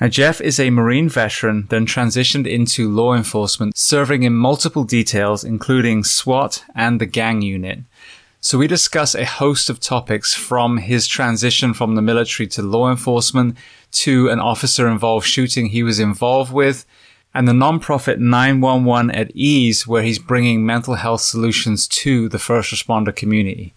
Now, Jeff is a Marine veteran, then transitioned into law enforcement, serving in multiple details, including SWAT and the gang unit. So we discuss a host of topics from his transition from the military to law enforcement to an officer involved shooting he was involved with and the nonprofit 911 at ease where he's bringing mental health solutions to the first responder community.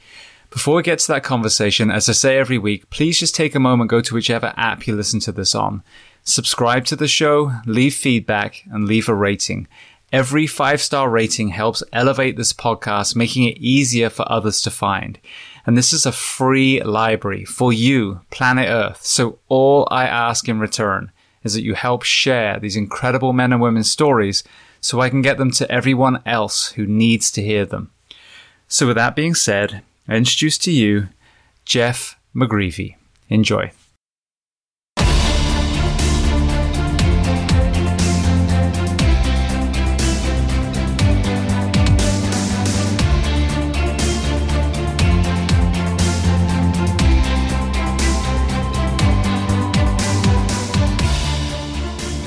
Before we get to that conversation, as I say every week, please just take a moment, go to whichever app you listen to this on. Subscribe to the show, leave feedback, and leave a rating. Every five star rating helps elevate this podcast, making it easier for others to find. And this is a free library for you, planet Earth. So all I ask in return is that you help share these incredible men and women's stories so I can get them to everyone else who needs to hear them. So with that being said, I introduce to you Jeff McGreevy. Enjoy.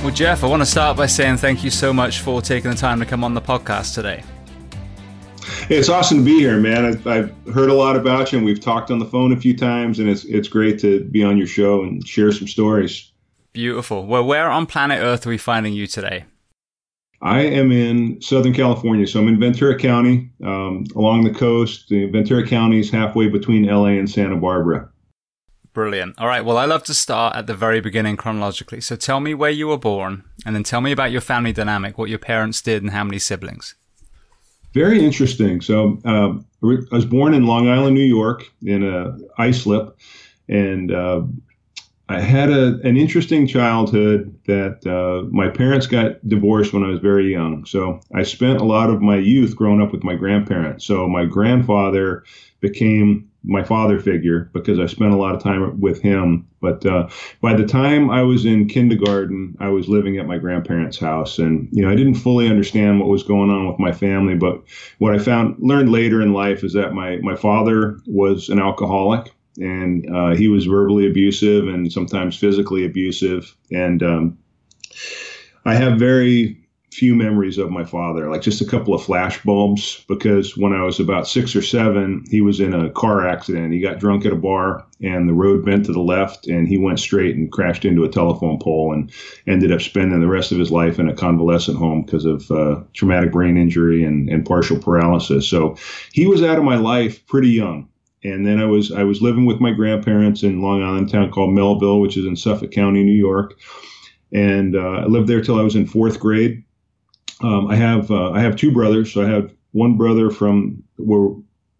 Well, Jeff, I want to start by saying thank you so much for taking the time to come on the podcast today. It's awesome to be here, man. I've, I've, heard a lot about you, and we've talked on the phone a few times, and it's it's great to be on your show and share some stories. Beautiful. Well, where on planet Earth are we finding you today? I am in Southern California, so I'm in Ventura County, um, along the coast. Ventura County is halfway between LA and Santa Barbara. Brilliant. All right. Well, I love to start at the very beginning chronologically. So tell me where you were born and then tell me about your family dynamic, what your parents did and how many siblings. Very interesting. So uh, I was born in Long Island, New York in a islip and uh, I had a, an interesting childhood that uh, my parents got divorced when I was very young. So I spent a lot of my youth growing up with my grandparents. So my grandfather became my father figure because I spent a lot of time with him. But uh, by the time I was in kindergarten, I was living at my grandparents' house, and you know I didn't fully understand what was going on with my family. But what I found learned later in life is that my my father was an alcoholic, and uh, he was verbally abusive and sometimes physically abusive, and um, I have very few memories of my father, like just a couple of flash bulbs. Because when I was about six or seven, he was in a car accident. He got drunk at a bar, and the road bent to the left, and he went straight and crashed into a telephone pole, and ended up spending the rest of his life in a convalescent home because of uh, traumatic brain injury and, and partial paralysis. So he was out of my life pretty young. And then I was I was living with my grandparents in Long Island, town called Melville, which is in Suffolk County, New York and uh, I lived there till I was in fourth grade. Um, I have uh, I have two brothers. So I have one brother from where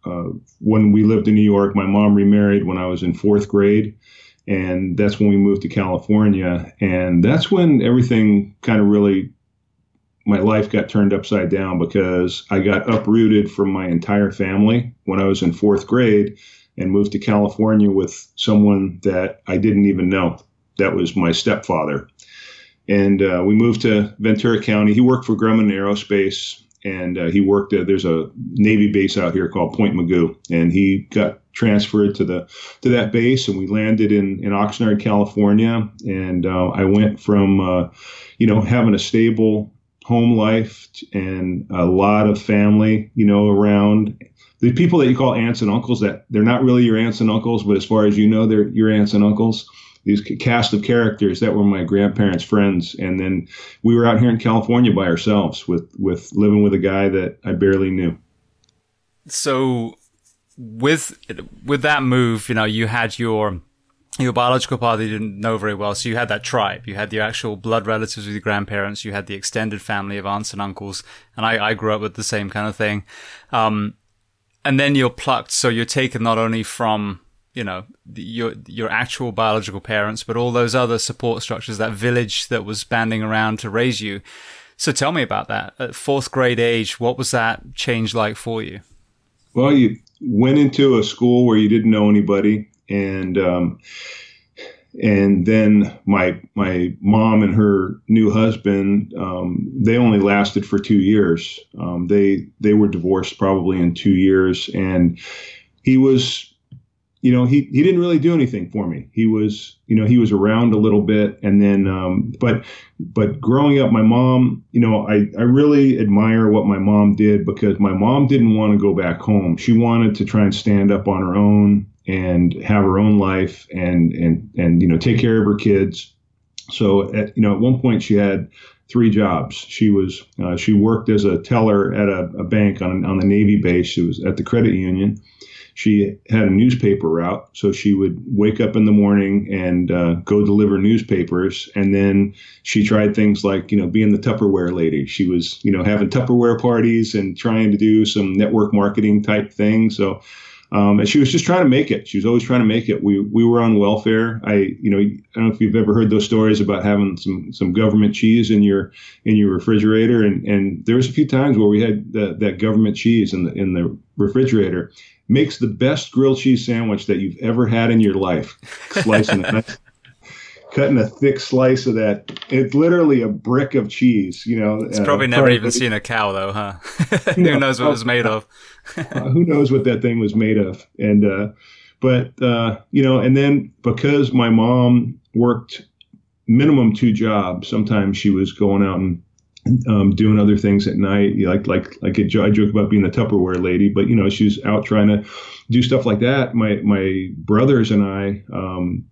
uh, when we lived in New York. My mom remarried when I was in fourth grade, and that's when we moved to California. And that's when everything kind of really my life got turned upside down because I got uprooted from my entire family when I was in fourth grade and moved to California with someone that I didn't even know. That was my stepfather and uh, we moved to Ventura County. He worked for Grumman Aerospace, and uh, he worked at there's a Navy base out here called Point Mugu, and he got transferred to the to that base, and we landed in in Oxnard, California. And uh, I went from uh, you know having a stable home life and a lot of family, you know, around the people that you call aunts and uncles that they're not really your aunts and uncles, but as far as you know, they're your aunts and uncles these cast of characters that were my grandparents' friends, and then we were out here in California by ourselves with with living with a guy that I barely knew. So, with with that move, you know, you had your your biological father you didn't know very well, so you had that tribe. You had the actual blood relatives with your grandparents. You had the extended family of aunts and uncles, and I, I grew up with the same kind of thing. Um, and then you're plucked, so you're taken not only from you know your your actual biological parents, but all those other support structures, that village that was banding around to raise you. So tell me about that. At fourth grade age, what was that change like for you? Well, you went into a school where you didn't know anybody, and um, and then my my mom and her new husband um, they only lasted for two years. Um, they they were divorced probably in two years, and he was you know, he, he didn't really do anything for me. He was, you know, he was around a little bit. And then, um, but, but growing up, my mom, you know, I, I really admire what my mom did because my mom didn't want to go back home. She wanted to try and stand up on her own and have her own life and, and, and, you know, take care of her kids. So at, you know, at one point she had three jobs. She was, uh, she worked as a teller at a, a bank on, on the Navy base. She was at the credit union she had a newspaper route. So she would wake up in the morning and uh, go deliver newspapers. And then she tried things like, you know, being the Tupperware lady. She was, you know, having Tupperware parties and trying to do some network marketing type things. So, um, and she was just trying to make it. She was always trying to make it. We we were on welfare. I you know I don't know if you've ever heard those stories about having some some government cheese in your in your refrigerator. And and there was a few times where we had the, that government cheese in the in the refrigerator, makes the best grilled cheese sandwich that you've ever had in your life. Slicing it, cutting a thick slice of that. It's literally a brick of cheese. You know, it's uh, probably never probably, even seen a cow though, huh? who knows what it was made of? uh, who knows what that thing was made of? And uh, but uh, you know, and then because my mom worked minimum two jobs, sometimes she was going out and um, doing other things at night. Like like like I joke about being the Tupperware lady, but you know she's out trying to do stuff like that. My my brothers and I, um,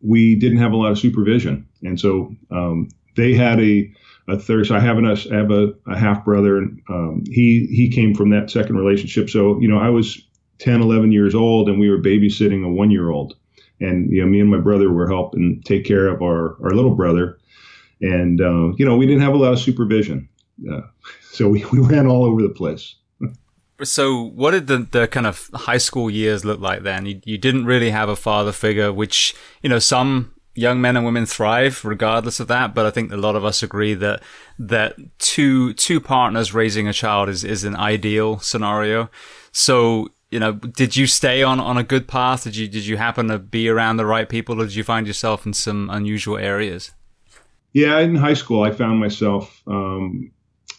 we didn't have a lot of supervision, and so um, they had a a third. So I have an I have a, a half brother, and um, he he came from that second relationship. So you know I was 10, 11 years old, and we were babysitting a one year old. And you know, me and my brother were helping take care of our, our little brother and uh, you know we didn't have a lot of supervision, uh, so we, we ran all over the place. so, what did the, the kind of high school years look like then? You, you didn't really have a father figure, which you know some young men and women thrive regardless of that. But I think a lot of us agree that that two two partners raising a child is is an ideal scenario. So you know, did you stay on, on a good path? Did you did you happen to be around the right people, or did you find yourself in some unusual areas? Yeah, in high school, I found myself. Um,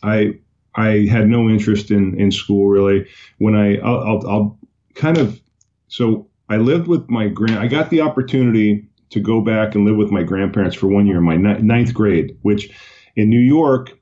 I I had no interest in in school really. When I I'll, I'll, I'll kind of so I lived with my grand. I got the opportunity to go back and live with my grandparents for one year in my ninth grade, which in New York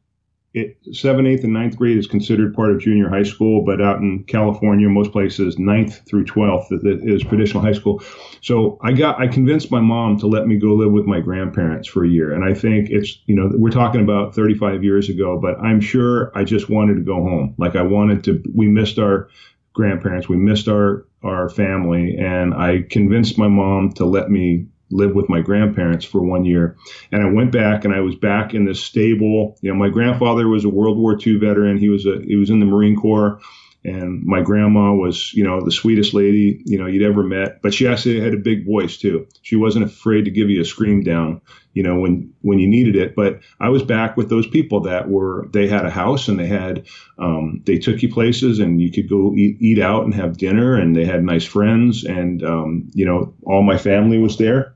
it, seventh, eighth, and ninth grade is considered part of junior high school, but out in California, most places, ninth through twelfth is traditional high school. So I got, I convinced my mom to let me go live with my grandparents for a year, and I think it's, you know, we're talking about 35 years ago, but I'm sure I just wanted to go home. Like I wanted to. We missed our grandparents, we missed our our family, and I convinced my mom to let me live with my grandparents for one year. And I went back and I was back in this stable. You know, my grandfather was a World War II veteran. He was a he was in the Marine Corps. And my grandma was, you know, the sweetest lady, you know, you'd ever met. But she actually had a big voice too. She wasn't afraid to give you a scream down, you know, when when you needed it. But I was back with those people that were they had a house and they had um, they took you places and you could go eat, eat out and have dinner and they had nice friends and um, you know all my family was there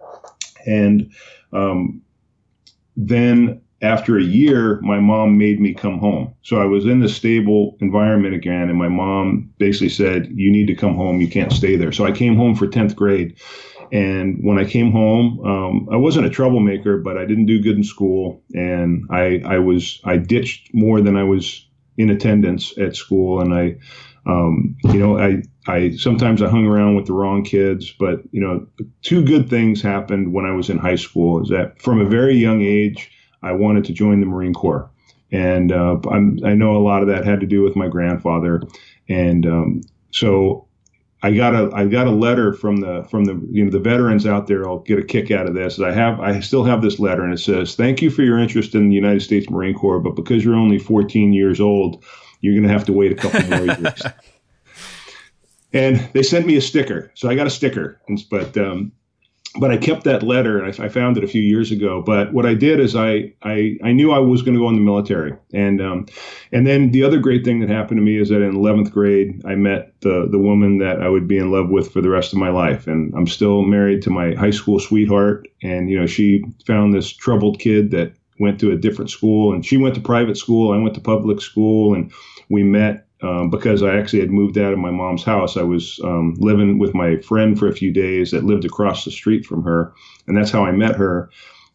and um, then after a year, my mom made me come home. So I was in the stable environment again, and my mom basically said, You need to come home. You can't stay there. So I came home for 10th grade. And when I came home, um, I wasn't a troublemaker, but I didn't do good in school. And I, I was, I ditched more than I was in attendance at school. And I, um, you know, I, I sometimes I hung around with the wrong kids, but you know, two good things happened when I was in high school. Is that from a very young age, I wanted to join the Marine Corps, and uh, i know a lot of that had to do with my grandfather, and um, so I got a I got a letter from the from the you know the veterans out there. I'll get a kick out of this. I have I still have this letter, and it says, "Thank you for your interest in the United States Marine Corps, but because you're only 14 years old." You're going to have to wait a couple more years. And they sent me a sticker, so I got a sticker. But um, but I kept that letter, and I, I, found it a few years ago. But what I did is I I, I knew I was going to go in the military, and um, and then the other great thing that happened to me is that in 11th grade I met the the woman that I would be in love with for the rest of my life, and I'm still married to my high school sweetheart. And you know she found this troubled kid that went to a different school, and she went to private school, I went to public school, and we met um, because I actually had moved out of my mom's house. I was um, living with my friend for a few days that lived across the street from her, and that's how I met her.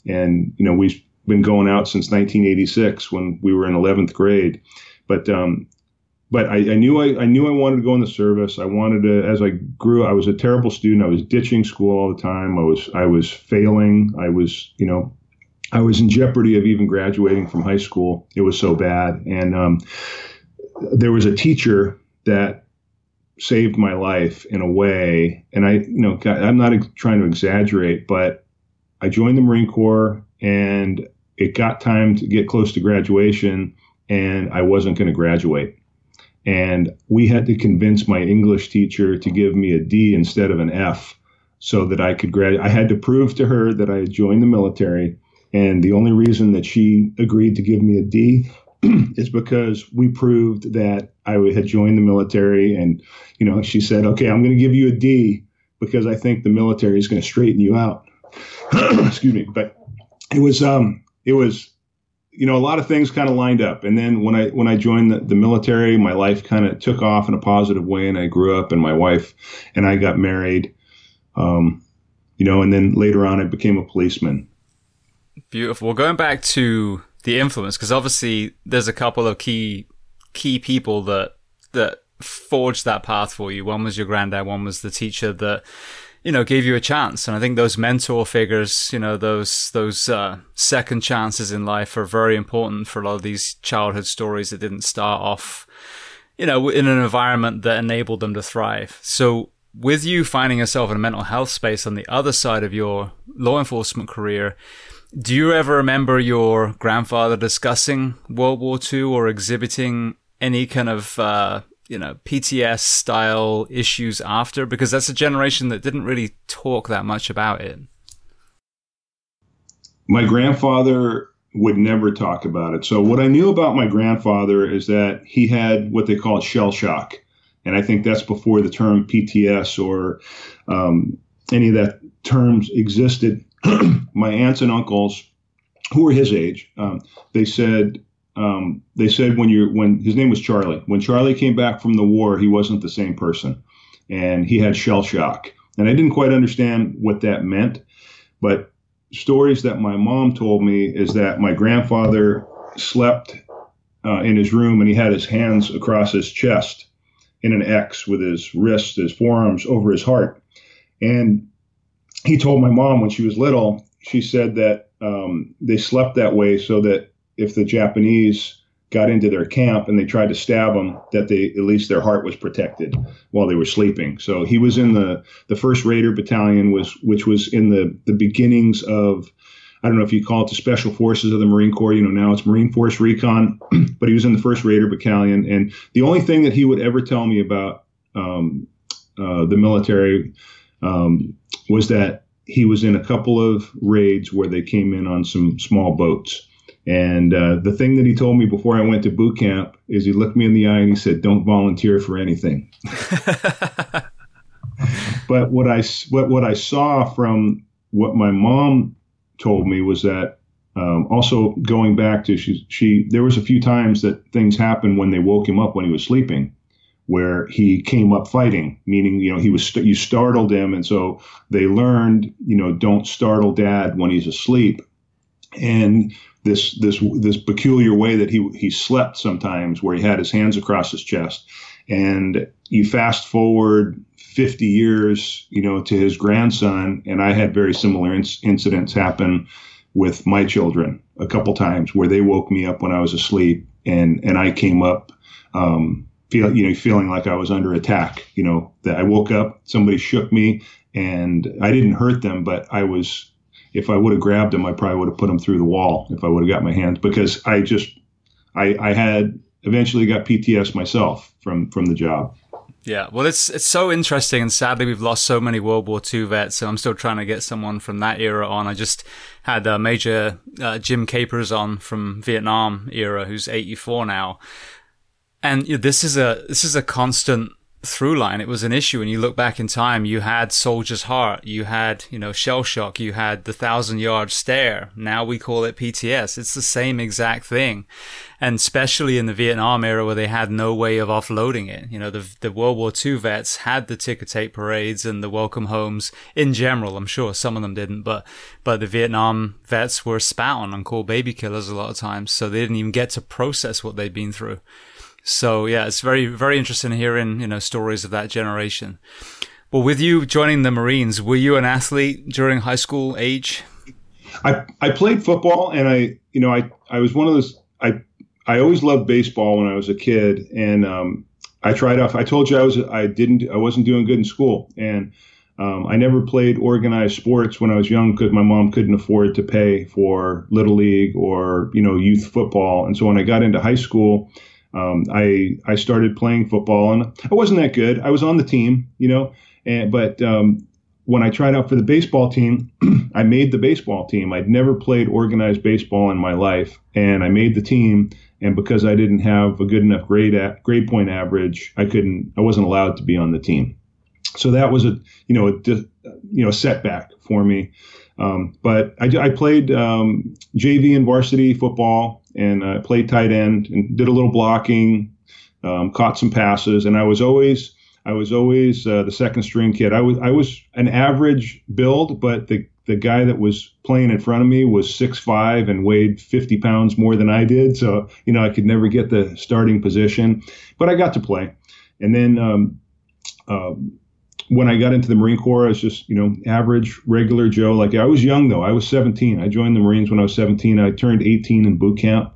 And you know, we've been going out since 1986 when we were in 11th grade. But um, but I, I, knew I, I knew I wanted to go in the service. I wanted to. As I grew, I was a terrible student. I was ditching school all the time. I was I was failing. I was you know I was in jeopardy of even graduating from high school. It was so bad, and um, there was a teacher that saved my life in a way. And I, you know, I'm not trying to exaggerate, but I joined the Marine Corps and it got time to get close to graduation and I wasn't going to graduate. And we had to convince my English teacher to give me a D instead of an F so that I could graduate. I had to prove to her that I had joined the military. And the only reason that she agreed to give me a D is because we proved that I had joined the military, and you know, she said, "Okay, I'm going to give you a D because I think the military is going to straighten you out." Excuse me, but it was um, it was you know a lot of things kind of lined up. And then when i when i joined the, the military my life kind of took off in a positive way and i grew up and my wife and i got married um, you know and then later on i became a policeman. Beautiful. Well going back to the influence because obviously there's a couple of key key people that that forged that path for you. One was your granddad, one was the teacher that you know gave you a chance. And I think those mentor figures, you know, those those uh, second chances in life are very important for a lot of these childhood stories that didn't start off, you know, in an environment that enabled them to thrive. So with you finding yourself in a mental health space on the other side of your law enforcement career, do you ever remember your grandfather discussing World War II or exhibiting any kind of, uh, you know, PTS style issues after? Because that's a generation that didn't really talk that much about it. My grandfather would never talk about it. So, what I knew about my grandfather is that he had what they call shell shock. And I think that's before the term PTS or um, any of that terms existed my aunts and uncles, who were his age, um, they said um, they said when you when his name was Charlie. When Charlie came back from the war, he wasn't the same person, and he had shell shock. And I didn't quite understand what that meant, but stories that my mom told me is that my grandfather slept uh, in his room and he had his hands across his chest in an X with his wrists, his forearms over his heart. And he told my mom when she was little, she said that um, they slept that way so that if the Japanese got into their camp and they tried to stab them, that they at least their heart was protected while they were sleeping. So he was in the the first Raider Battalion, was which was in the the beginnings of I don't know if you call it the Special Forces of the Marine Corps. You know, now it's Marine Force Recon, but he was in the First Raider Battalion. And the only thing that he would ever tell me about um, uh, the military um, was that he was in a couple of raids where they came in on some small boats. And uh, the thing that he told me before I went to boot camp is he looked me in the eye and he said, "Don't volunteer for anything." but what I what what I saw from what my mom told me was that um, also going back to she, she there was a few times that things happened when they woke him up when he was sleeping where he came up fighting meaning you know he was st- you startled him. And so they learned you know don't startle dad when he's asleep. And this this this peculiar way that he he slept sometimes where he had his hands across his chest. And you fast forward 50 years, you know, to his grandson, and I had very similar inc- incidents happen with my children a couple times where they woke me up when I was asleep, and and I came up, um, feel you know, feeling like I was under attack. You know, that I woke up, somebody shook me, and I didn't hurt them, but I was. If I would have grabbed them, I probably would have put them through the wall. If I would have got my hands, because I just, I, I had eventually got PTS myself from from the job. Yeah, well, it's it's so interesting, and sadly, we've lost so many World War II vets. So I'm still trying to get someone from that era on. I just had uh, Major uh, Jim Capers on from Vietnam era, who's 84 now, and you know, this is a this is a constant through line. It was an issue. When you look back in time, you had Soldier's Heart, you had, you know, shell shock, you had the thousand yard stare. Now we call it PTS. It's the same exact thing. And especially in the Vietnam era where they had no way of offloading it. You know, the, the World War II vets had the ticker tape parades and the welcome homes in general. I'm sure some of them didn't, but, but the Vietnam vets were spat on and called baby killers a lot of times. So they didn't even get to process what they'd been through. So yeah, it's very, very interesting hearing, you know, stories of that generation. Well, with you joining the Marines, were you an athlete during high school age? I, I played football and I, you know, I, I was one of those, I, I always loved baseball when I was a kid. And, um, I tried off, I told you I was, I didn't, I wasn't doing good in school. And, um, I never played organized sports when I was young because my mom couldn't afford to pay for little league or, you know, youth football. And so when I got into high school, um, I I started playing football and I wasn't that good. I was on the team, you know, and but um, when I tried out for the baseball team, I made the baseball team. I'd never played organized baseball in my life, and I made the team. And because I didn't have a good enough grade at, grade point average, I couldn't. I wasn't allowed to be on the team. So that was a you know a you know setback for me. Um, but I, I played um, JV and varsity football and I played tight end and did a little blocking, um, caught some passes, and I was always I was always uh, the second string kid. I was I was an average build, but the the guy that was playing in front of me was six five and weighed 50 pounds more than I did. So, you know, I could never get the starting position, but I got to play. And then um, uh, when I got into the Marine Corps, I was just, you know, average, regular Joe. Like I was young though. I was 17. I joined the Marines when I was 17. I turned 18 in boot camp.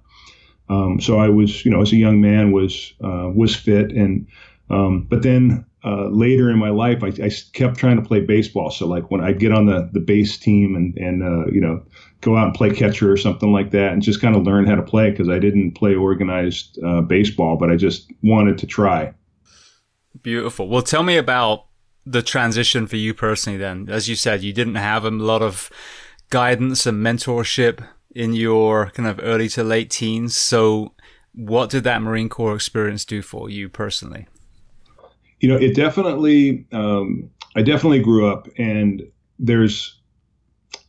Um, so I was, you know, as a young man, was uh, was fit. And um, but then uh, later in my life, I, I, kept trying to play baseball. So like when I'd get on the the base team and and uh, you know go out and play catcher or something like that, and just kind of learn how to play because I didn't play organized uh, baseball, but I just wanted to try. Beautiful. Well, tell me about the transition for you personally then? As you said, you didn't have a lot of guidance and mentorship in your kind of early to late teens. So what did that Marine Corps experience do for you personally? You know, it definitely, um, I definitely grew up and there's,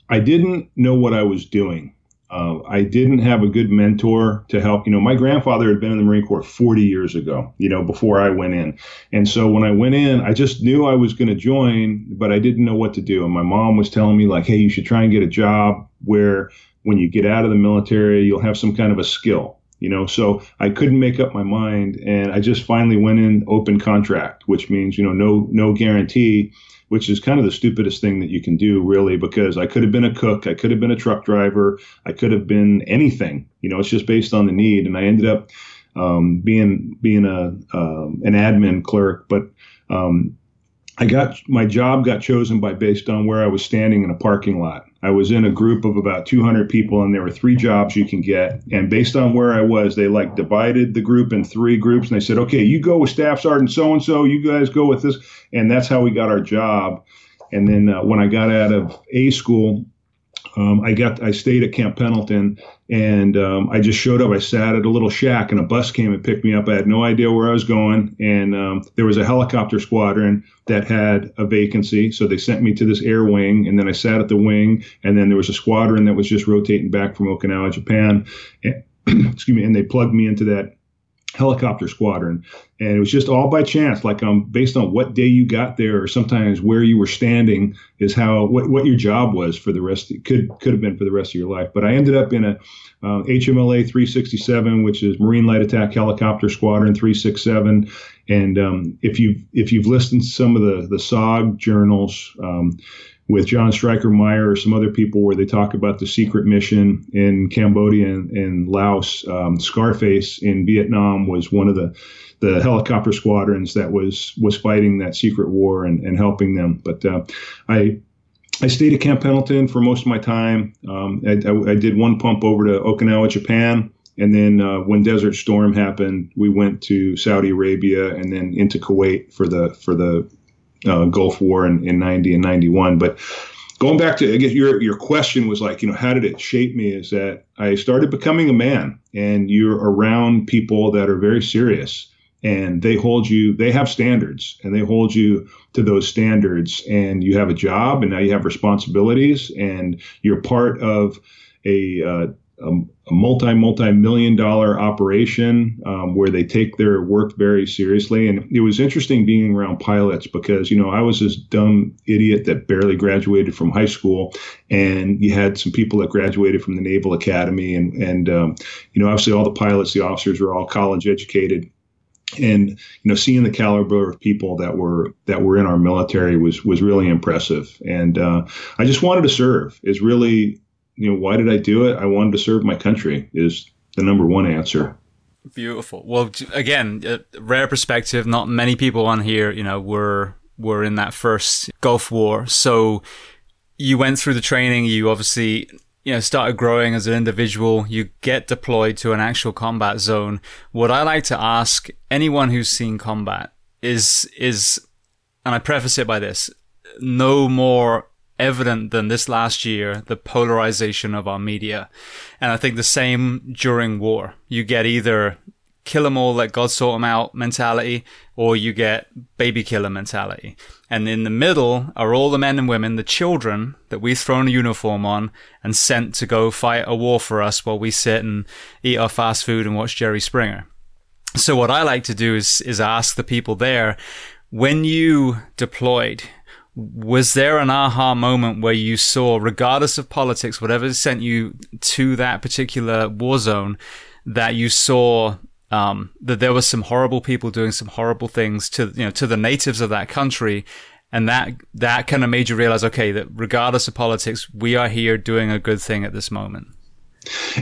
I didn't know what I was doing. Uh, I didn't have a good mentor to help. You know, my grandfather had been in the Marine Corps 40 years ago, you know, before I went in. And so when I went in, I just knew I was going to join, but I didn't know what to do. And my mom was telling me, like, hey, you should try and get a job where when you get out of the military, you'll have some kind of a skill, you know. So I couldn't make up my mind, and I just finally went in open contract, which means you know no no guarantee, which is kind of the stupidest thing that you can do, really, because I could have been a cook, I could have been a truck driver, I could have been anything, you know. It's just based on the need, and I ended up um, being being a um, an admin clerk, but um, I got my job got chosen by based on where I was standing in a parking lot. I was in a group of about 200 people, and there were three jobs you can get. And based on where I was, they like divided the group in three groups, and they said, "Okay, you go with Staff Sergeant so and so. You guys go with this," and that's how we got our job. And then uh, when I got out of A school, um, I got I stayed at Camp Pendleton, and um, I just showed up. I sat at a little shack, and a bus came and picked me up. I had no idea where I was going, and um, there was a helicopter squadron that had a vacancy, so they sent me to this air wing, and then I sat at the wing, and then there was a squadron that was just rotating back from Okinawa, Japan. And, excuse me, and they plugged me into that helicopter squadron. And it was just all by chance like um based on what day you got there or sometimes where you were standing is how what, what your job was for the rest could could have been for the rest of your life. But i ended up in a uh, hmla 367 which is marine light attack helicopter squadron 367 and um, if you've if you've listened to some of the the SOG journals um, with John Stryker Meyer or some other people where they talk about the secret mission in Cambodia and, and Laos. Um, Scarface in Vietnam was one of the the helicopter squadrons that was was fighting that secret war and, and helping them. But uh, I I stayed at Camp Pendleton for most of my time. Um, I, I, I, did one pump over to Okinawa, Japan. And then uh, when Desert Storm happened, we went to Saudi Arabia and then into Kuwait for the for the uh, Gulf War in, in 90 and 91. But going back to I guess your your question was like, you know, how did it shape me? Is that I started becoming a man, and you're around people that are very serious, and they hold you. They have standards, and they hold you to those standards. And you have a job, and now you have responsibilities, and you're part of a uh, a, a multi multi million dollar operation um, where they take their work very seriously. And it was interesting being around pilots because you know I was this dumb idiot that barely graduated from high school, and you had some people that graduated from the Naval Academy, and and um, you know obviously all the pilots, the officers were all college educated. And you know seeing the caliber of people that were that were in our military was was really impressive. And uh, i just wanted to serve is really you know, why did I do it? I wanted to serve my country is the number one answer. Beautiful. Well, again, uh, rare perspective. Not many people on here, you know, were were in that first Gulf War. So you went through the training. You obviously, you know, started growing as an individual. You get deployed to an actual combat zone. What I like to ask anyone who's seen combat is is, and I preface it by this: no more evident than this last year, the polarization of our media. And I think the same during war. You get either kill them all, let God sort them out mentality, or you get baby killer mentality. And in the middle are all the men and women, the children that we've thrown a uniform on and sent to go fight a war for us while we sit and eat our fast food and watch Jerry Springer. So what I like to do is, is ask the people there, when you deployed, was there an aha moment where you saw, regardless of politics, whatever sent you to that particular war zone, that you saw um, that there were some horrible people doing some horrible things to you know to the natives of that country, and that that kind of made you realize, okay, that regardless of politics, we are here doing a good thing at this moment.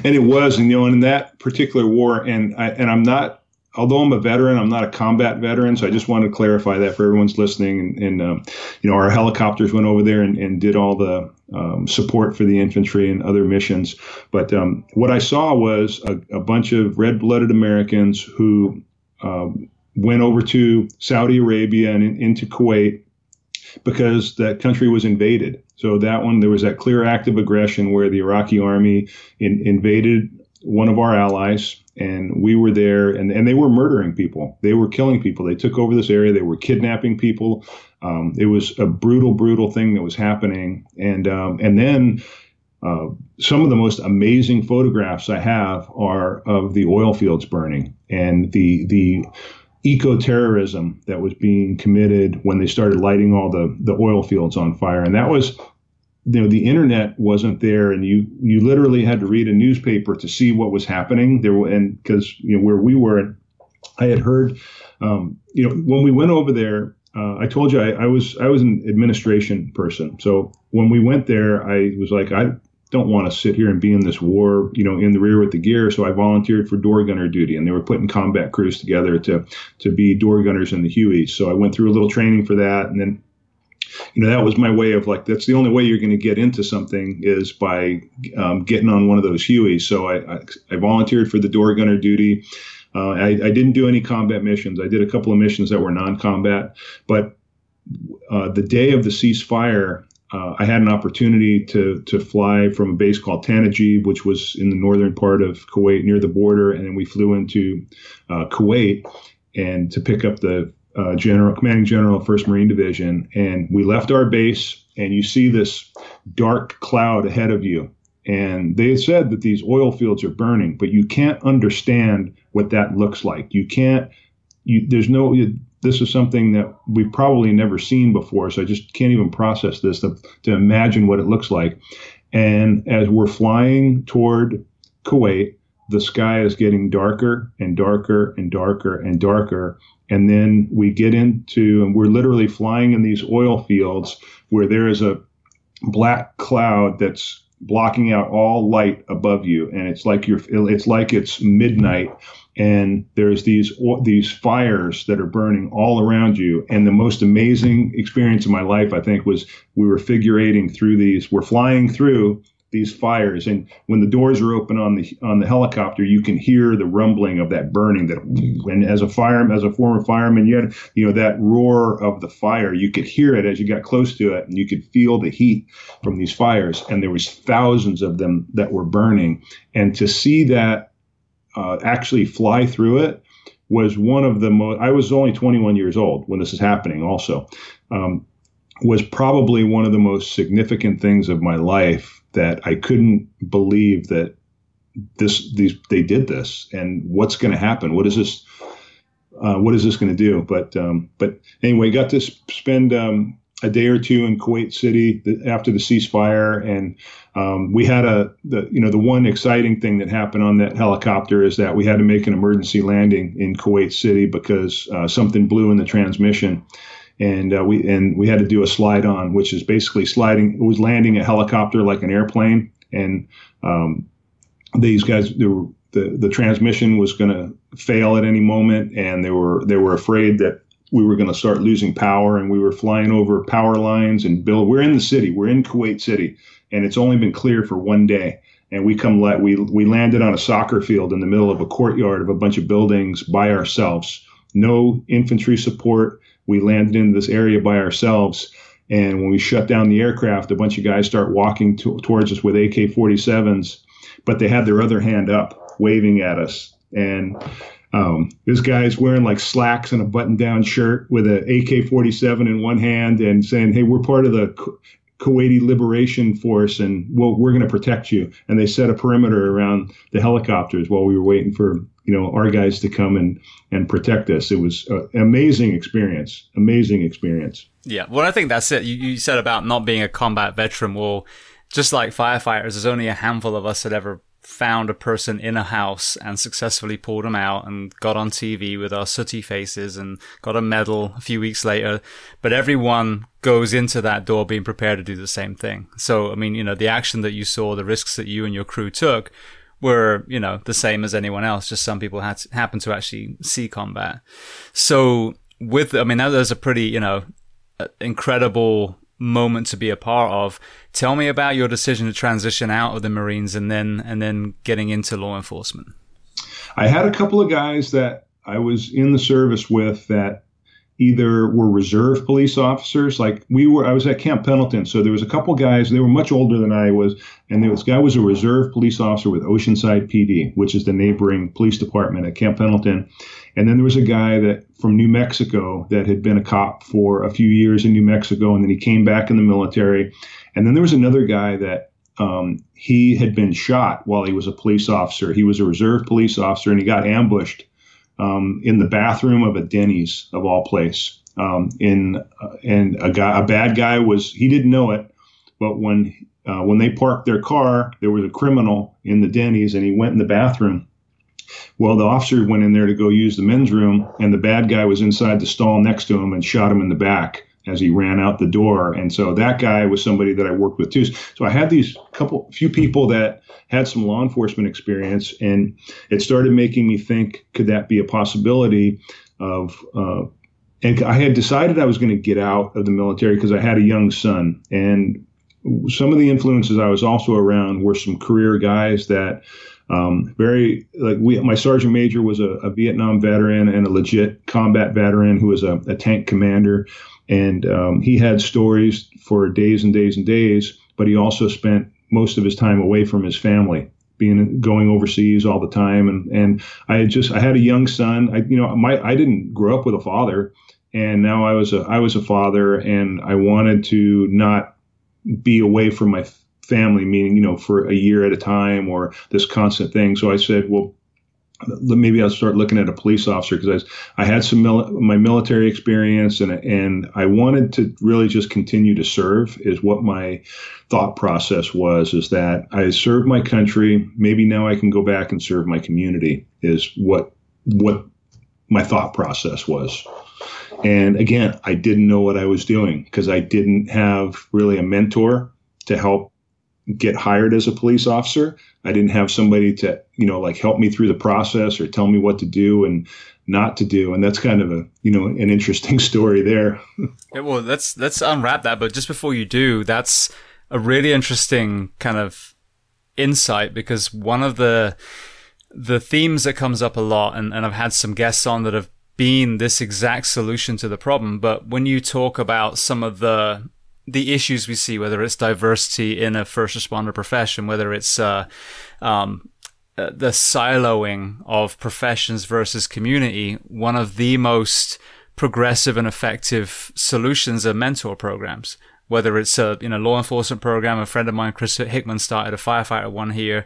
And it was, and you know, in that particular war, and I, and I'm not although I'm a veteran, I'm not a combat veteran, so I just wanted to clarify that for everyone's listening. And, and um, you know, our helicopters went over there and, and did all the um, support for the infantry and other missions. But um, what I saw was a, a bunch of red-blooded Americans who um, went over to Saudi Arabia and in, into Kuwait because that country was invaded. So that one, there was that clear act of aggression where the Iraqi army in, invaded one of our allies and we were there and, and they were murdering people. They were killing people. They took over this area. They were kidnapping people. Um, it was a brutal brutal thing that was happening. And um, and then uh, some of the most amazing photographs I have are of the oil fields burning and the the eco terrorism that was being committed when they started lighting all the the oil fields on fire. And that was you know the internet wasn't there and you you literally had to read a newspaper to see what was happening. There and because you know where we were i had heard um, you know when we went over there uh, i told you I, I, was i was an administration person. So when we went there i was like i don't want to sit here and be in this war you know in the rear with the gear. So i volunteered for door gunner duty and they were putting combat crews together to to be door gunners in the hueys. So i went through a little training for that and then you know that was my way of like that's the only way you're going to get into something is by um, getting on one of those Hueys. So I, I, I volunteered for the door gunner duty. Uh, I, I, didn't do any combat missions. I did a couple of missions that were non-combat, but uh, the day of the ceasefire, uh, I had an opportunity to to fly from a base called Tanajib, which was in the northern part of Kuwait near the border, and we flew into uh, Kuwait and to pick up the uh, general, commanding general First Marine Division, and we left our base, and you see this dark cloud ahead of you. And they said that these oil fields are burning, but you can't understand what that looks like. You can't. You, there's no. You, this is something that we've probably never seen before, so I just can't even process this to, to imagine what it looks like. And as we're flying toward Kuwait, the sky is getting darker and darker and darker and darker and then we get into, and we're literally flying in these oil fields where there is a black cloud that's blocking out all light above you, and it's like you're, it's like it's midnight, and there's these these fires that are burning all around you. And the most amazing experience of my life, I think, was we were figurating through these. We're flying through these fires. And when the doors are open on the on the helicopter you can hear the rumbling of that burning that and as a fireman as a former fireman you had you know that roar of the fire. You could hear it as you got close to it and you could feel the heat from these fires. And there was thousands of them that were burning. And to see that uh, actually fly through it was one of the most i was only 21 years old when this is happening also um, was probably one of the most significant things of my life that I couldn't believe that this these they did this. And what's going to happen? What is this uh, what is this going to do? But um, but anyway got to spend um, a day or two in Kuwait City after the ceasefire. And um, we had a the you know the one exciting thing that happened on that helicopter is that we had to make an emergency landing in Kuwait City because uh, something blew in the transmission and uh, we and we had to do a slide on, which is basically sliding. It was landing a helicopter like an airplane, and um, these guys, were, the the transmission was going to fail at any moment, and they were they were afraid that we were going to start losing power, and we were flying over power lines and build. We're in the city. We're in Kuwait City, and it's only been cleared for one day. And we come let we we landed on a soccer field in the middle of a courtyard of a bunch of buildings by ourselves. No infantry support we landed in this area by ourselves. And when we shut down the aircraft, a bunch of guys start walking to, towards us with AK 47s, but they had their other hand up, waving at us. And um, this guy's wearing like slacks and a button down shirt with an AK 47 in one hand and saying, Hey, we're part of the Kuwaiti Liberation Force, and well, we're going to protect you. And they set a perimeter around the helicopters while we were waiting for you know our guys to come and and protect us. It was an amazing experience. Amazing experience. Yeah, well, I think that's it. You, you said about not being a combat veteran. Well, just like firefighters, there's only a handful of us that ever found a person in a house and successfully pulled them out and got on TV with our sooty faces and got a medal a few weeks later. But everyone goes into that door being prepared to do the same thing. So, I mean, you know, the action that you saw, the risks that you and your crew took were, you know, the same as anyone else. Just some people had to, happen to actually see combat. So with, I mean, that was a pretty, you know, uh, incredible moment to be a part of. Tell me about your decision to transition out of the Marines and then and then getting into law enforcement. I had a couple of guys that I was in the service with that either were reserve police officers like we were i was at camp pendleton so there was a couple guys they were much older than i was and this guy was a reserve police officer with oceanside pd which is the neighboring police department at camp pendleton and then there was a guy that from new mexico that had been a cop for a few years in new mexico and then he came back in the military and then there was another guy that um, he had been shot while he was a police officer he was a reserve police officer and he got ambushed um, in the bathroom of a Denny's of all place. Um, in uh, and a guy, a bad guy was he didn't know it, but when uh, when they parked their car, there was a criminal in the Denny's, and he went in the bathroom. Well, the officer went in there to go use the men's room, and the bad guy was inside the stall next to him and shot him in the back as he ran out the door. And so that guy was somebody that I worked with too. So I had these couple, few people that had some law enforcement experience, and it started making me think, could that be a possibility of, uh, and I had decided I was going to get out of the military because I had a young son. And some of the influences I was also around were some career guys that um, very like we, my sergeant major was a, a, Vietnam veteran and a legit combat veteran who was a, a tank commander, and um, he had stories for days and days and days. But he also spent most of his time away from his family, being going overseas all the time. And and I had just I had a young son. I you know my I didn't grow up with a father, and now I was a I was a father, and I wanted to not be away from my family, meaning, you know, for a year at a time or this constant thing. So I said, well, maybe I'll start looking at a police officer because I, I had some mil- my military experience and and I wanted to really just continue to serve is what my thought process was is that I served my country maybe now I can go back and serve my community is what what my thought process was and again I didn't know what I was doing because I didn't have really a mentor to help get hired as a police officer. I didn't have somebody to, you know, like help me through the process or tell me what to do and not to do. And that's kind of a, you know, an interesting story there. yeah, well, let's let's unwrap that. But just before you do, that's a really interesting kind of insight because one of the the themes that comes up a lot, and, and I've had some guests on that have been this exact solution to the problem. But when you talk about some of the the issues we see, whether it's diversity in a first responder profession, whether it's uh, um, uh, the siloing of professions versus community, one of the most progressive and effective solutions are mentor programs. Whether it's a you know law enforcement program, a friend of mine, Chris Hickman, started a firefighter one here,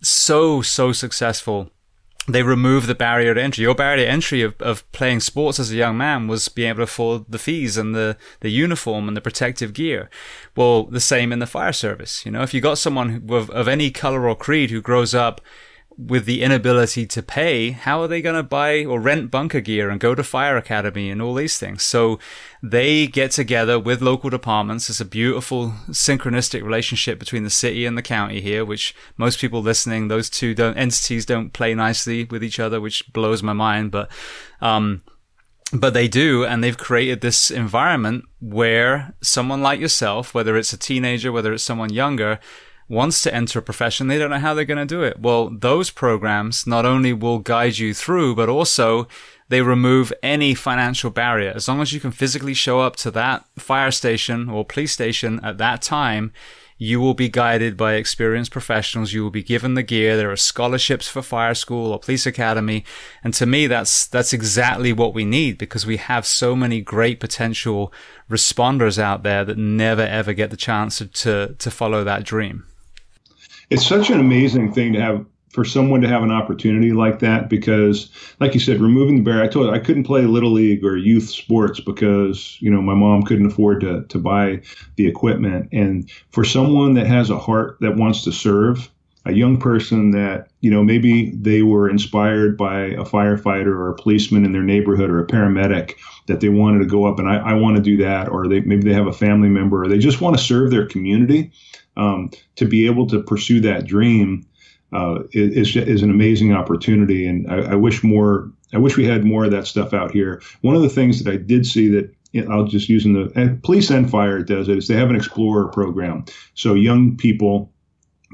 so so successful they remove the barrier to entry. Your barrier to entry of, of playing sports as a young man was being able to afford the fees and the, the uniform and the protective gear. Well, the same in the fire service. You know, if you got someone of, of any color or creed who grows up with the inability to pay, how are they going to buy or rent bunker gear and go to fire academy and all these things? So they get together with local departments. It's a beautiful synchronistic relationship between the city and the county here, which most people listening, those two don't, entities don't play nicely with each other, which blows my mind. But, um, but they do, and they've created this environment where someone like yourself, whether it's a teenager, whether it's someone younger, wants to enter a profession, they don't know how they're going to do it. Well, those programs not only will guide you through, but also they remove any financial barrier. As long as you can physically show up to that fire station or police station at that time, you will be guided by experienced professionals. You will be given the gear. There are scholarships for fire school or police academy. And to me, that's, that's exactly what we need because we have so many great potential responders out there that never ever get the chance to, to follow that dream it's such an amazing thing to have for someone to have an opportunity like that because like you said removing the barrier i told you i couldn't play little league or youth sports because you know my mom couldn't afford to, to buy the equipment. And for someone that has a heart that wants to serve a young person that you know maybe they were inspired by a firefighter or a policeman in their neighborhood or a paramedic that they wanted to go up and i, I want to do that or they maybe they have a family member or they just want to serve their community um, to be able to pursue that dream uh, is, is an amazing opportunity. And I, I, wish more, I wish we had more of that stuff out here. One of the things that I did see that I'll just use in the and police and fire does it is they have an explorer program. So young people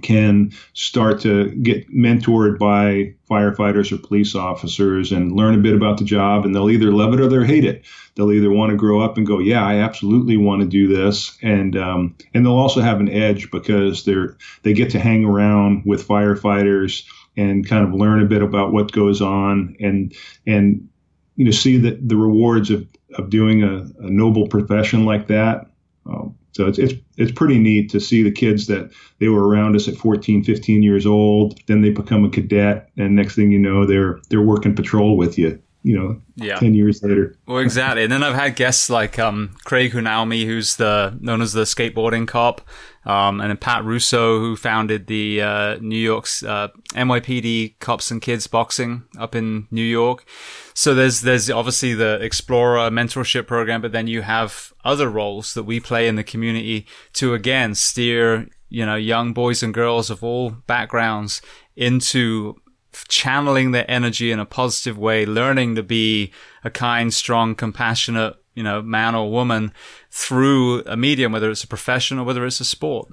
can start to get mentored by firefighters or police officers and learn a bit about the job and they'll either love it or they'll hate it. They'll either want to grow up and go yeah i absolutely want to do this and um, and they'll also have an edge because they're they get to hang around with firefighters and kind of learn a bit about what goes on and and you know see the, the rewards of, of doing a, a noble profession like that um, so it's, it's, it's pretty neat to see the kids that they were around us at 14, 15 years old. Then they become a cadet, and next thing you know, they're they're working patrol with you. You know, yeah. 10 years later. Well, exactly. And then I've had guests like um, Craig Hunaumi, who's the known as the skateboarding cop, um, and then Pat Russo, who founded the uh, New York's uh, NYPD Cops and Kids Boxing up in New York. So there's there's obviously the Explorer mentorship program, but then you have other roles that we play in the community to again steer you know young boys and girls of all backgrounds into channeling their energy in a positive way, learning to be a kind, strong, compassionate, you know, man or woman through a medium, whether it's a profession or whether it's a sport.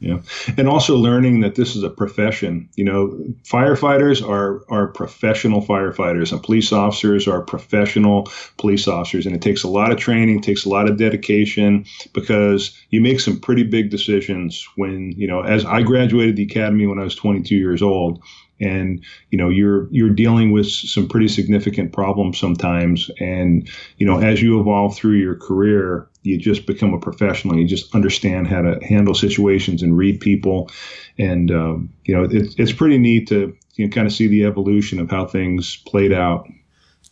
Yeah. And also learning that this is a profession. You know, firefighters are are professional firefighters and police officers are professional police officers. And it takes a lot of training, takes a lot of dedication because you make some pretty big decisions when, you know, as I graduated the academy when I was 22 years old and you know you're you're dealing with some pretty significant problems sometimes and you know as you evolve through your career you just become a professional you just understand how to handle situations and read people and um, you know it's it's pretty neat to you know, kind of see the evolution of how things played out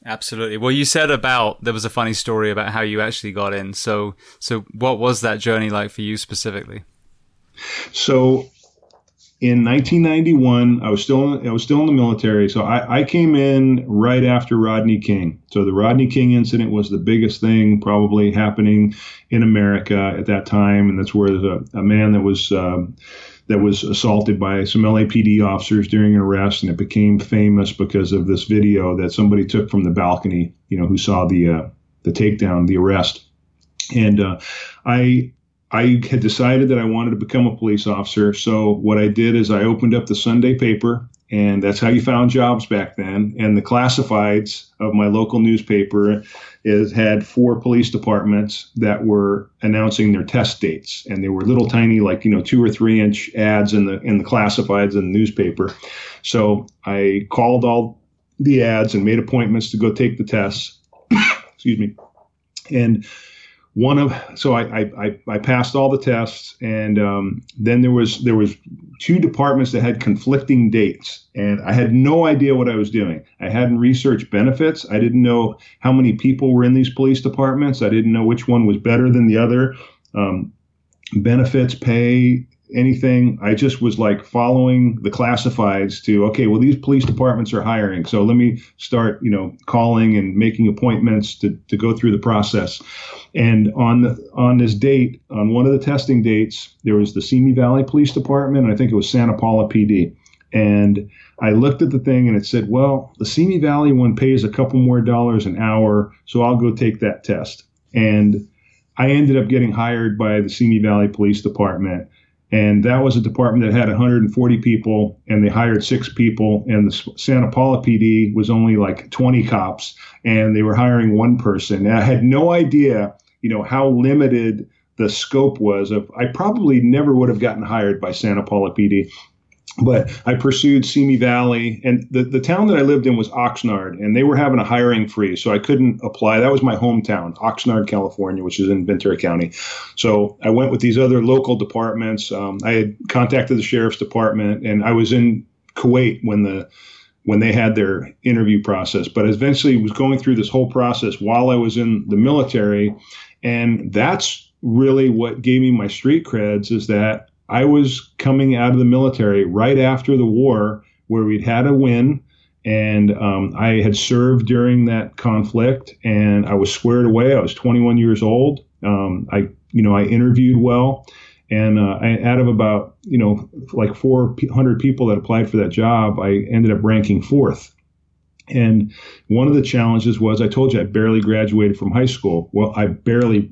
Absolutely. Well, you said about there was a funny story about how you actually got in. So, so what was that journey like for you specifically? So, in 1991, I was still I was still in the military, so I, I, came in right after Rodney King. So the Rodney King incident was the biggest thing probably happening in America at that time, and that's where a, a man that was um, that was assaulted by some LAPD officers during an arrest, and it became famous because of this video that somebody took from the balcony. You know, who saw the uh, the takedown, the arrest, and uh, I I had decided that I wanted to become a police officer. So what I did is I opened up the Sunday paper, and that's how you found jobs back then. And the classifieds of my local newspaper is had four police departments that were announcing their test dates, and they were little tiny, like you know, two or three inch ads in the in the classifieds in the newspaper. So I called all the ads and made appointments to go take the tests. Excuse me, and one of so I, I I passed all the tests, and um, then there was there was two departments that had conflicting dates, and I had no idea what I was doing. I hadn't researched benefits. I didn't know how many people were in these police departments. I didn't know which one was better than the other. Um, benefits, pay, anything. I just was like following the classifieds to okay, well these police departments are hiring, so let me start you know calling and making appointments to to go through the process. And on the, on this date, on one of the testing dates, there was the Simi Valley Police Department, and I think it was Santa Paula PD. And I looked at the thing and it said, well, the Simi Valley one pays a couple more dollars an hour, so I'll go take that test. And I ended up getting hired by the Simi Valley Police Department and that was a department that had 140 people, and they hired six people. And the Santa Paula PD was only like 20 cops, and they were hiring one person. And I had no idea, you know, how limited the scope was. Of I probably never would have gotten hired by Santa Paula PD but I pursued Simi Valley, and the, the town that I lived in was Oxnard, and they were having a hiring freeze, so I couldn't apply. That was my hometown, Oxnard, California, which is in Ventura County. So I went with these other local departments. Um, I had contacted the sheriff's department, and I was in Kuwait when the when they had their interview process. But eventually, was going through this whole process while I was in the military, and that's really what gave me my street creds. Is that I was coming out of the military right after the war, where we'd had a win, and um, I had served during that conflict, and I was squared away. I was 21 years old. Um, I, you know, I interviewed well, and uh, I, out of about, you know, like 400 people that applied for that job, I ended up ranking fourth. And one of the challenges was I told you I barely graduated from high school. Well, I barely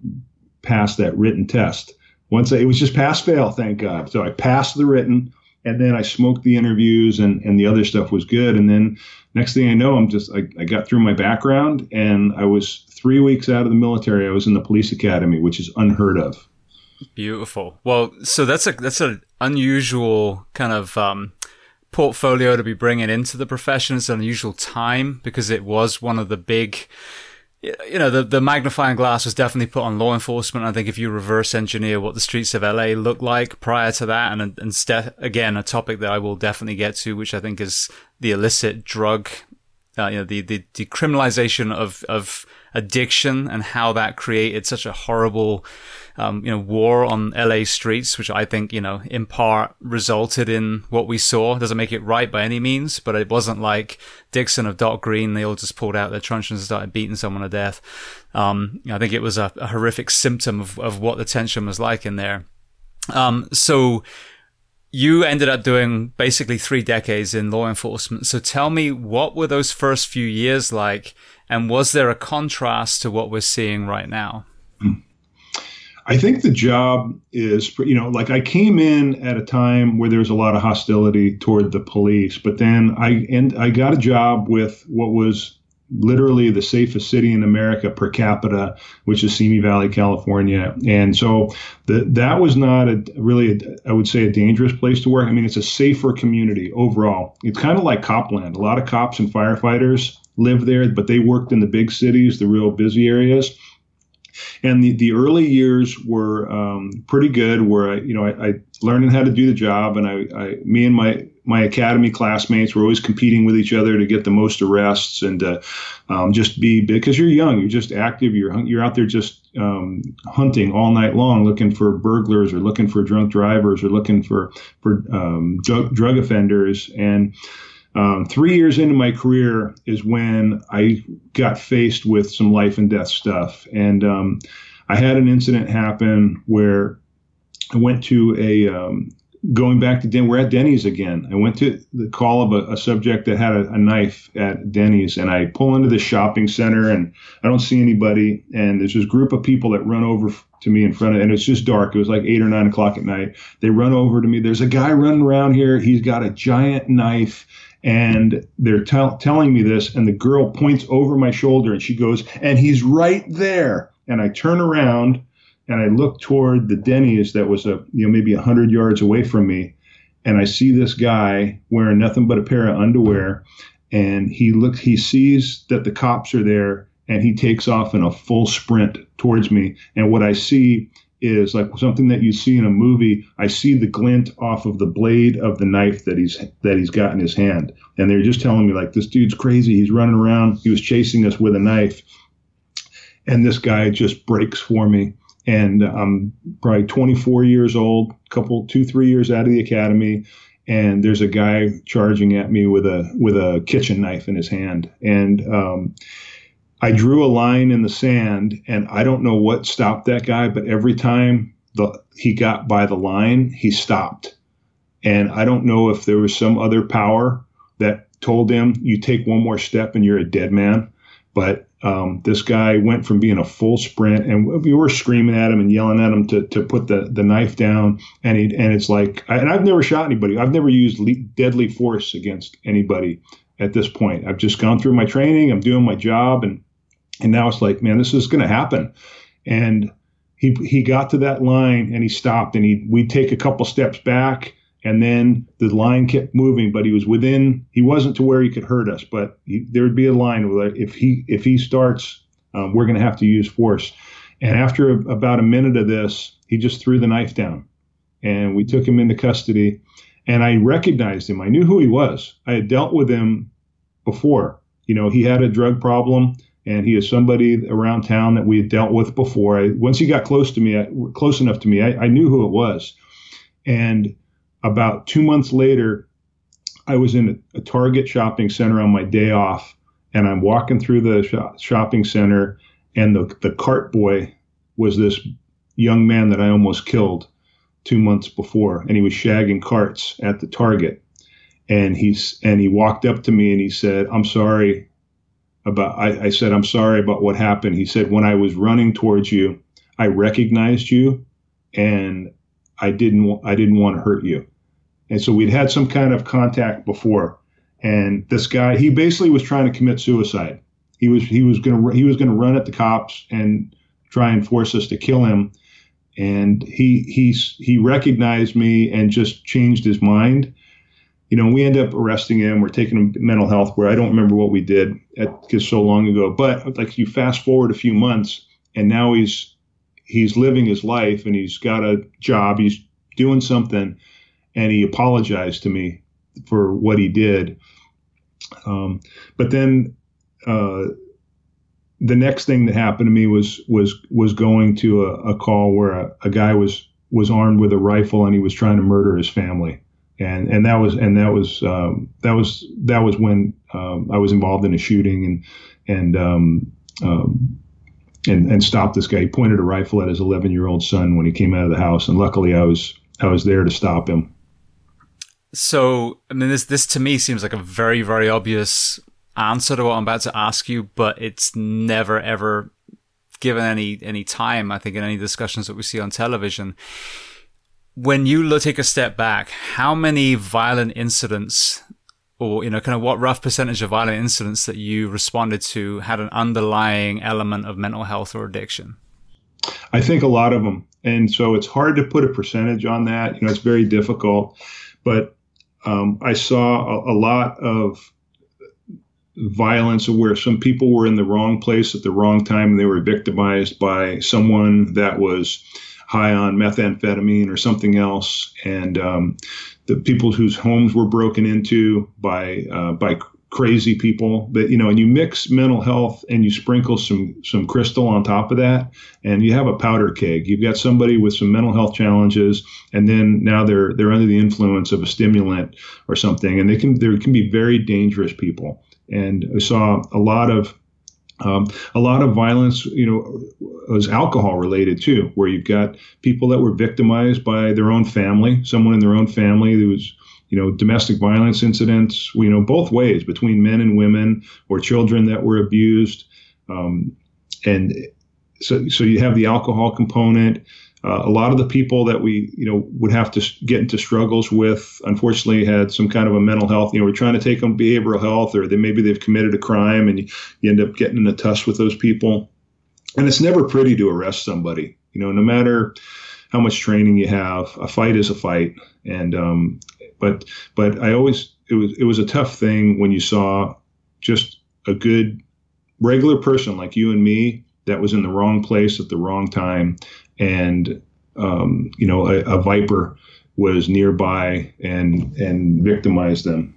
passed that written test once I, it was just pass fail, thank God. So I passed the written, and then I smoked the interviews, and and the other stuff was good. And then next thing I know, I'm just I, I got through my background, and I was three weeks out of the military. I was in the police academy, which is unheard of. Beautiful. Well, so that's a that's an unusual kind of um, portfolio to be bringing into the profession. It's an unusual time because it was one of the big you know, the, the magnifying glass was definitely put on law enforcement. I think if you reverse engineer what the streets of LA looked like prior to that, and, and again, a topic that I will definitely get to, which I think is the illicit drug uh, you know, the, the decriminalization of, of addiction and how that created such a horrible, um, you know, war on LA streets, which I think, you know, in part resulted in what we saw. Doesn't make it right by any means, but it wasn't like Dixon of Dock Green. They all just pulled out their truncheons and started beating someone to death. Um, I think it was a, a horrific symptom of, of what the tension was like in there. Um, so, you ended up doing basically three decades in law enforcement. So tell me, what were those first few years like? And was there a contrast to what we're seeing right now? I think the job is, you know, like I came in at a time where there was a lot of hostility toward the police, but then I and I got a job with what was literally the safest city in America per capita, which is Simi Valley, California. And so the, that was not a really, a, I would say, a dangerous place to work. I mean, it's a safer community overall. It's kind of like Copland. A lot of cops and firefighters live there, but they worked in the big cities, the real busy areas. And the, the early years were um, pretty good, where I, you know, I, I learning how to do the job, and I, I, me and my my academy classmates were always competing with each other to get the most arrests and uh, um, just be because you're young, you're just active, you're you're out there just um, hunting all night long, looking for burglars or looking for drunk drivers or looking for for um, drug, drug offenders and. Um, three years into my career is when I got faced with some life and death stuff. And um, I had an incident happen where I went to a, um, going back to Den, we're at Denny's again. I went to the call of a, a subject that had a, a, knife at Denny's, and I pull into the shopping center, and I don't see anybody. And there's this group of people that run over to me in front of, and it's just dark. It was like eight or nine o'clock at night. They run over to me. There's a guy running around here. He's got a giant knife and they're t- telling me this and the girl points over my shoulder and she goes and he's right there. And i turn around and i look toward the denny's that was a you know maybe 100 yards away from me and i see this guy wearing nothing but a pair of underwear and he looks he sees that the cops are there and he takes off in a full sprint towards me and what i see is like something that you see in a movie. I see the glint off of the blade of the knife that he's that he's got in his hand, and they're just telling me like this dude's crazy. He's running around. He was chasing us with a knife, and this guy just breaks for me. And I'm probably 24 years old, couple two three years out of the academy, and there's a guy charging at me with a with a kitchen knife in his hand, and um, I drew a line in the sand, and I don't know what stopped that guy, but every time the he got by the line, he stopped. And I don't know if there was some other power that told him, "You take one more step, and you're a dead man." But um, this guy went from being a full sprint, and we were screaming at him and yelling at him to, to put the, the knife down. And he, and it's like, and I've never shot anybody. I've never used le- deadly force against anybody at this point. I've just gone through my training. I'm doing my job, and and now it's like, man, this is going to happen. And he he got to that line and he stopped and he we take a couple steps back and then the line kept moving, but he was within. He wasn't to where he could hurt us, but he, there would be a line where if he if he starts, um, we're going to have to use force. And after a, about a minute of this, he just threw the knife down, and we took him into custody. And I recognized him. I knew who he was. I had dealt with him before. You know, he had a drug problem and he is somebody around town that we had dealt with before. I, once he got close to me, I, close enough to me, I, I, knew who it was. And about two months later, I was in a, a, Target shopping center on my day off, and I'm walking through the sh- shopping center, and the the cart boy was this young man that I almost killed two months before, and he was shagging carts at the Target. And he's and he walked up to me and he said, "I'm sorry, about I, I, said i'm sorry about what happened. He said when i was running towards you i recognized you and i didn't i didn't want to hurt you. And so we'd had some kind of contact before and this guy he basically was trying to commit suicide. He was he was to he was to run at the cops and try and force us to kill him. And he he's he recognized me and just changed his mind you know, we end up arresting him. We're taking him to mental health where I don't remember what we did because so long ago. But like you fast forward a few months, and now he's he's living his life and he's got a job. He's doing something, and he apologized to me for what he did. Um, but then uh, the next thing that happened to me was was was going to a, a call where a, a, guy was was armed with a rifle and he was trying to murder his family. And, and that was and that was um, that was that was when um, I was involved in a shooting and and um, um and and stopped this guy. He pointed a rifle at his 11 year old son when he came out of the house, and luckily I was I was there to stop him. So, I mean, this this to me seems like a very very obvious answer to what I'm about to ask you, but it's never ever given any any time. I think in any discussions that we see on television. When you take a step back, how many violent incidents or you know kind of what rough percentage of violent incidents that you responded to had an underlying element of mental health or addiction? I think a lot of them and so it's hard to put a percentage on that. You know it's very difficult. But um, i saw a, a lot of violence where some people were in the wrong place at the wrong time and they were victimized by someone that was high on methamphetamine or something else. And um, the people whose homes were broken into by uh, by crazy people but you know and you mix mental health and you sprinkle some some crystal on top of that and you have a powder keg. You've got somebody with some mental health challenges and then now they're they're under the influence of a stimulant or something. And they can they can be very dangerous people. And i saw a lot of um, a lot of violence, you know, was alcohol related too, where you've got people that were victimized by their own family, someone in their own family There was, you know, domestic violence incidents, you know, both ways between men and women or children that were abused. Um, and so, so you have the alcohol component. Uh, a lot of the people that we, you know, would have to get into struggles with, unfortunately, had some kind of a mental health. You know, we're trying to take them behavioral health, or they maybe they've committed a crime, and you, you end up getting in a tuss with those people. And it's never pretty to arrest somebody. You know, no matter how much training you have, a fight is a fight. And um, but but I always it was it was a tough thing when you saw just a good regular person like you and me that was in the wrong place at the wrong time and um, you know a, a, viper was nearby and and victimized them.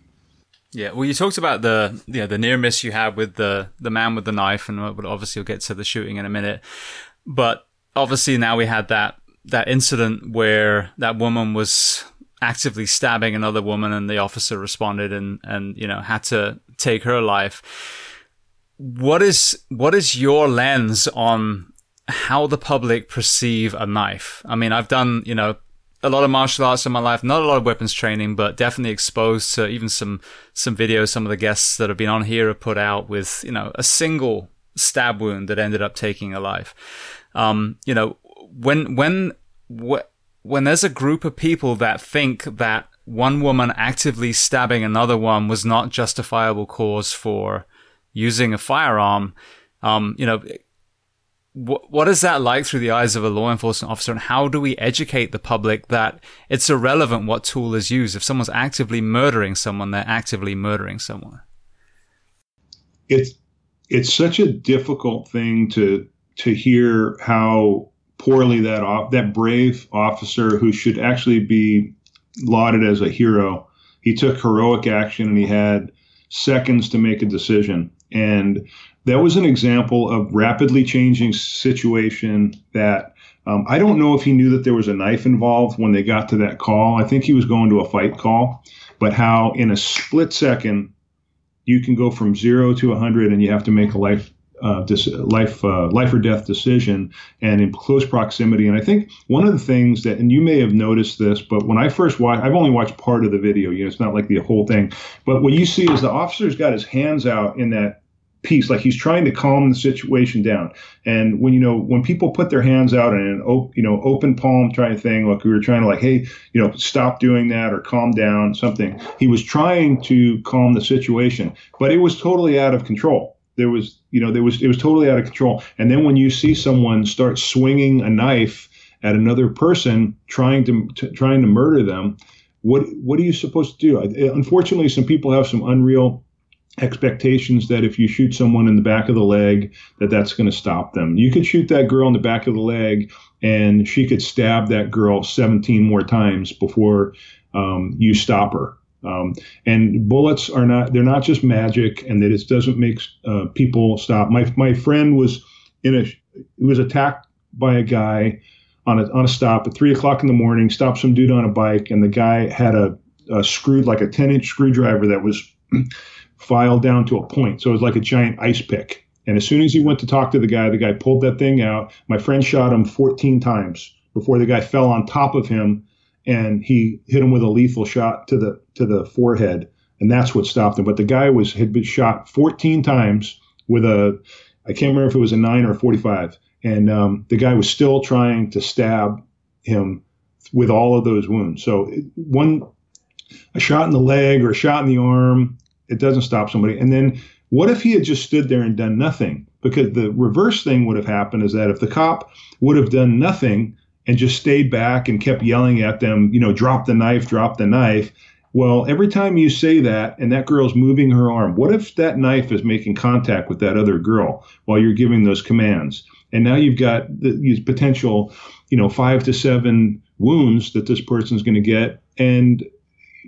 Yeah, well, you talked about the the near miss you had with the the man with the knife, and obviously we'll get to the shooting in a minute. But obviously now we had that that incident where that woman was actively stabbing another woman, and the officer responded and and you know had to take her life. What is what is your lens on how the public perceive a knife. I mean, I've done, you know, a lot of martial arts in my life, not a lot of weapons training, but definitely exposed to even some, some videos some of the guests that have been on here have put out with, you know, a single stab wound that ended up taking a life. Um, you know, when, when, wh- when there's a group of people that think that one woman actively stabbing another one was not justifiable cause for using a firearm, um, you know, what, what is that like through the eyes of a law enforcement officer and how do we educate the public that it's irrelevant what tool is used? If someone's actively murdering someone they're actively murdering someone. It's it's such a difficult thing to to hear how poorly that off, that brave officer who should actually be lauded as a hero he took heroic action and he had seconds to make a decision. And that was an example of rapidly changing situation that um, I don't know if he knew that there was a knife involved when they got to that call. I think he was going to a fight call, but how in a split second you can go from zero to 100 and you have to make a life uh, dis- life uh, life or death decision and in close proximity. And I think one of the things that, and you may have noticed this, but when I first watched, I've only watched part of the video. You know, it's not like the whole thing. But what you see is the officer's got his hands out in that peace. Like he's trying to calm the situation down. And when you know when people put their hands out in an op, you know open palm trying thing like we were trying to like hey you know stop doing that or calm down something he was trying to calm the situation. But it was totally out of control. There was you know there was it was totally out of control. And then when you see someone start swinging a knife at another person trying to, to trying to murder them what what are you supposed to do? Unfortunately some people have some unreal expectations that if you shoot someone in the back of the leg that that's going to stop them you could shoot that girl in the back of the leg and she could stab that girl 17 more times before um, you stop her Um, and bullets are not, they're not just magic and that it doesn't make uh, people stop. My, my friend was in a, he was attacked by a guy on a, on a stop at three o'clock in the morning, stopped some dude on a bike, and the guy had a, a screwed, like a 10 inch screwdriver that was filed down to a point. So it was like a giant ice pick. And as soon as he went to talk to the guy, the guy pulled that thing out. My friend shot him 14 times before the guy fell on top of him and he hit him with a lethal shot to the to the forehead, and that's what stopped him. But the guy was had been shot 14 times with a I can't remember if it was a nine or a 45, and um, the guy was still trying to stab him with all of those wounds. So one a shot in the leg or a shot in the arm, it doesn't stop somebody. And then what if he had just stood there and done nothing? Because the reverse thing would have happened is that if the cop would have done nothing, and just stayed back and kept yelling at them, you know, drop the knife, drop the knife. Well, every time you say that and that girl's moving her arm, what if that knife is making contact with that other girl while you're giving those commands? And now you've got these potential, you know, five to seven wounds that this person's going to get. And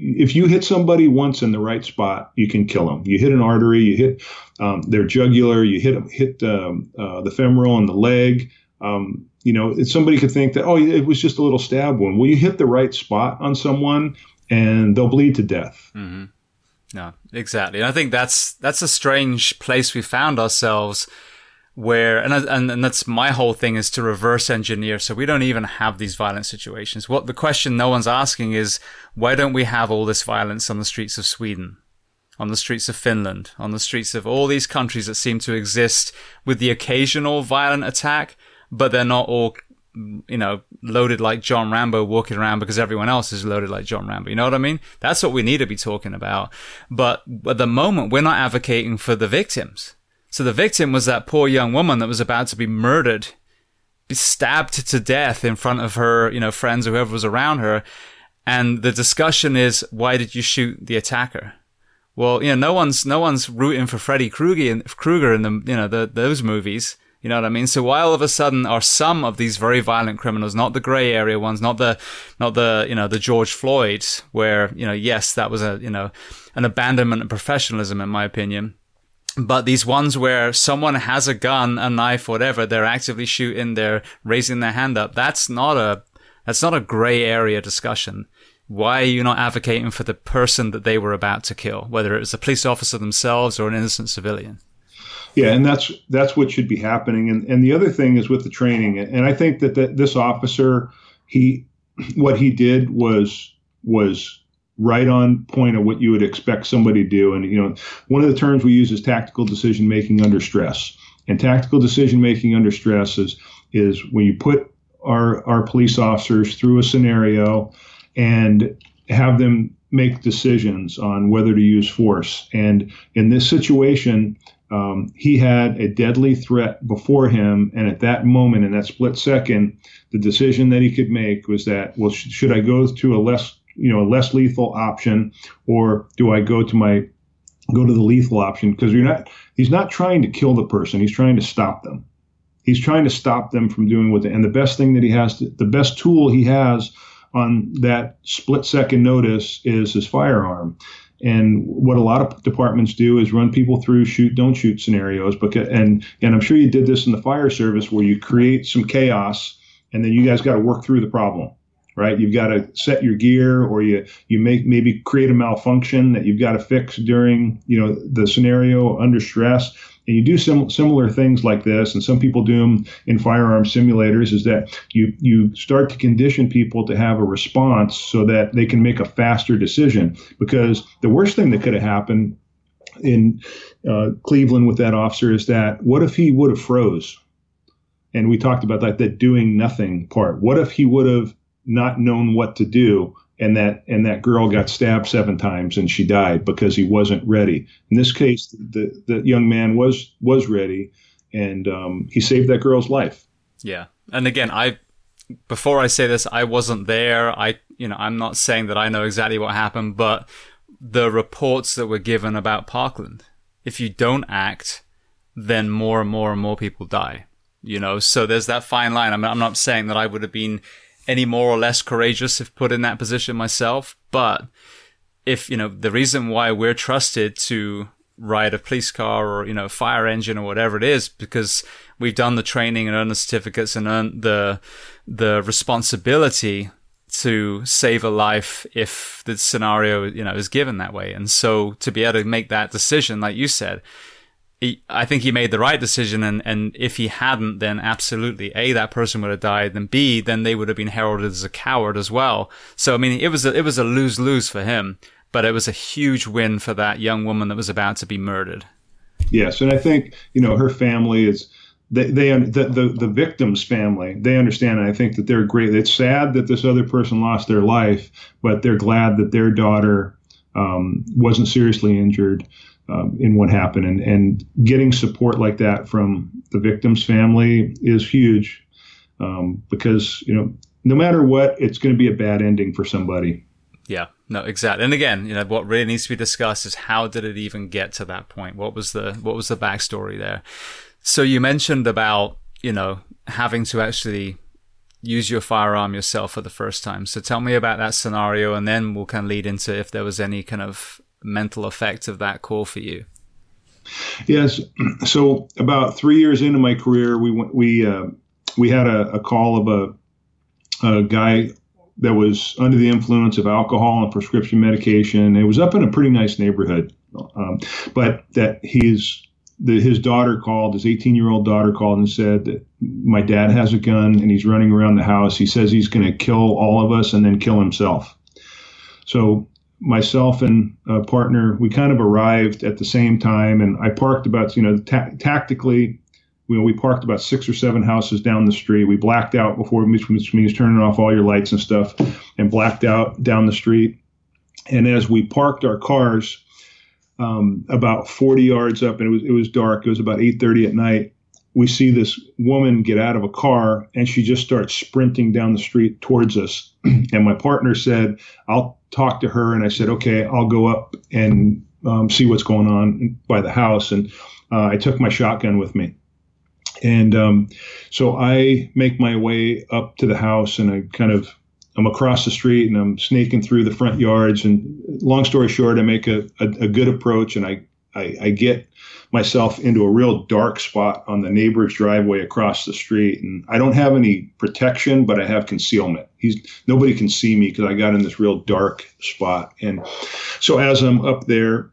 if you hit somebody once in the right spot, you can kill them. You hit an artery, you hit um, their jugular, you hit hit um, uh, the femoral and the leg. Um, you know, somebody could think that, oh, it was just a little stab wound. Well, you hit the right spot on someone and they'll bleed to death. Mm-hmm. No, exactly. And I think that's, that's a strange place we found ourselves where, and, and, and that's my whole thing is to reverse engineer. So we don't even have these violent situations. What the question no one's asking is, why don't we have all this violence on the streets of Sweden? on the streets of Finland, on the streets of all these countries that seem to exist with the occasional violent attack, but they're not all you know, loaded like John Rambo walking around because everyone else is loaded like John Rambo. You know what I mean? That's what we need to be talking about. But at the moment, we're not advocating for the victims. So the victim was that poor young woman that was about to be murdered, be stabbed to death in front of her, you know, friends or whoever was around her. And the discussion is, why did you shoot the attacker? Well, you know, no one's, no one's rooting for Freddy Krueger, Krueger in the, you know, the, those movies. You know what I mean? So why all of a sudden are some of these very violent criminals, not the gray area ones, not the, not the, you know, the George Floyds, where, you know, yes, that was a, you know, an abandonment of professionalism, in my opinion. But these ones where someone has a gun, a knife, whatever, they're actively shooting, they're raising their hand up. That's not a, that's not a gray area discussion. Why are you not advocating for the person that they were about to kill, whether it was a police officer themselves or an innocent civilian? Yeah, and that's that's what should be happening. And and the other thing is with the training, and I think that, that this officer, he, what he did was was right on point of what you would expect somebody to do. And you know, one of the terms we use is tactical decision making under stress. And tactical decision making under stress is is when you put our our police officers through a scenario and have them make decisions on whether to use force. And in this situation, um, he had a deadly threat before him, and at that moment, in that split second, the decision that he could make was that, well, sh- should I go to a less, you know, a less lethal option, or do I go to my go to the lethal option? Because you're not, he's not trying to kill the person; he's trying to stop them. He's trying to stop them from doing what. They, and the best thing that he has, to, the best tool he has on that split second notice is his firearm. And what a lot of departments do is run people through shoot, don't shoot scenarios. Because, and, and I'm sure you did this in the fire service where you create some chaos and then you guys got to work through the problem, right? You've got to set your gear or you, you make maybe create a malfunction that you've got to fix during, you know, the scenario under stress and you do sim- similar things like this, and some people do them in firearm simulators, is that you you start to condition people to have a response so that they can make a faster decision. Because the worst thing that could have happened in uh, Cleveland with that officer is that what if he would have froze? And we talked about that that doing nothing part. What if he would have not known what to do and that and that girl got stabbed seven times and she died because he wasn't ready. In this case, the the young man was was ready, and um, he saved that girl's life. Yeah, and again, I before I say this, I wasn't there. I you know I'm not saying that I know exactly what happened, but the reports that were given about Parkland, if you don't act, then more and more and more people die. You know, so there's that fine line. I mean, I'm not saying that I would have been any more or less courageous if put in that position myself, but if, you know, the reason why we're trusted to ride a police car or, you know, a fire engine or whatever it is, because we've done the training and earned the certificates and earned the, the responsibility to save a life if the scenario, you know, is given that way. And so to be able to make that decision, like you said, he, I think he made the right decision. And, and if he hadn't, then absolutely A, that person would have died. And B, then they would have been heralded as a coward as well. So, I mean, it was a, it was a lose lose for him, but it was a huge win for that young woman that was about to be murdered. Yes. And I think, you know, her family is, they, they the, the, the victim's family they understand and i think that they're great it's sad that this other person lost their life but they're glad that their daughter um, wasn't seriously injured um, in what happened. And, and getting support like that from the victim's family is huge um, because you know no matter what it's going to be a bad ending for somebody. Yeah no exactly and again you know what really needs to be discussed is how did it even get to that point? What was the what was the backstory there? So you mentioned about, you know, having to actually use your firearm yourself for the first time. So tell me about that scenario and then we'll kind of lead into if there was any kind of mental effect of that call for you. Yes. So about three years into my career, we went, we, uh, we had a, a call of a, a guy that was under the influence of alcohol and prescription medication. It was up in a pretty nice neighborhood, um, but that he's the, his daughter called, his 18 year old daughter called and said that my dad has a gun and he's running around the house. He says he's going to kill all of us and then kill himself. So myself and a partner, we kind of arrived at the same time, and I parked about, you know, ta- tactically, you know, we parked about six or seven houses down the street. We blacked out before, which means turning off all your lights and stuff, and blacked out down the street. And as we parked our cars, um, about 40 yards up, and it was it was dark. It was about 8:30 at night. We see this woman get out of a car, and she just starts sprinting down the street towards us. and my partner said, "I'll talk to her." And I said, "Okay, I'll go up and um, see what's going on by the house." And uh, I took my shotgun with me. And um, so I make my way up to the house, and I kind of I'm across the street and I'm snaking through the front yards. And long story short, I make a, a, a good approach and I, I, I, get myself into a real dark spot on the neighbor's driveway across the street. And I don't have any protection, but I have concealment. He's nobody can see me because I got in this real dark spot. And so as I'm up there,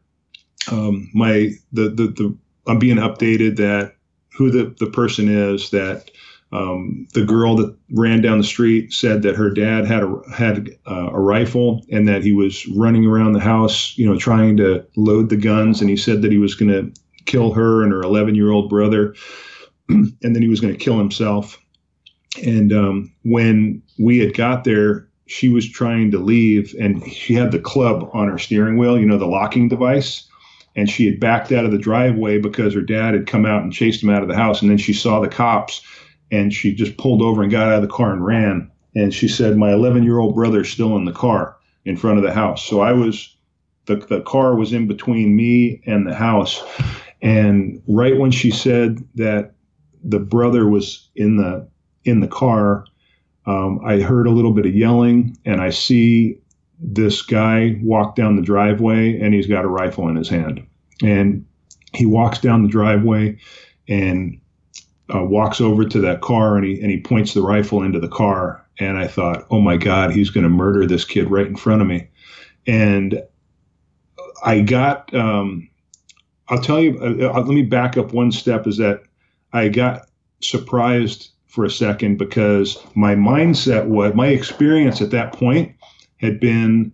um, my the, the the I'm being updated that who the the person is that um, the girl that ran down the street said that her dad had a had uh, a rifle and that he was running around the house, you know, trying to load the guns. And he said that he was going to kill her and her 11 year old brother, and then he was going to kill himself. And um, when we had got there, she was trying to leave, and she had the club on her steering wheel, you know, the locking device. And she had backed out of the driveway because her dad had come out and chased him out of the house. And then she saw the cops and she just pulled over and got out of the car and ran. And she said, My 11 year old brother's still in the car in front of the house. So I was, the, the car was in between me and the house. And right when she said that the brother was in the in the car, um, I heard a little bit of yelling, and I see this guy walk down the driveway, and he's got a rifle in his hand. And he walks down the driveway, and uh, walks over to that car and he and he points the rifle into the car. And I thought, oh my God, he's going to murder this kid right in front of me. And I got, um, I'll tell you, uh, uh let me back up one step is that I got surprised for a second because my mindset was, my experience at that point had been,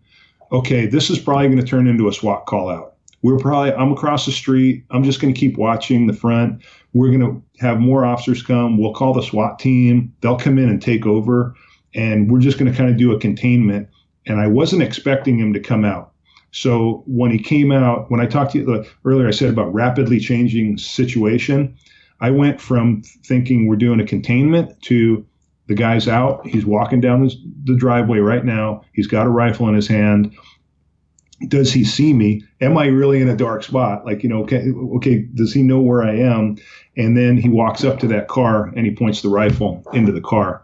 okay, this is probably going to turn into a SWAT call out. We're probably, I'm across the street. I'm just going to keep watching the front. We're going to have more officers come. We'll call the SWAT team. They'll come in and take over. And we're just going to kind of do a containment. And I wasn't expecting him to come out. So when he came out, when I talked to you uh, earlier, I said about rapidly changing situation. I went from thinking we're doing a containment to the guy's out. He's walking down the driveway right now. He's got a rifle in his hand does he see me? Am I really in a dark spot? Like, you know, okay, okay, does he know where I am? And then he walks up to that car and he points the rifle into the car.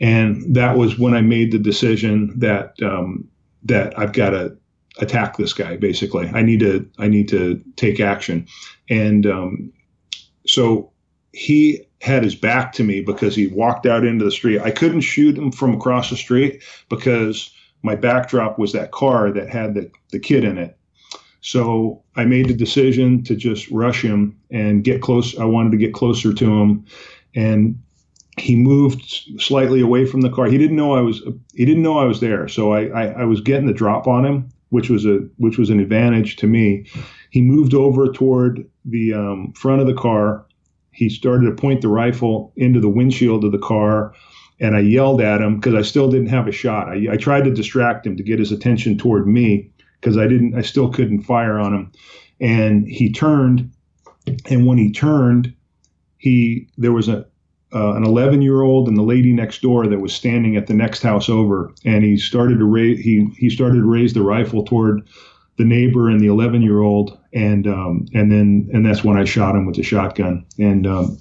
And that was when I made the decision that um, that I've got to attack this guy. Basically, I need to I need to take action, and um, so he had his back to me because he walked out into the street. I couldn't shoot him from across the street because my backdrop was that car that had the, the kid in it. So I made the decision to just rush him and get close. I wanted to get closer to him. And he moved slightly away from the car. He didn't know I was he didn't know I was there. So I, I, I was getting the drop on him, which was a which was an advantage to me. He moved over toward the um, front of the car he started to point the rifle into the windshield of the car and I yelled at him because I still didn't have a shot. I, I, tried to distract him to get his attention toward me because I didn't, I still couldn't fire on him. And he turned, and when he turned, he there was a uh, an 11 year old and the lady next door that was standing at the next house over, and he started to raise he he started to raise the rifle toward the neighbor and the 11 year old, and um, and then and that's when I shot him with the shotgun. And um,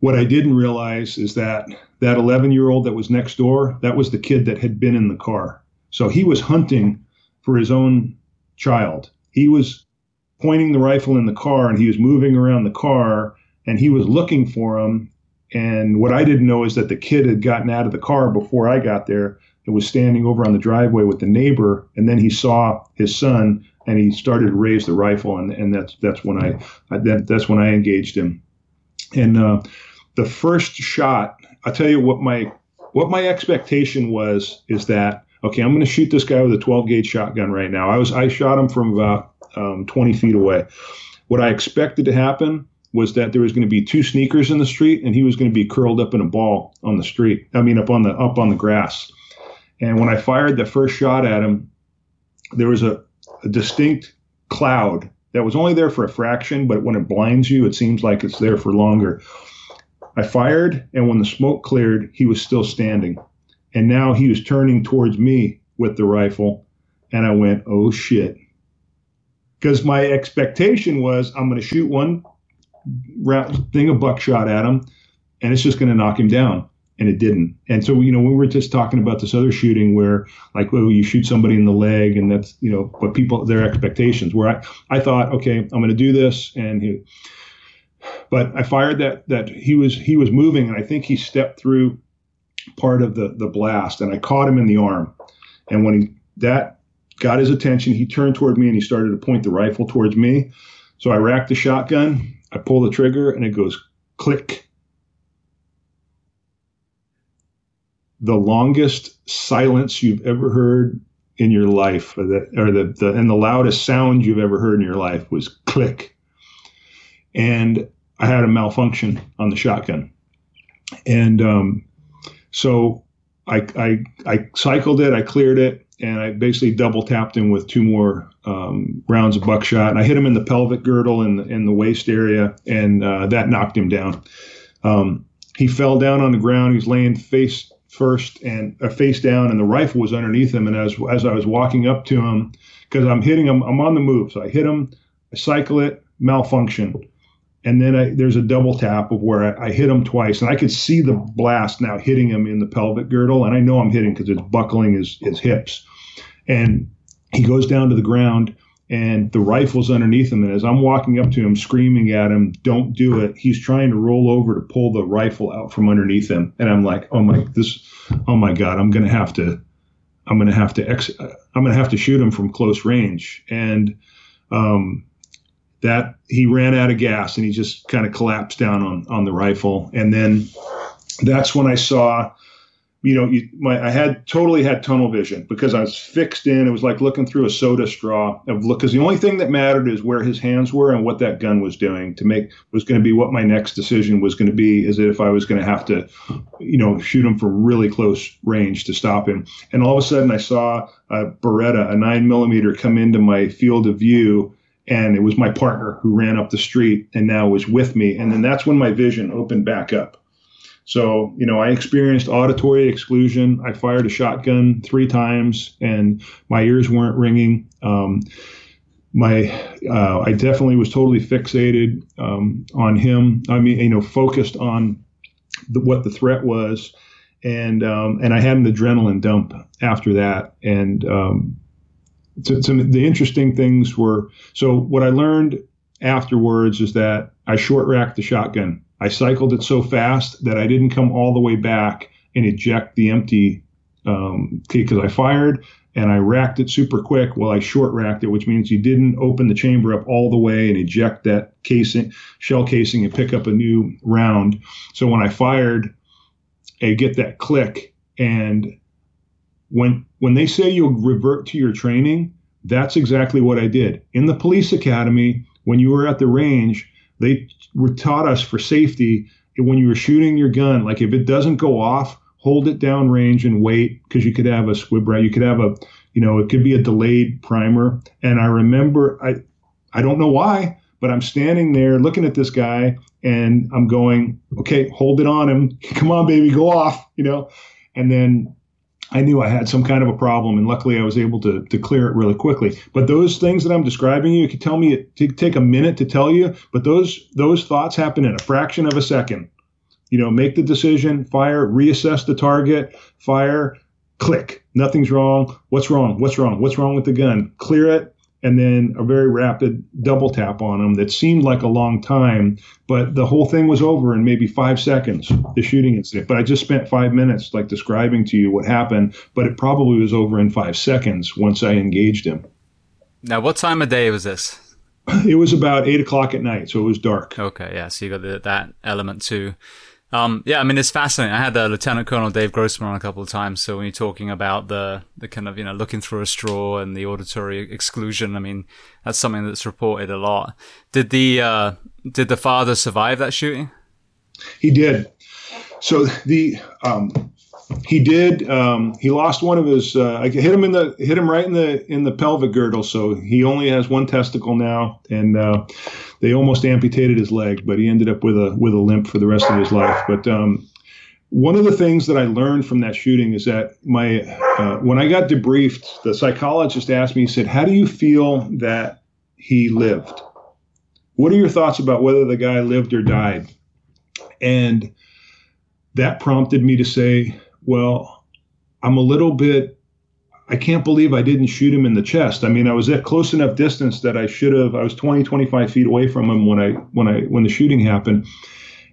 what I didn't realize is that that 11 year old that was next door, that was the kid that had been in the car. So he was hunting for his own child. He was pointing the rifle in the car and he was moving around the car and he was looking for him. And what I didn't know is that the kid had gotten out of the car before I got there and was standing over on the driveway with the neighbor, and then he saw his son, and he started to raise the rifle, and, and that's that's when I, I that, that's when I engaged him. And uh, the first shot, I'll tell you what my what my expectation was is that okay, I'm going to shoot this guy with a 12 gauge shotgun right now. I was I shot him from about um, 20 feet away. What I expected to happen was that there was going to be two sneakers in the street, and he was going to be curled up in a ball on the street. I mean, up on the up on the grass. And when I fired the first shot at him, there was a, a distinct cloud that was only there for a fraction, but when it blinds you, it seems like it's there for longer. I fired, and when the smoke cleared, he was still standing. And now he was turning towards me with the rifle. And I went, oh shit. Because my expectation was I'm going to shoot one thing of buckshot at him, and it's just going to knock him down and it didn't. And so, you know, we were just talking about this other shooting where, like, well, you shoot somebody in the leg, and that's, you know, what people their expectations. Where I, I thought, okay, I'm going to do this, and he, but I fired that that he was he was moving, and I think he stepped through part of the the blast, and I caught him in the arm, and when he that got his attention, he turned toward me and he started to point the rifle towards me. So I racked the shotgun, I pull the trigger, and it goes click the longest silence you've ever heard in your life, or the, or the, the and the loudest sound you've ever heard in your life was click. And I had a malfunction on the shotgun, and um, so I, I I cycled it, I cleared it, and I basically double tapped him with two more um, rounds of buckshot. And I hit him in the pelvic girdle and in, in the waist area, and uh, that knocked him down. Um, he fell down on the ground. He's laying face first and uh, face down, and the rifle was underneath him. And as as I was walking up to him, because I'm hitting him, I'm on the move, so I hit him, I cycle it, malfunction, and then I, there's a double tap of where I, I, hit him twice, and I could see the blast now hitting him in the pelvic girdle, and I know I'm hitting because it's buckling his his hips, and he goes down to the ground and the rifle's underneath him. And as I'm walking up to him, screaming at him, "Don't do it!" He's trying to roll over to pull the rifle out from underneath him, and I'm like, "Oh my, this, oh my God, I'm gonna have to, I'm gonna have to, ex- I'm gonna have to shoot him from close range." And um, that he ran out of gas, and he just kind of collapsed down on on the rifle, and then that's when I saw you know, you, my, I had totally had tunnel vision because I was fixed in. It was like looking through a soda straw of look, because the only thing that mattered is where his hands were and what that gun was doing to make was going to be what my next decision was going to be. Is if I was going to have to, you know, shoot him from really close range to stop him. And all of a sudden, I saw a Beretta, a nine millimeter, come into my field of view and it was my partner who ran up the street and now was with me. And then that's when my vision opened back up. So, you know, I experienced auditory exclusion. I fired a shotgun three times and my ears weren't ringing. Um, my, uh, I definitely was totally fixated um, on him. I mean, you know, focused on the, what the threat was. And, um, and I had an adrenaline dump after that. And, um, to, to the interesting things were so what I learned afterwards is that I short racked the shotgun. I cycled it so fast that I didn't come all the way back and eject the empty because um, I fired and I racked it super quick while I short racked it, which means you didn't open the chamber up all the way and eject that casing, shell casing, and pick up a new round. So when I fired, I get that click. And when when they say you'll revert to your training, that's exactly what I did. In the police academy, when you were at the range, they were taught us for safety when you were shooting your gun, like if it doesn't go off, hold it down range and wait because you could have a squib right. You could have a, you know, it could be a delayed primer. And I remember, I, I don't know why, but I'm standing there looking at this guy and I'm going, okay, hold it on him. Come on, baby, go off, you know. And then I knew I had some kind of a problem, and luckily I was able to, to clear it really quickly. But those things that I'm describing you, could tell me it take a minute to tell you, but those those thoughts happen in a fraction of a second you know, make the decision, fire, reassess the target, fire, click. Nothing's wrong. What's wrong? What's wrong? What's wrong with the gun? Clear it, and then a very rapid double tap on him that seemed like a long time, but the whole thing was over in maybe five seconds, the shooting incident. But I just spent five minutes like describing to you what happened, but it probably was over in five seconds once I engaged him. Now, what time of day was this? It was about eight o'clock at night, so it was dark. Okay, yeah, so you got the, that element too. Um, yeah, I mean, it's fascinating. I had uh, Lieutenant Colonel Dave Grossman on a couple of times. So when you're talking about the, the kind of, you know, looking through a straw and the auditory exclusion, I mean, that's something that's reported a lot. Did the, uh, did the father survive that shooting? He did. So the, um, he did. Um, he lost one of his. Uh, I hit him in the hit him right in the in the pelvic girdle. So he only has one testicle now, and uh, they almost amputated his leg, but he ended up with a with a limp for the rest of his life. But um, one of the things that I learned from that shooting is that my uh, when I got debriefed, the psychologist asked me. He said, "How do you feel that he lived? What are your thoughts about whether the guy lived or died?" And that prompted me to say, "Well, I'm a little bit I can't believe I didn't shoot him in the chest. I mean, I was at close enough distance that I should have. I was 20, 25 feet away from him when I when I when the shooting happened,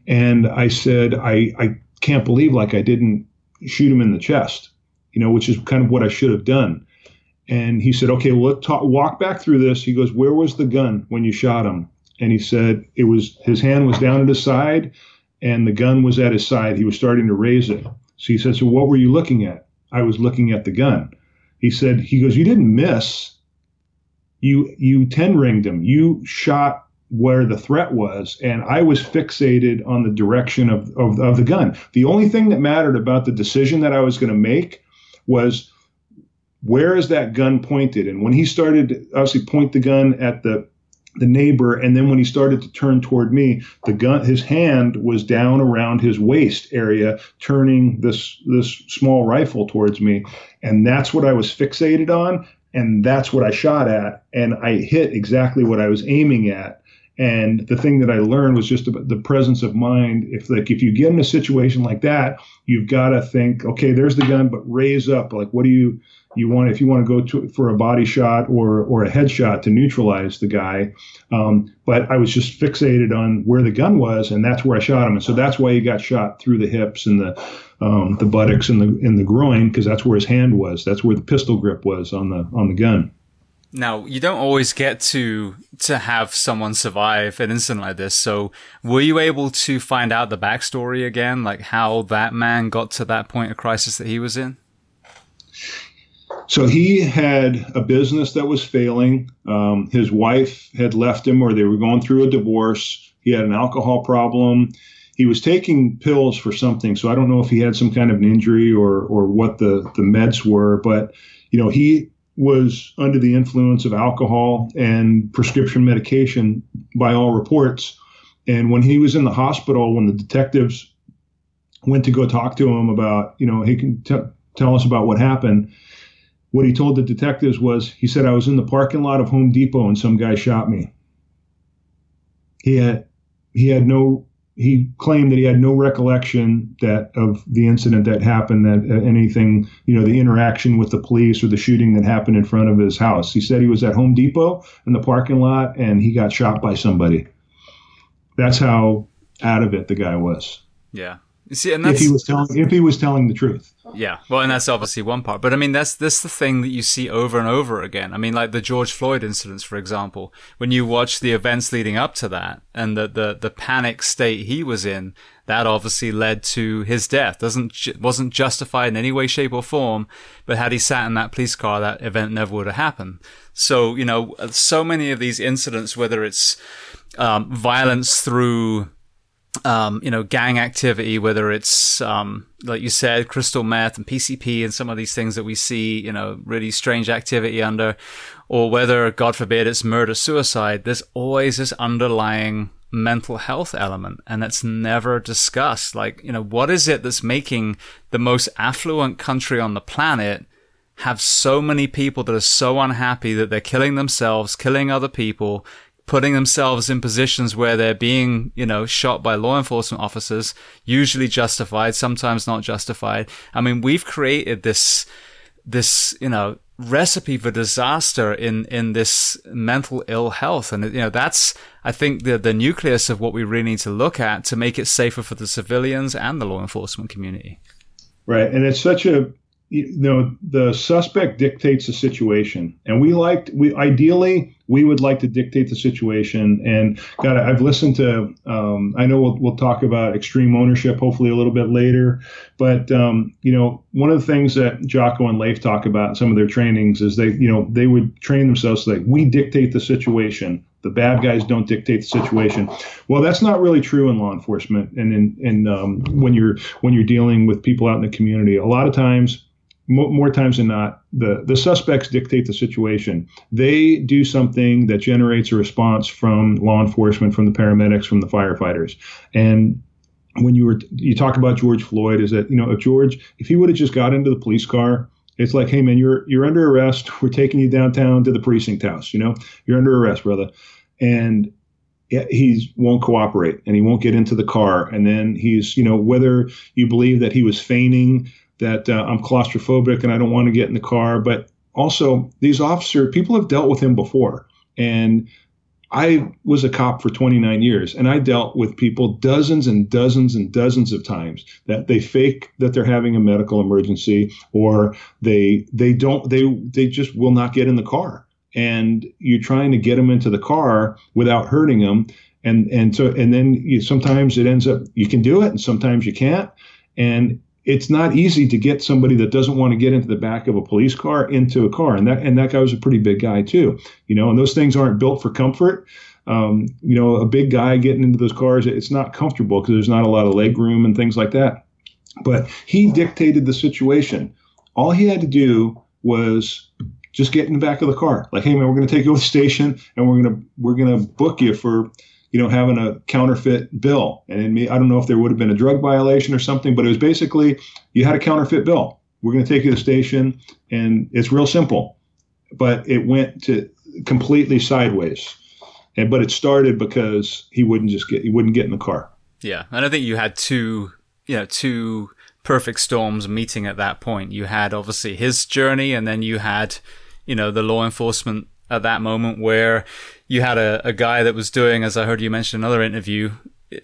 and I said, I I can't believe like I didn't shoot him in the chest, you know, which is kind of what I should have done. And he said, okay, well, let's talk, walk back through this. He goes, where was the gun when you shot him? And he said it was his hand was down at his side, and the gun was at his side. He was starting to raise it. So he said, so what were you looking at? I was looking at the gun. He said he goes you didn't miss. You you ten ringed him. You shot where the threat was and i was fixated on the direction of, of, of the gun. The only thing that mattered about the decision that i was going to make was where is that gun pointed? And when he started to obviously point the gun at the the neighbor and then when he started to turn toward me the gun his hand was down around his waist area turning this this small rifle towards me and that's what I was fixated on and that's what I shot at and I hit exactly what I was aiming at and the thing that I learned was just about the presence of mind. If like if you get in a situation like that, you've got to think, okay, there's the gun, but raise up. Like, what do you you want if you want to go to for a body shot or or a headshot to neutralize the guy? Um, but I was just fixated on where the gun was, and that's where I shot him. And so that's why he got shot through the hips and the um, the buttocks and the in the groin because that's where his hand was. That's where the pistol grip was on the on the gun. Now, you don't always get to to have someone survive an incident like this. So, were you able to find out the backstory again, like how that man got to that point of crisis that he was in? So he had a business that was failing. Um, his wife had left him, or they were going through a divorce. He had an alcohol problem. He was taking pills for something. So I don't know if he had some kind of an injury or or what the the meds were, but you know he was under the influence of alcohol and prescription medication by all reports. And when he was in the hospital, when the detectives went to go talk to him about, you know, he can t- tell us about what happened. What he told the detectives was, he said, I was in the parking lot of Home Depot and some guy shot me. He had, he had no he claimed that he had no recollection that of the incident that happened, that uh, anything, you know, the interaction with the police or the shooting that happened in front of his house. He said he was at Home Depot in the parking lot and he got shot by somebody. That's how out of it the guy was. Yeah. See, and that's, if he was telling if he was telling the truth. Yeah, well, and that's obviously one part, but I mean that's that's the thing that you see over and over again. I mean, like the George Floyd incidents, for example, when you watch the events leading up to that and the the, the panic state he was in, that obviously led to his death. doesn't wasn't justified in any way, shape, or form. But had he sat in that police car, that event never would have happened. So you know, so many of these incidents, whether it's um, violence through um, you know, gang activity, whether it's, um, like you said, crystal meth and PCP and some of these things that we see, you know, really strange activity under, or whether, God forbid, it's murder suicide, there's always this underlying mental health element and it's never discussed. Like, you know, what is it that's making the most affluent country on the planet have so many people that are so unhappy that they're killing themselves, killing other people, putting themselves in positions where they're being, you know, shot by law enforcement officers, usually justified, sometimes not justified. I mean, we've created this, this, you know, recipe for disaster in, in this mental ill health. And, you know, that's, I think, the, the nucleus of what we really need to look at to make it safer for the civilians and the law enforcement community. Right. And it's such a, you know the suspect dictates the situation and we liked we ideally we would like to dictate the situation and god i've listened to um, i know we'll, we'll talk about extreme ownership hopefully a little bit later but um, you know one of the things that jocko and leif talk about in some of their trainings is they you know they would train themselves like we dictate the situation the bad guys don't dictate the situation. Well, that's not really true in law enforcement, and in, in um, when you're when you're dealing with people out in the community. A lot of times, more times than not, the, the suspects dictate the situation. They do something that generates a response from law enforcement, from the paramedics, from the firefighters. And when you were you talk about George Floyd, is that you know if George if he would have just got into the police car, it's like, hey man, you're you're under arrest. We're taking you downtown to the precinct house. You know, you're under arrest, brother. And he won't cooperate and he won't get into the car. And then he's, you know, whether you believe that he was feigning that uh, I'm claustrophobic and I don't want to get in the car. But also, these officers, people have dealt with him before. And I was a cop for 29 years and I dealt with people dozens and dozens and dozens of times that they fake that they're having a medical emergency or they they don't they they just will not get in the car and you're trying to get them into the car without hurting them and and so and then you, sometimes it ends up you can do it and sometimes you can't and it's not easy to get somebody that doesn't want to get into the back of a police car into a car, and that and that guy was a pretty big guy too, you know. And those things aren't built for comfort. Um, you know, a big guy getting into those cars, it's not comfortable because there's not a lot of leg room and things like that. But he dictated the situation. All he had to do was just get in the back of the car. Like, hey man, we're going to take you to the station and we're going to we're going to book you for you know, having a counterfeit bill. And me, I don't know if there would have been a drug violation or something, but it was basically you had a counterfeit bill. We're going to take you to the station, and it's real simple. But it went to completely sideways. And but it started because he wouldn't just get he wouldn't get in the car. Yeah, and I think you had two, you know, two perfect storms meeting at that point. You had obviously his journey, and then you had, you know, the law enforcement at that moment where you had a, a guy that was doing, as I heard you mention in another interview,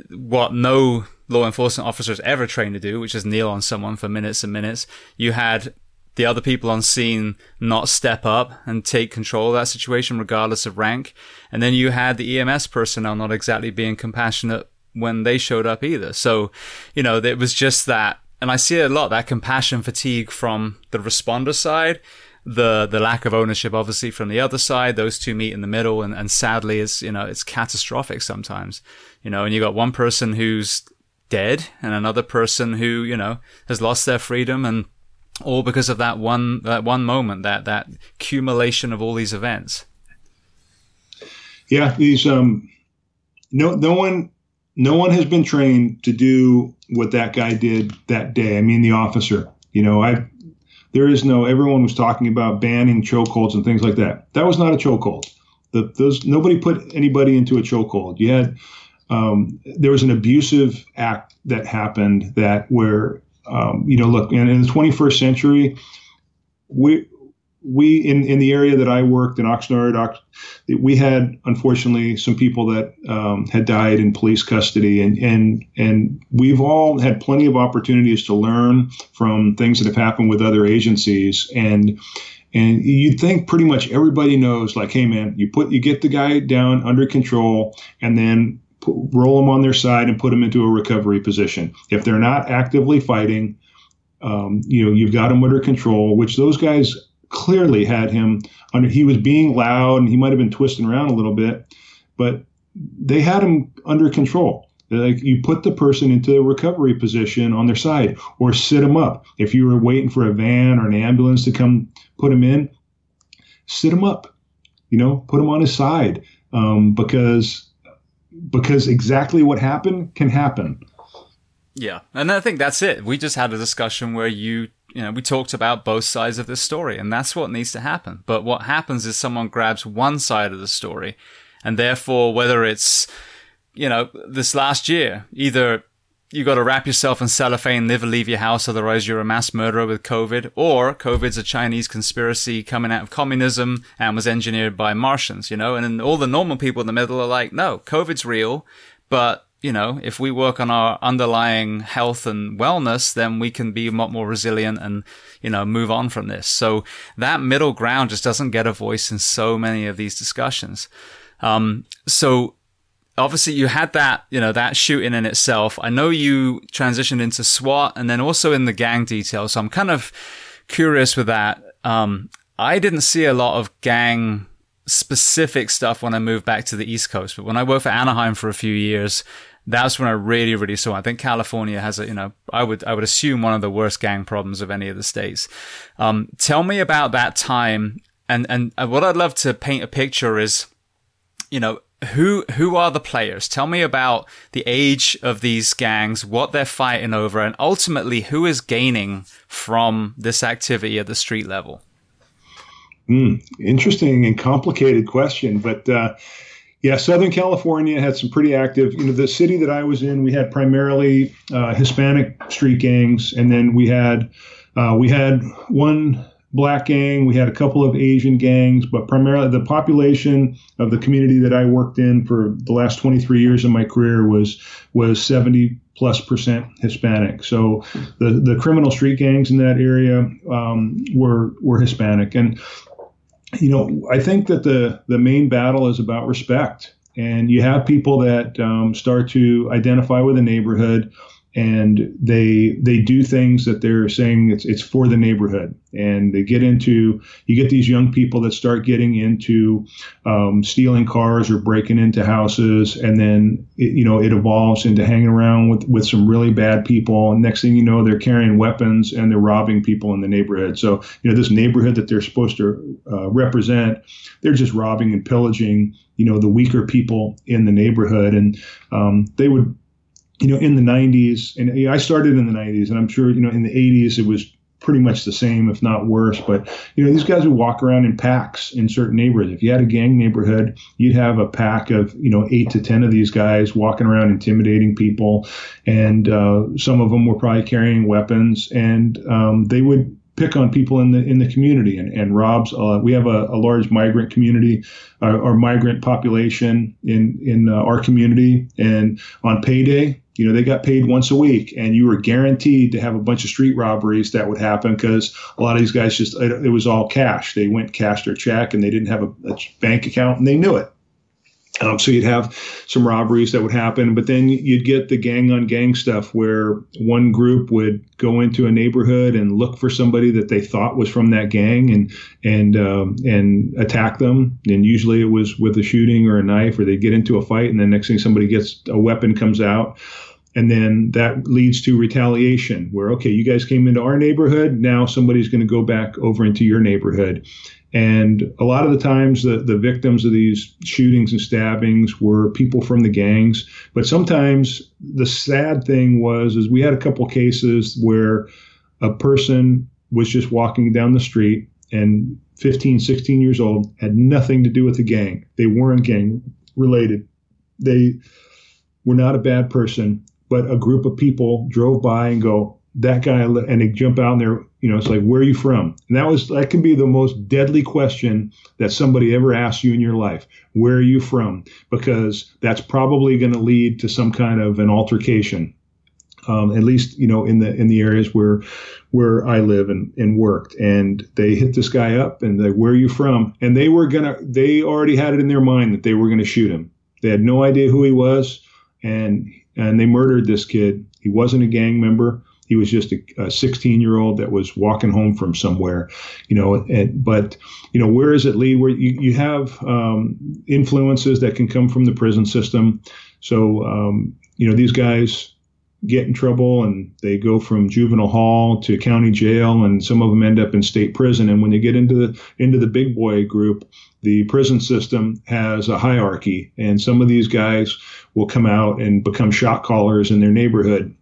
what no law enforcement officers ever trained to do, which is kneel on someone for minutes and minutes. You had the other people on scene not step up and take control of that situation, regardless of rank. And then you had the EMS personnel not exactly being compassionate when they showed up either. So, you know, it was just that, and I see a lot that compassion fatigue from the responder side the the lack of ownership obviously from the other side. Those two meet in the middle and, and sadly it's you know it's catastrophic sometimes. You know and you got one person who's dead and another person who you know has lost their freedom and all because of that one that one moment that that accumulation of all these events. Yeah these um no no one no one has been trained to do what that guy did that day. I mean the officer you know i there is no. Everyone was talking about banning chokeholds and things like that. That was not a chokehold. The, those nobody put anybody into a chokehold. You had um, there was an abusive act that happened that where um, you know look in, in the 21st century we we in, in the area that I worked in Oxnard, we had unfortunately some people that um, had died in police custody, and and and we've all had plenty of opportunities to learn from things that have happened with other agencies, and and you'd think pretty much everybody knows, like, hey man, you put you get the guy down under control, and then put, roll them on their side and put them into a recovery position. If they're not actively fighting. Um, you know, you've got them under control, which those guys clearly had him under. He was being loud and he might have been twisting around a little bit, but they had him under control. Like you put the person into a recovery position on their side or sit them up. If you were waiting for a van or an ambulance to come put him in, sit him up. You know, put him on his side um, because because exactly what happened can happen. Yeah, and I think that's it. We just had a discussion where you you know, we talked about both sides of this story, and that's what needs to happen. But what happens is someone grabs one side of the story, and therefore, whether it's, you know, this last year, either you got to wrap yourself in cellophane, never leave your house, otherwise you're a mass murderer with COVID, or COVID's a Chinese conspiracy coming out of communism and was engineered by Martians, you know, and all the normal people in the middle are like, no, COVID's real, but you know, if we work on our underlying health and wellness, then we can be a lot more resilient and, you know, move on from this. So that middle ground just doesn't get a voice in so many of these discussions. Um, so obviously you had that, you know, that shooting in itself. I know you transitioned into SWAT and then also in the gang detail. So I'm kind of curious with that. Um, I didn't see a lot of gang specific stuff when I moved back to the East Coast. But when I worked for Anaheim for a few years, that's when I really, really saw. I think California has a, you know, I would, I would assume one of the worst gang problems of any of the states. Um, tell me about that time, and and what I'd love to paint a picture is, you know, who who are the players? Tell me about the age of these gangs, what they're fighting over, and ultimately who is gaining from this activity at the street level. Mm, interesting and complicated question, but. Uh, yeah, Southern California had some pretty active. You know, the city that I was in, we had primarily uh, Hispanic street gangs, and then we had uh, we had one black gang, we had a couple of Asian gangs, but primarily the population of the community that I worked in for the last 23 years of my career was was 70 plus percent Hispanic. So the the criminal street gangs in that area um, were were Hispanic, and you know, I think that the the main battle is about respect, and you have people that um, start to identify with a neighborhood and they they do things that they're saying it's it's for the neighborhood. And they get into you get these young people that start getting into um, stealing cars or breaking into houses. And then it, you know it evolves into hanging around with with some really bad people. And next thing you know they're carrying weapons and they're robbing people in the neighborhood. So you know this neighborhood that they're supposed to uh, represent they're just robbing and pillaging you know the weaker people in the neighborhood. And um, they would you know, in the 90s, and you know, I started in the 90s, and I'm sure, you know, in the 80s it was pretty much the same, if not worse. But you know, these guys would walk around in packs in certain neighborhoods. If you had a gang neighborhood, you'd have a pack of you know eight to ten of these guys walking around intimidating people, and uh, some of them were probably carrying weapons, and um, they would pick on people in the in the community and, and robs uh, we have a, a, large migrant community uh, or migrant population in in uh, our community and on payday you know, they got paid once a week, and you were guaranteed to have a bunch of street robberies that would happen because a lot of these guys just it, was all cash. They went cash their check, and they didn't have a, a bank account, and they knew it. Um, so you'd have some robberies that would happen, but then you'd get the gang on gang stuff where one group would go into a neighborhood and look for somebody that they thought was from that gang and and um, and attack them. And usually it was with a shooting or a knife, or they get into a fight, and then next thing somebody gets a weapon comes out and then that leads to retaliation where okay you guys came into our neighborhood. Now somebody's going to go back over into your neighborhood. And a lot of the times the, the victims of these shootings and stabbings were people from the gangs. But sometimes the sad thing was is we had a couple cases where a person was just walking down the street and 15 16 years old had nothing to do with the gang. They weren't gang related they were not a bad person, but a group of people drove by and go, that guy, and they jump out and they're, You know, it's like, where are you from? And that was that can be the most deadly question that somebody ever asks you in your life. Where are you from? Because that's probably going to lead to some kind of an altercation. Um, at least you know in the in the areas where where I live and, and worked. And they hit this guy up and they, where are you from? And they were gonna they already had it in their mind that they were gonna shoot him. They had no idea who he was, and and they murdered this kid. He wasn't a gang member. He was just a 16 year old that was walking home from somewhere, you know. And, but you know, where is it lead? Where you, you have um, influences that can come from the prison system. So um, you know, these guys get in trouble and they go from juvenile hall to county jail and some of them end up in state prison. And when they get into the into the big boy group the prison system has a hierarchy and some of these guys will come out and become shot callers in their neighborhood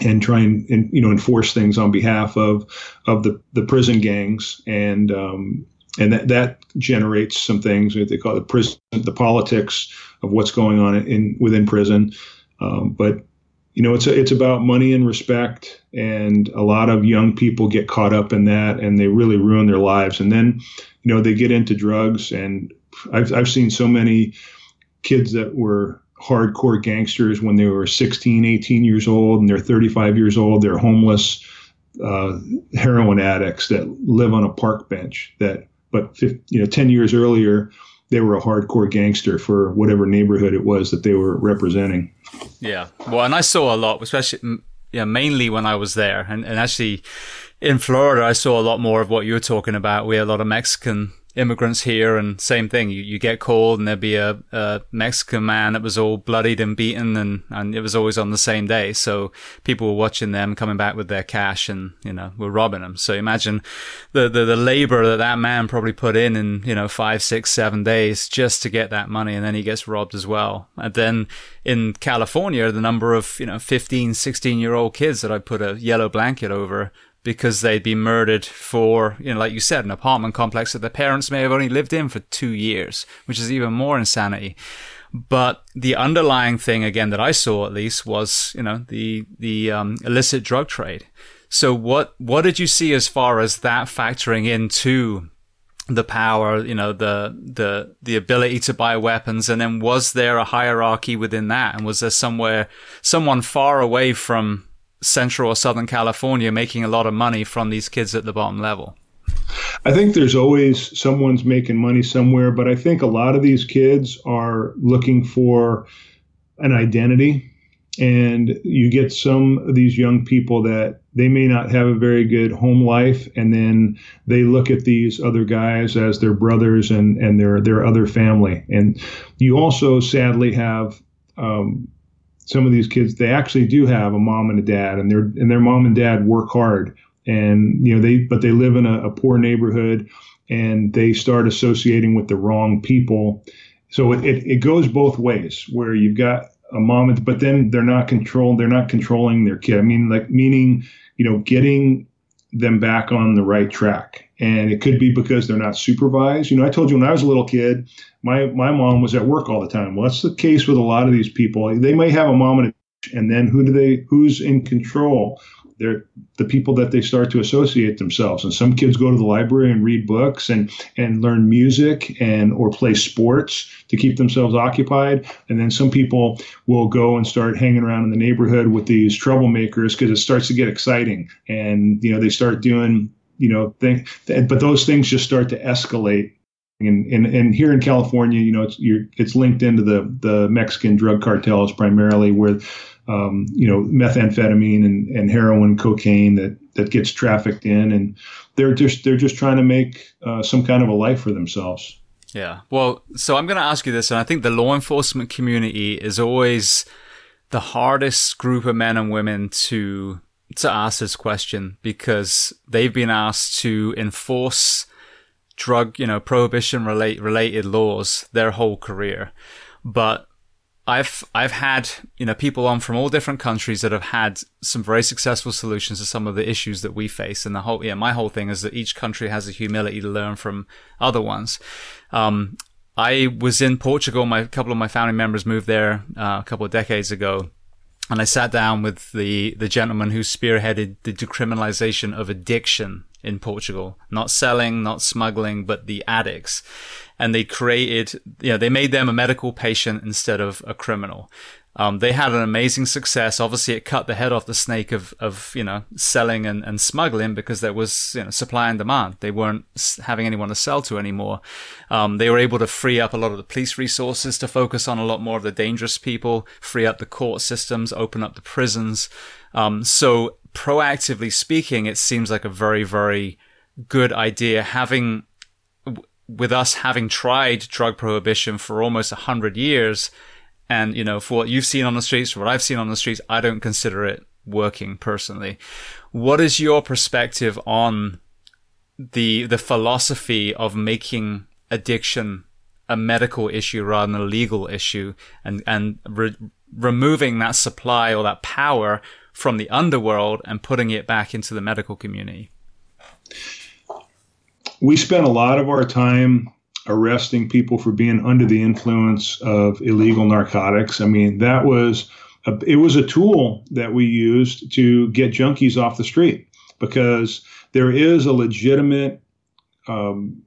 and try and, and you know enforce things on behalf of of the the prison gangs. And um, and that that generates some things they call the prison the politics of what's going on in within prison. Um, but you know, it's a, it's about money and respect, and a lot of young people get caught up in that, and they really ruin their lives. And then, you know, they get into drugs, and I've I've seen so many kids that were hardcore gangsters when they were 16, 18 years old, and they're 35 years old. They're homeless, uh, heroin addicts that live on a park bench. That, but 50, you know, 10 years earlier, they were a hardcore gangster for whatever neighborhood it was that they were representing. Yeah. Well, and I saw a lot, especially, yeah, mainly when I was there. And, and actually in Florida, I saw a lot more of what you were talking about. We had a lot of Mexican immigrants here and same thing. You, you get called and there'd be a, a Mexican man that was all bloodied and beaten and, and it was always on the same day. So people were watching them coming back with their cash and, you know, were robbing them. So imagine the, the, the labor that that man probably put in in, you know, five, six, seven days just to get that money. And then he gets robbed as well. And then in California, the number of, you know, 15, 16 year old kids that I put a yellow blanket over because they'd been murdered for, you know, like you said, an apartment complex that their parents may have only lived in for two years, which is even more insanity. But the underlying thing, again, that I saw at least was, you know, the, the, um, illicit drug trade. So what, what did you see as far as that factoring into the power, you know, the, the, the ability to buy weapons? And then was there a hierarchy within that? And was there somewhere, someone far away from Central or Southern California making a lot of money from these kids at the bottom level? I think there's always someone's making money somewhere, but I think a lot of these kids are looking for an identity. And you get some of these young people that they may not have a very good home life, and then they look at these other guys as their brothers and, and their their other family. And you also sadly have um, some of these kids they actually do have a mom and a dad and their and their mom and dad work hard. And you know they but they live in a, a poor neighborhood and they start associating with the wrong people. So it, it, it goes both ways where you've got a mom but then they're not controlled they're not controlling their kid. I mean like meaning you know getting them back on the right track and it could be because they're not supervised. You know, I told you when I was a little kid, my my mom was at work all the time. Well, that's the case with a lot of these people. They may have a mom and a, and then who do they? Who's in control? They're the people that they start to associate themselves. And some kids go to the library and read books and and learn music and or play sports to keep themselves occupied. And then some people will go and start hanging around in the neighborhood with these troublemakers because it starts to get exciting. And you know they start doing you know, thing, but those things just start to escalate. And, and, and here in California, you know, it's it's linked into the the Mexican drug cartels primarily, where um, you know methamphetamine and, and heroin, cocaine that that gets trafficked in, and they're just they're just trying to make uh, some kind of a life for themselves. Yeah. Well, so I'm going to ask you this, and I think the law enforcement community is always the hardest group of men and women to to ask this question because they've been asked to enforce drug, you know, prohibition relate, related laws their whole career. But I've I've had you know people on from all different countries that have had some very successful solutions to some of the issues that we face, and the whole yeah my whole thing is that each country has the humility to learn from other ones. Um, I was in Portugal. My a couple of my family members moved there uh, a couple of decades ago, and I sat down with the the gentleman who spearheaded the decriminalization of addiction in Portugal. Not selling, not smuggling, but the addicts. And they created, you know, they made them a medical patient instead of a criminal. Um, they had an amazing success. Obviously, it cut the head off the snake of, of you know, selling and, and smuggling because there was, you know, supply and demand. They weren't having anyone to sell to anymore. Um, they were able to free up a lot of the police resources to focus on a lot more of the dangerous people, free up the court systems, open up the prisons. Um, so proactively speaking, it seems like a very, very good idea having, with us having tried drug prohibition for almost a hundred years, and, you know, for what you've seen on the streets, for what I've seen on the streets, I don't consider it working personally. What is your perspective on the, the philosophy of making addiction a medical issue rather than a legal issue and, and re- removing that supply or that power from the underworld and putting it back into the medical community? We spent a lot of our time arresting people for being under the influence of illegal narcotics. I mean, that was a, it was a tool that we used to get junkies off the street because there is a legitimate um,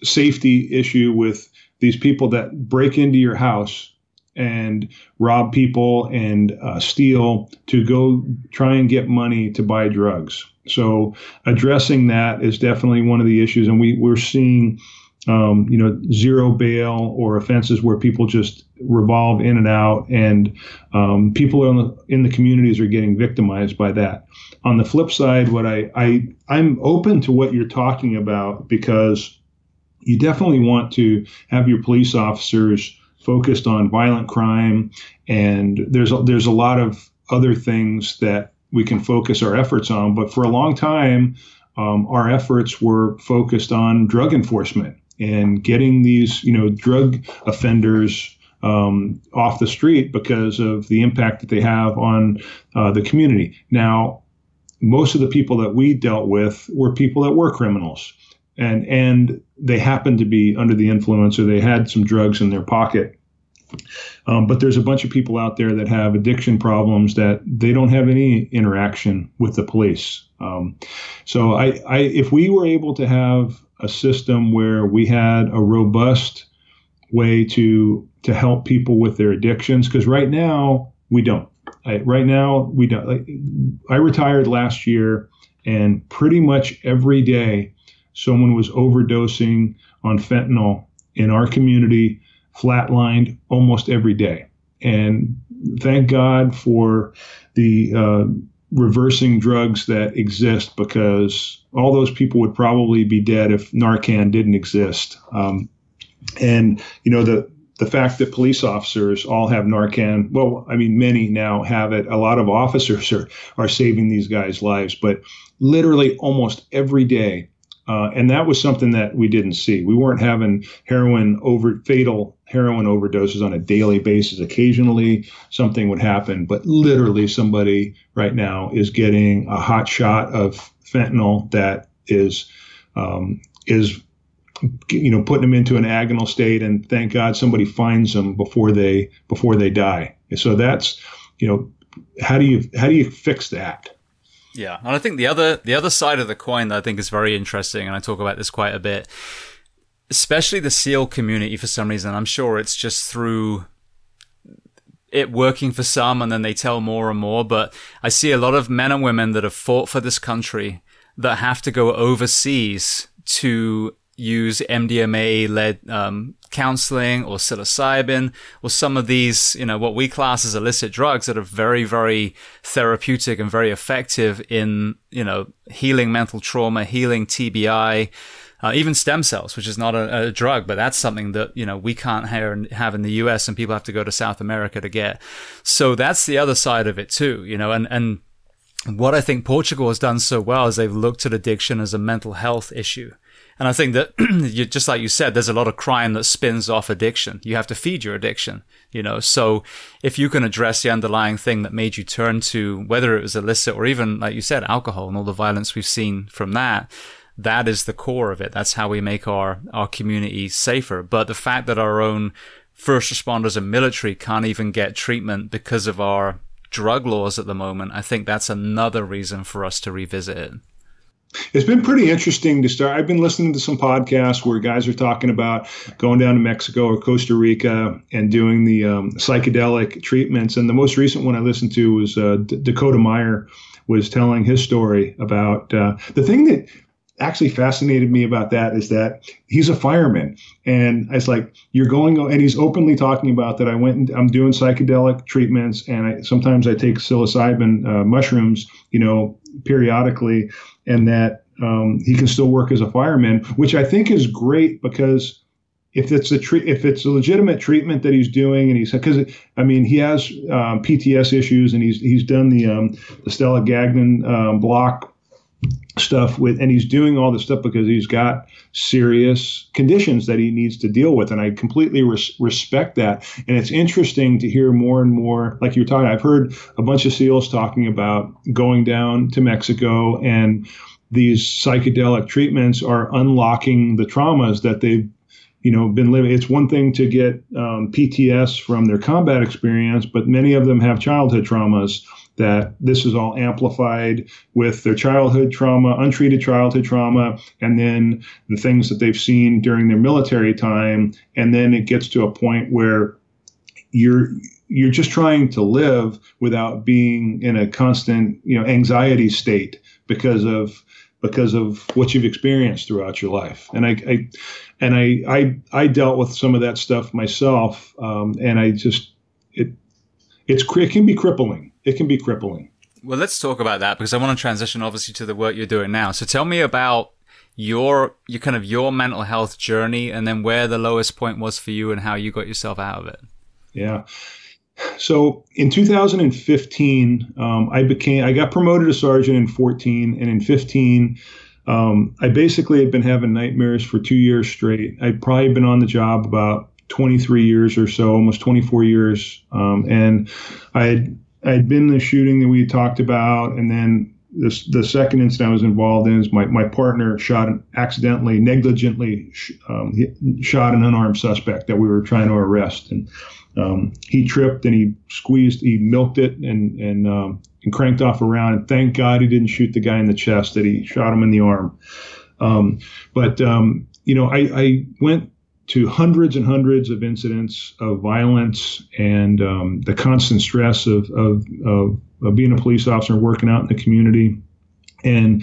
safety issue with these people that break into your house and rob people and uh, steal to go try and get money to buy drugs. So addressing that is definitely one of the issues, and we we're seeing um, you know, zero bail or offenses where people just revolve in and out, and um, people in the, in the communities are getting victimized by that. On the flip side, what I, I I'm open to what you're talking about because you definitely want to have your police officers focused on violent crime, and there's a, there's a lot of other things that we can focus our efforts on. But for a long time, um, our efforts were focused on drug enforcement and getting these, you know, drug offenders um, off the street because of the impact that they have on uh, the community. Now, most of the people that we dealt with were people that were criminals, and and they happened to be under the influence or they had some drugs in their pocket. Um, but there's a bunch of people out there that have addiction problems that they don't have any interaction with the police. Um, so I, I, if we were able to have a system where we had a robust way to to help people with their addictions because right now we don't I, right now we don't like, i retired last year and pretty much every day someone was overdosing on fentanyl in our community flatlined almost every day and thank god for the uh, reversing drugs that exist because all those people would probably be dead if Narcan didn't exist. Um, and you know the the fact that police officers all have Narcan, well, I mean, many now have it. A lot of officers are, are saving these guys' lives, but literally almost every day. Uh, and that was something that we didn't see. We weren't having heroin over fatal heroin overdoses on a daily basis. Occasionally something would happen, but literally somebody right now is getting a hot shot of fentanyl that is um, is you know putting them into an agonal state and thank god somebody finds them before they before they die so that's you know how do you how do you fix that yeah and i think the other the other side of the coin that i think is very interesting and i talk about this quite a bit especially the SEAL community for some reason. I'm sure it's just through it working for some and then they tell more and more. But I see a lot of men and women that have fought for this country that have to go overseas to use MDMA led um, counseling or psilocybin or some of these, you know, what we class as illicit drugs that are very, very therapeutic and very effective in, you know, healing mental trauma, healing TBI, uh, even stem cells, which is not a, a, drug, but that's something that you know we can't have in the U.S. and people have to go to South America to get. So that's the other side of it too, you know, and and what I think Portugal has done so well is they've looked at addiction as a mental health issue. And I think that you, just like you said, there's a lot of crime that spins off addiction. You have to feed your addiction, you know. So if you can address the underlying thing that made you turn to whether it was illicit or even, like you said, alcohol and all the violence we've seen from that, that is the core of it. That's how we make our, our community safer. But the fact that our own first responders and military can't even get treatment because of our drug laws at the moment, I think that's another reason for us to revisit it. It's been pretty interesting to start. I've been listening to some podcasts where guys are talking about going down to Mexico or Costa Rica and doing the um, psychedelic treatments. And the most recent one I listened to was uh, D- Dakota Meyer was telling his story about uh, the thing that actually fascinated me about that is that he's a fireman. And it's like you're going and he's openly talking about that. I went and i'm doing psychedelic treatments and I, sometimes i take psilocybin uh, mushrooms you know periodically and that um, he can still work as a fireman which i think is great because if it's a tre- if it's a legitimate treatment that he's doing, and he's because I mean he has um, PTS issues, and he's he's done the um, the stellate ganglion um, block stuff with, and he's doing all this stuff because he's got serious conditions that he needs to deal with, and I completely res- respect that. And it's interesting to hear more and more, like you're talking. I've heard a bunch of SEALs talking about going down to Mexico and these psychedelic treatments are unlocking the traumas that they've you know been living it's one thing to get um, pts from their combat experience but many of them have childhood traumas that this is all amplified with their childhood trauma untreated childhood trauma and then the things that they've seen during their military time and then it gets to a point where you're you're just trying to live without being in a constant you know anxiety state because of because of what you've experienced throughout your life. And I, I and I, I, I dealt with some of that stuff myself, um, and I just it, it's it can be crippling. It can be crippling. Well, let's talk about that because I want to transition obviously to the work you're doing now. So tell me about your your kind of your mental health journey, and then where the lowest point was for you, and how you got yourself out of it. Yeah. So in 2015, um, I became I got promoted to sergeant in 14, and in 15, um, I basically had been having nightmares for two years straight. I'd probably been on the job about 23 years or so, almost 24 years, um, and I had I had been the shooting that we talked about, and then this, the second incident I was involved in is my, my partner shot accidentally, negligently um, shot an unarmed suspect that we were trying to arrest, and um, he tripped and he squeezed, he milked it and and um, and cranked off around. And thank God he didn't shoot the guy in the chest; that he shot him in the arm. Um, but um, you know, I, I, went to hundreds and hundreds of incidents of violence and um, the constant stress of, of, of, of being a police officer and working out in the community, and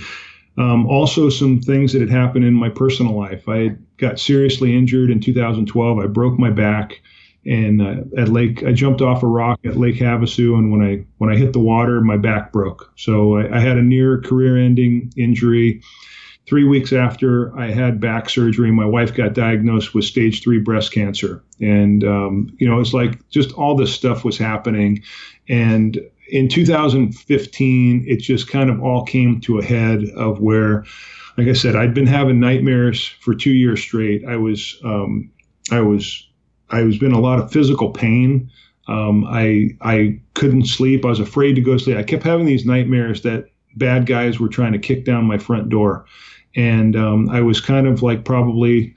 um, also some things that had happened in my personal life. I got seriously injured in 2012. I broke my back and uh, at Lake, I jumped off a rock at Lake Havasu, and when I when I hit the water, my back broke. So I, I had a near career-ending injury. Three weeks after I had back surgery, my wife got diagnosed with stage three breast cancer, and um, you know it's like just all this stuff was happening, and in 2015, it just kind of all came to a head of where, like I said, I'd been having nightmares for two years straight. I was um, I was I was in a lot of physical pain. Um, I I couldn't sleep. I was afraid to go to sleep. I kept having these nightmares that bad guys were trying to kick down my front door, and um, I was kind of like probably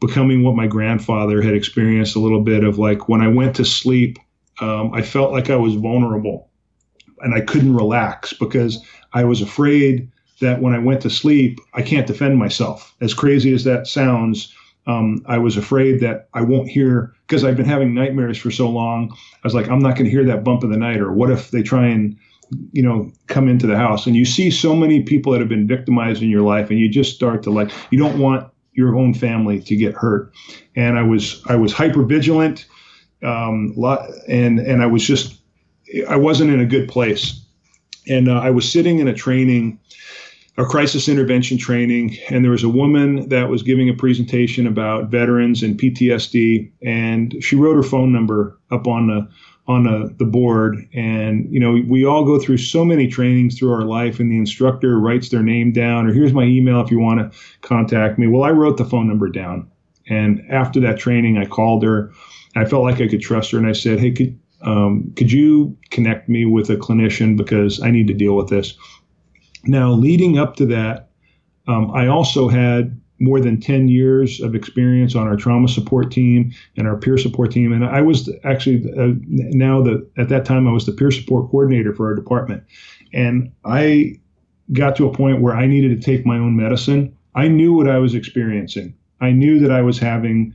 becoming what my grandfather had experienced a little bit of like when I went to sleep, um, I felt like I was vulnerable, and I couldn't relax because I was afraid that when I went to sleep, I can't defend myself. As crazy as that sounds, um, I was afraid that I won't hear because I've been having nightmares for so long. I was like, I'm not going to hear that bump of the night, or what if they try and, you know, come into the house? And you see so many people that have been victimized in your life, and you just start to like, you don't want your own family to get hurt. And I was I was hyper vigilant, um, and and I was just I wasn't in a good place. And uh, I was sitting in a training a crisis intervention training, and there was a woman that was giving a presentation about veterans and PTSD, and she wrote her phone number up on the on the, the board. And you know, we all go through so many trainings through our life, and the instructor writes their name down, or here's my email if you want to contact me. Well, I wrote the phone number down, and after that training, I called her. I felt like I could trust her, and I said, "Hey, could um, could you connect me with a clinician because I need to deal with this?" Now, leading up to that, um, I also had more than 10 years of experience on our trauma support team and our peer support team. And I was actually uh, now the at that time I was the peer support coordinator for our department. And I got to a point where I needed to take my own medicine. I knew what I was experiencing. I knew that I was having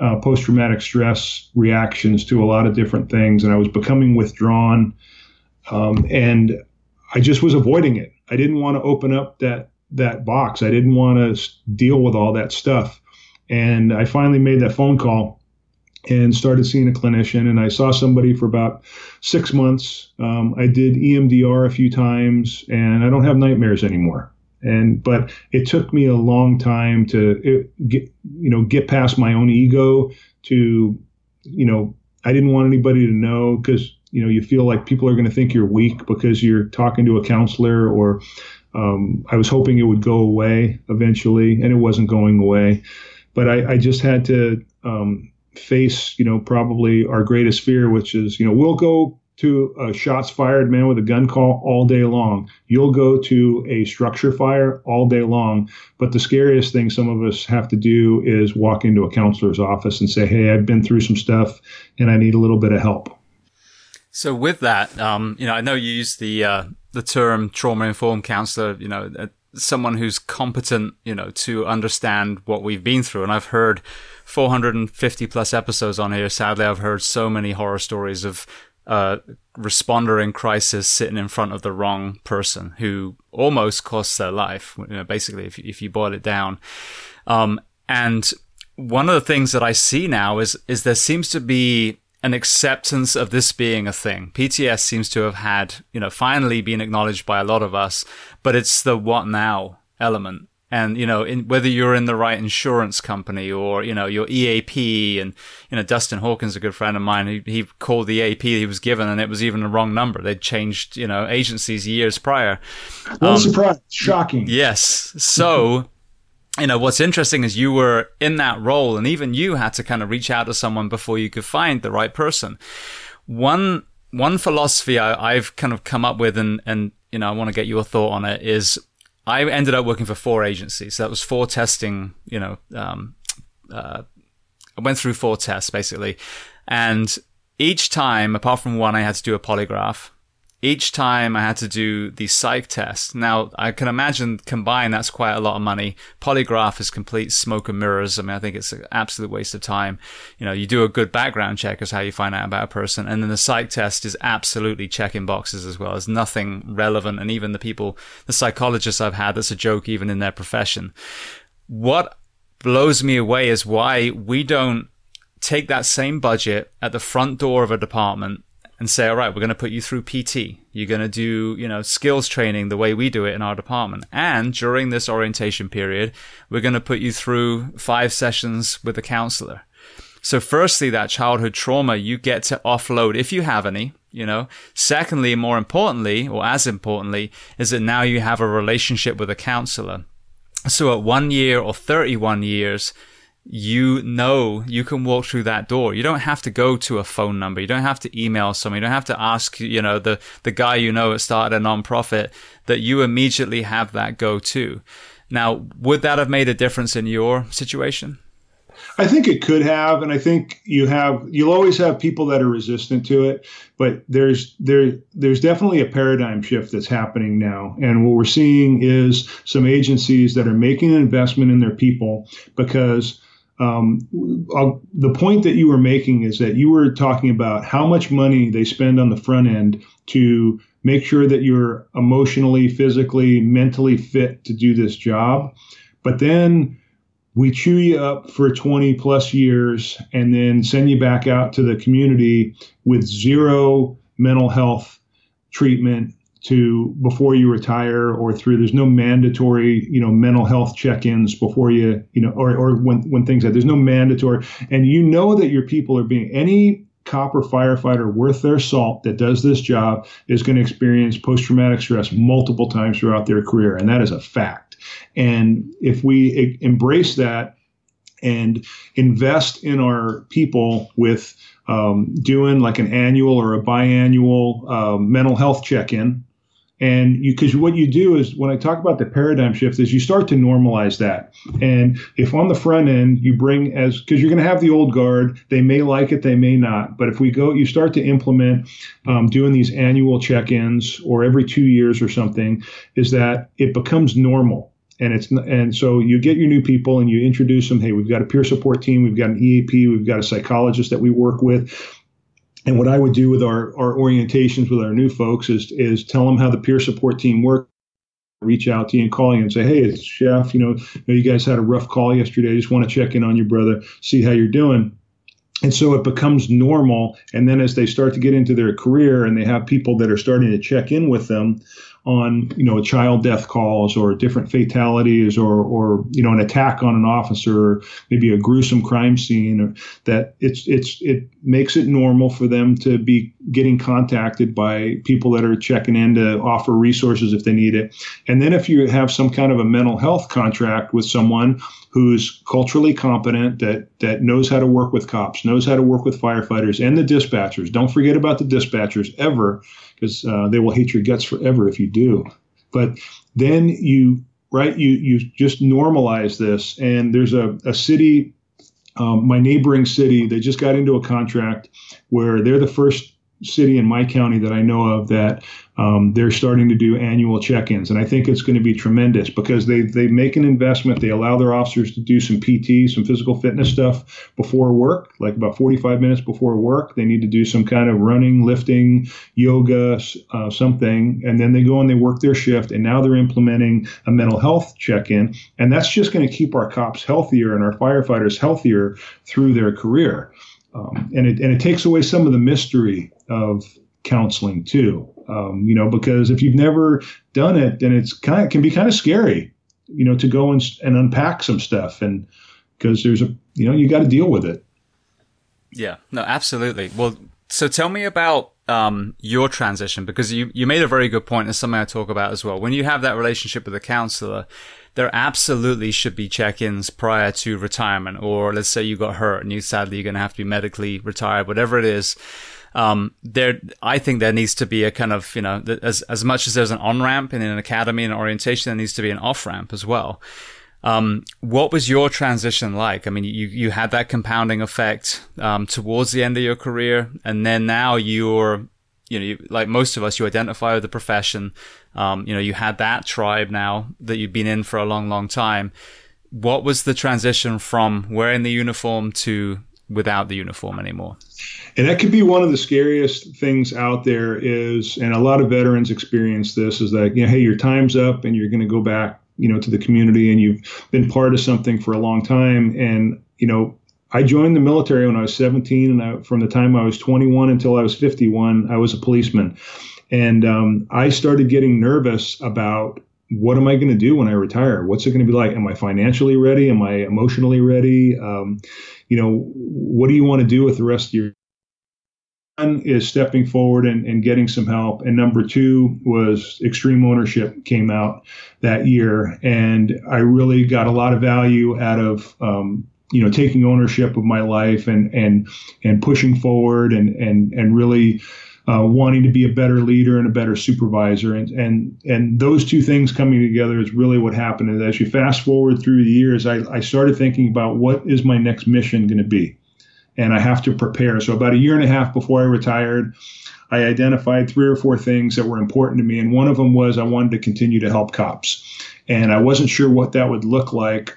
uh, post traumatic stress reactions to a lot of different things, and I was becoming withdrawn. Um, and I just was avoiding it. I didn't want to open up that that box. I didn't want to deal with all that stuff. And I finally made that phone call and started seeing a clinician. And I saw somebody for about six months. Um, I did EMDR a few times, and I don't have nightmares anymore. And but it took me a long time to it, get you know get past my own ego to you know I didn't want anybody to know because you know you feel like people are going to think you're weak because you're talking to a counselor or um, I was hoping it would go away eventually, and it wasn't going away. But I, I just had to um, face, you know, probably our greatest fear, which is, you know, we'll go to a shots fired man with a gun call all day long. You'll go to a structure fire all day long. But the scariest thing some of us have to do is walk into a counselor's office and say, Hey, I've been through some stuff and I need a little bit of help. So with that, um, you know, I know you use the uh, the term trauma informed counselor, you know, uh, someone who's competent, you know, to understand what we've been through. And I've heard 450 plus episodes on here. Sadly, I've heard so many horror stories of uh, responder in crisis sitting in front of the wrong person who almost costs their life. You know, basically, if if you boil it down, um, and one of the things that I see now is is there seems to be an acceptance of this being a thing. PTS seems to have had, you know, finally been acknowledged by a lot of us, but it's the what now element. And, you know, in, whether you're in the right insurance company or, you know, your EAP and, you know, Dustin Hawkins, a good friend of mine, he, he called the EAP he was given and it was even a wrong number. They'd changed, you know, agencies years prior. No um, surprise. Shocking. Yes. So, you know, what's interesting is you were in that role and even you had to kind of reach out to someone before you could find the right person. One, one philosophy I, have kind of come up with and, and, you know, I want to get your thought on it is I ended up working for four agencies. So that was four testing, you know, um, uh, I went through four tests basically. And each time, apart from one, I had to do a polygraph each time I had to do the psych test. Now, I can imagine combined, that's quite a lot of money. Polygraph is complete smoke and mirrors. I mean, I think it's an absolute waste of time. You know, you do a good background check is how you find out about a person. And then the psych test is absolutely checking boxes as well. There's nothing relevant. And even the people, the psychologists I've had, that's a joke even in their profession. What blows me away is why we don't take that same budget at the front door of a department and say, all right, we're going to put you through PT. You're going to do, you know, skills training the way we do it in our department. And during this orientation period, we're going to put you through five sessions with a counselor. So firstly, that childhood trauma you get to offload if you have any, you know. Secondly, more importantly, or as importantly, is that now you have a relationship with a counselor. So at one year or 31 years, you know you can walk through that door. You don't have to go to a phone number. You don't have to email someone. You don't have to ask, you know, the, the guy you know that started a nonprofit that you immediately have that go to. Now, would that have made a difference in your situation? I think it could have, and I think you have you'll always have people that are resistant to it, but there's there there's definitely a paradigm shift that's happening now. And what we're seeing is some agencies that are making an investment in their people because um, the point that you were making is that you were talking about how much money they spend on the front end to make sure that you're emotionally, physically, mentally fit to do this job. But then we chew you up for 20 plus years and then send you back out to the community with zero mental health treatment to before you retire or through there's no mandatory you know mental health check-ins before you you know or, or when when things that there's no mandatory. And you know that your people are being any cop or firefighter worth their salt that does this job is going to experience post-traumatic stress multiple times throughout their career and that is a fact. And if we embrace that and invest in our people with um, doing like an annual or a biannual um, mental health check-in And you, because what you do is when I talk about the paradigm shift, is you start to normalize that. And if on the front end you bring as because you're going to have the old guard, they may like it, they may not. But if we go, you start to implement um, doing these annual check-ins or every two years or something, is that it becomes normal and it's and so you get your new people and you introduce them hey we've got a peer support team we've got an eap we've got a psychologist that we work with and what I would do with our, our orientations with our new folks is is tell them how the peer support team works. Reach out to you and call you and say, hey, it's Chef. You know, you guys had a rough call yesterday. I just want to check in on your brother, see how you're doing. And so it becomes normal. And then as they start to get into their career and they have people that are starting to check in with them, on you know child death calls or different fatalities or or you know an attack on an officer maybe a gruesome crime scene that it's it's it makes it normal for them to be getting contacted by people that are checking in to offer resources if they need it and then if you have some kind of a mental health contract with someone who's culturally competent that that knows how to work with cops knows how to work with firefighters and the dispatchers don't forget about the dispatchers ever because uh, they will hate your guts forever if you do. But then you right you you just normalize this, and there's a, a city, um, my neighboring city, they just got into a contract where they're the first city in my county that I know of that um, they're starting to do annual check-ins, and I think it's going to be tremendous because they they make an investment. They allow their officers to do some PT, some physical fitness stuff before work, like about 45 minutes before work. They need to do some kind of running, lifting, yoga, uh, something, and then they go and they work their shift. And now they're implementing a mental health check-in, and that's just going to keep our cops healthier and our firefighters healthier through their career. Um, and it and it takes away some of the mystery of counseling too. Um, you know, because if you've never done it, then it's kind of can be kind of scary, you know, to go and, and unpack some stuff, and because there's a you know you got to deal with it. Yeah, no, absolutely. Well, so tell me about um, your transition because you you made a very good point. It's something I talk about as well. When you have that relationship with a counselor, there absolutely should be check-ins prior to retirement, or let's say you got hurt and you sadly you're going to have to be medically retired, whatever it is um, there, I think there needs to be a kind of, you know, as, as much as there's an on ramp in an academy and orientation, there needs to be an off ramp as well. Um, what was your transition like? I mean, you, you had that compounding effect, um, towards the end of your career. And then now you're, you know, you, like most of us, you identify with the profession. Um, you know, you had that tribe now that you've been in for a long, long time. What was the transition from wearing the uniform to without the uniform anymore? And that could be one of the scariest things out there is, and a lot of veterans experience this, is that, you know, hey, your time's up and you're going to go back, you know, to the community and you've been part of something for a long time. And, you know, I joined the military when I was 17, and I, from the time I was 21 until I was 51, I was a policeman. And um, I started getting nervous about what am I going to do when I retire? What's it going to be like? Am I financially ready? Am I emotionally ready? Um, you know, what do you want to do with the rest of your is stepping forward and, and getting some help. And number two was extreme ownership came out that year. And I really got a lot of value out of, um, you know, taking ownership of my life and, and, and pushing forward and, and, and really, uh, wanting to be a better leader and a better supervisor. And, and, and those two things coming together is really what happened. And as you fast forward through the years, I, I started thinking about what is my next mission going to be? And I have to prepare. So about a year and a half before I retired, I identified three or four things that were important to me, and one of them was I wanted to continue to help cops, and I wasn't sure what that would look like.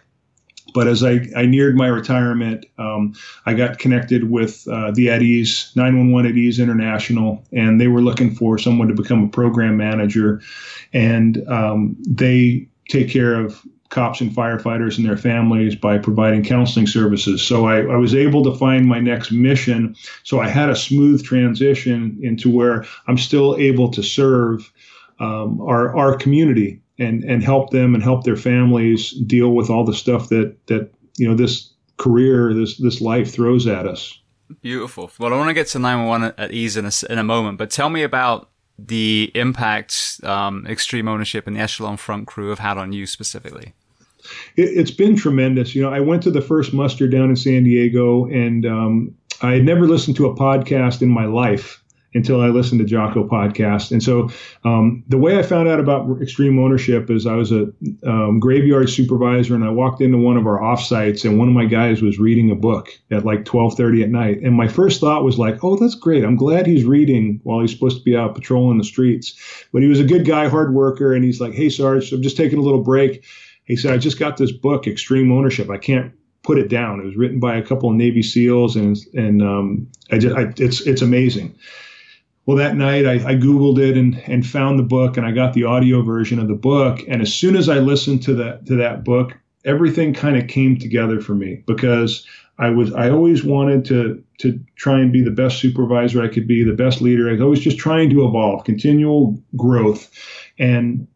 But as I, I neared my retirement, um, I got connected with uh, the At Ease, 911 At Ease International, and they were looking for someone to become a program manager. And um, they take care of cops and firefighters and their families by providing counseling services. So I, I, was able to find my next mission. So I had a smooth transition into where I'm still able to serve um, our our community and and help them and help their families deal with all the stuff that that you know this career this this life throws at us. Beautiful. Well, I want to get to 911 at ease in a, in a moment, but tell me about the impact um, extreme ownership and the echelon front crew have had on you specifically it, has been tremendous. You know, I went to the first muster down in San Diego, and um, I had never listened to a podcast in my life. until I listened to Jocko podcast. And so um, the way I found out about extreme ownership is I was a um, graveyard supervisor and I walked into one of our offsites and one of my guys was reading a book at like 1230 at night. And my first thought was like, oh, that's great. I'm glad he's reading while he's supposed to be out patrolling the streets. But he was a good guy, hard worker. And he's like, hey, Sarge, I'm just taking a little break. He said, I just got this book, Extreme Ownership. I can't put it down. It was written by a couple of Navy SEALs, and and um, I just I, it's it's amazing. Well, that night I, I, Googled it and, and found the book and I got the audio version of the book. And as soon as I listened to that to that book, everything kind of came together for me because I was I always wanted to to try and be the best supervisor I could be, the best leader. I was always just trying to evolve, continual growth. And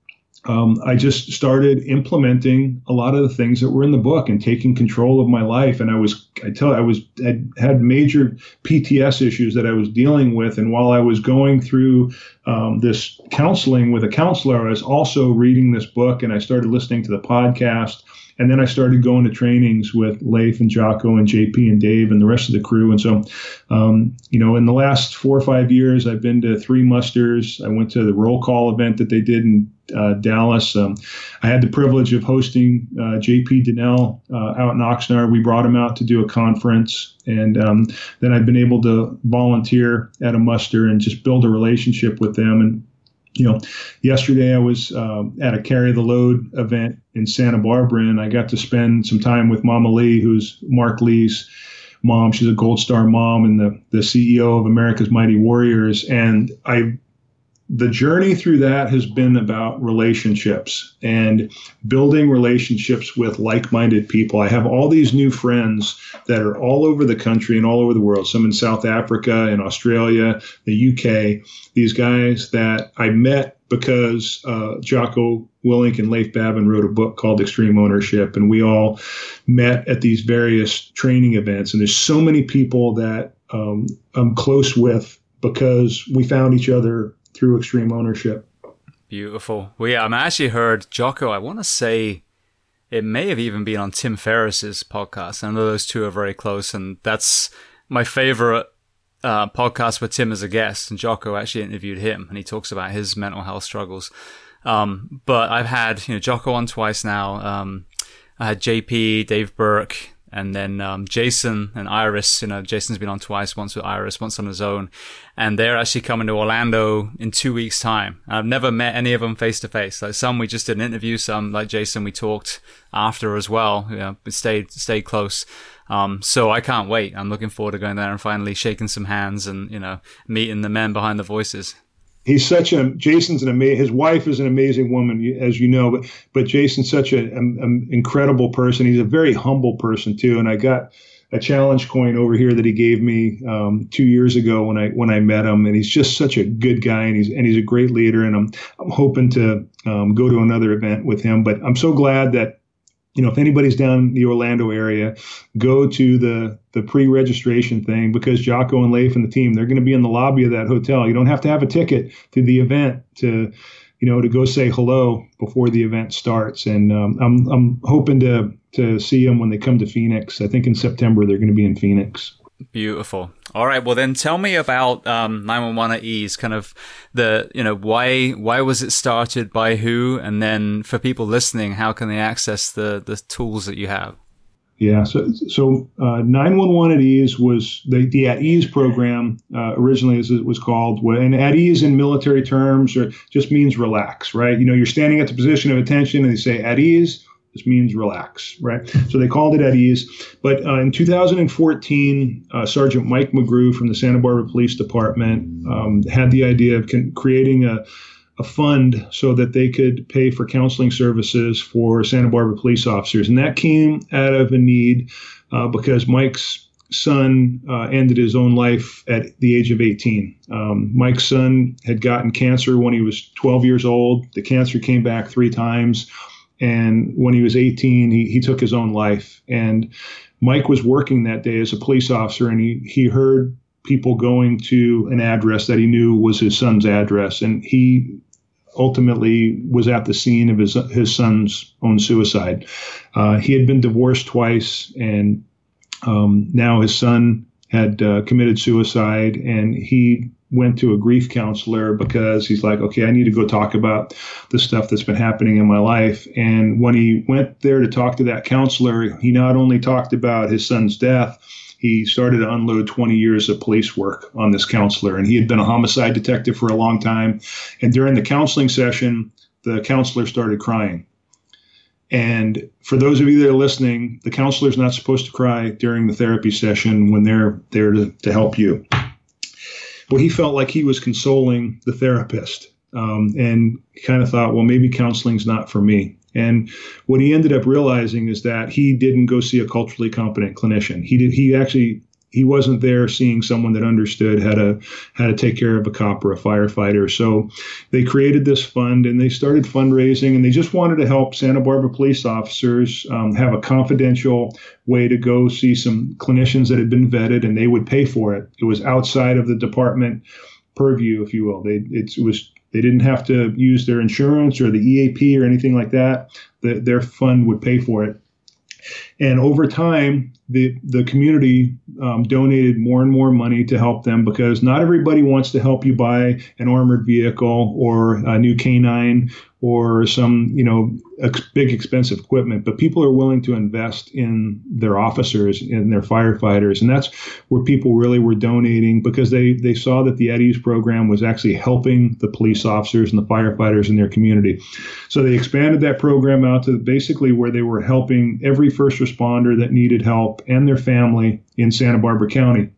um, I just started implementing a lot of the things that were in the book and taking control of my life. And I was, I tell, you, I was I had major PTS issues that I was dealing with. And while I was going through um, this counseling with a counselor, I was also reading this book, and I started listening to the podcast. And then I started going to trainings with Leif and Jocko and JP and Dave and the rest of the crew. And so, um, you know, in the last four or five years, I've been to three musters. I went to the roll call event that they did in uh, Dallas. Um, I had the privilege of hosting uh, JP Dinnell uh, out in Oxnard. We brought him out to do a conference, and um, then I've been able to volunteer at a muster and just build a relationship with them. And you know, yesterday I was um, at a carry the load event in Santa Barbara, and I got to spend some time with Mama Lee, who's Marc Lee's mom. She's a Gold Star mom and the the CEO of America's Mighty Warriors, and I the journey through that has been about relationships and building relationships with like-minded people. I have all these new friends that are all over the country and all over the world. Some in South Africa and Australia, the UK. These guys that I met because uh, Jocko Willink and Leif Babin wrote a book called Extreme Ownership, and we all met at these various training events. And there's so many people that um, I'm close with because we found each other through extreme ownership. Beautiful. Well, yeah, I actually heard Jocko. I want to say it may have even been on Tim Ferriss's podcast. I know those two are very close, and that's my favorite uh, podcast with Tim as a guest. And Jocko actually interviewed him, and he talks about his mental health struggles. Um, but I've had you know Jocko on twice now. Um, I had JP, Dave Berke, and then um, Jason and Iris, you know, Jason's been on twice, once with Iris, once on his own, and they're actually coming to Orlando in two weeks' time. I've never met any of them face to face. Like some we just did an interview, some like Jason we talked after as well. You know, stayed stayed close. Um, so I can't wait. I'm looking forward to going there and finally shaking some hands and you know meeting the men behind the voices he's such a Jason's an amazing. His wife is an amazing woman, as you know. But but Jason's such an incredible person. He's a very humble person too. And I got a challenge coin over here that he gave me um, two years ago when I when I met him, and he's just such a good guy, and he's and he's a great leader, and I'm I'm hoping to um, go to another event with him. But I'm so glad that you know, if anybody's down in the Orlando area, go to the the pre-registration thing because Jocko and Leif and the team they're going to be in the lobby of that hotel. You don't have to have a ticket to the event to, you know, to go say hello before the event starts. And um, I'm I'm hoping to to see them when they come to Phoenix. I think in September they're going to be in Phoenix. Beautiful. All right. Well, then tell me about um, 911 at ease. Kind of the you know why why was it started by who, and then for people listening, how can they access the the tools that you have? Yeah. So so uh, 911 at ease was the the at ease program uh, originally, as it was called, and at ease in military terms or just means relax, right? You know, you're standing at the position of attention, and they say at ease this means relax, right? So they called it at ease. But uh, in 2014, uh, Sergeant Mike McGrew from the Santa Barbara Police Department um, had the idea of con- creating a, a fund so that they could pay for counseling services for Santa Barbara police officers. And that came out of a need uh, because Mike's son uh, ended his own life at the age of 18. Um, Mike's son had gotten cancer when he was 12 years old. The cancer came back three times. And when he was 18, he, he took his own life. And Mike was working that day as a police officer, and he, he heard people going to an address that he knew was his son's address. And he ultimately was at the scene of his, his son's own suicide. Uh, he had been divorced twice, and um, now his son had uh, committed suicide, and he went to a grief counselor because he's like, okay, I need to go talk about the stuff that's been happening in my life. And when he went there to talk to that counselor, he not only talked about his son's death, he started to unload 20 years of police work on this counselor. And he had been a homicide detective for a long time. And during the counseling session, the counselor started crying. And for those of you that are listening, the counselor is not supposed to cry during the therapy session when they're there to, to help you. Well, he felt like he was consoling the therapist um, and kind of thought, well, maybe counseling's not for me. And what he ended up realizing is that he didn't go see a culturally competent clinician. He did. He actually he wasn't there seeing someone that understood how to how to take care of a cop or a firefighter. So they created this fund and they started fundraising and they just wanted to help Santa Barbara police officers um, have a confidential way to go see some clinicians that had been vetted and they would pay for it. It was outside of the department purview, if you will. They it was they didn't have to use their insurance or the EAP or anything like that. The, their fund would pay for it. And over time, the the community um, donated more and more money to help them because not everybody wants to help you buy an armored vehicle or a new canine or some you know ex- big expensive equipment but people are willing to invest in their officers and their firefighters. And that's where people really were donating because they they saw that the At Ease program was actually helping the police officers and the firefighters in their community. So they expanded that program out to basically where they were helping every first responder that needed help and their family in Santa Barbara County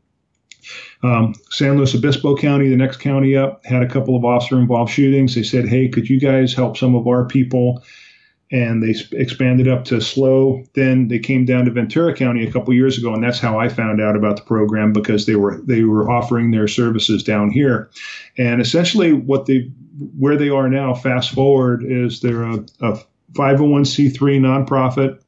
um, San Luis Obispo County, the next county up, had a couple of officer involved shootings. They said, hey, could you guys help some of our people? And they sp- expanded up to SLO. Then they came down to Ventura County a couple years ago, and that's how I found out about the program because they were they were offering their services down here. And essentially, what they where they are now, fast forward, is they're a, a 501c3 nonprofit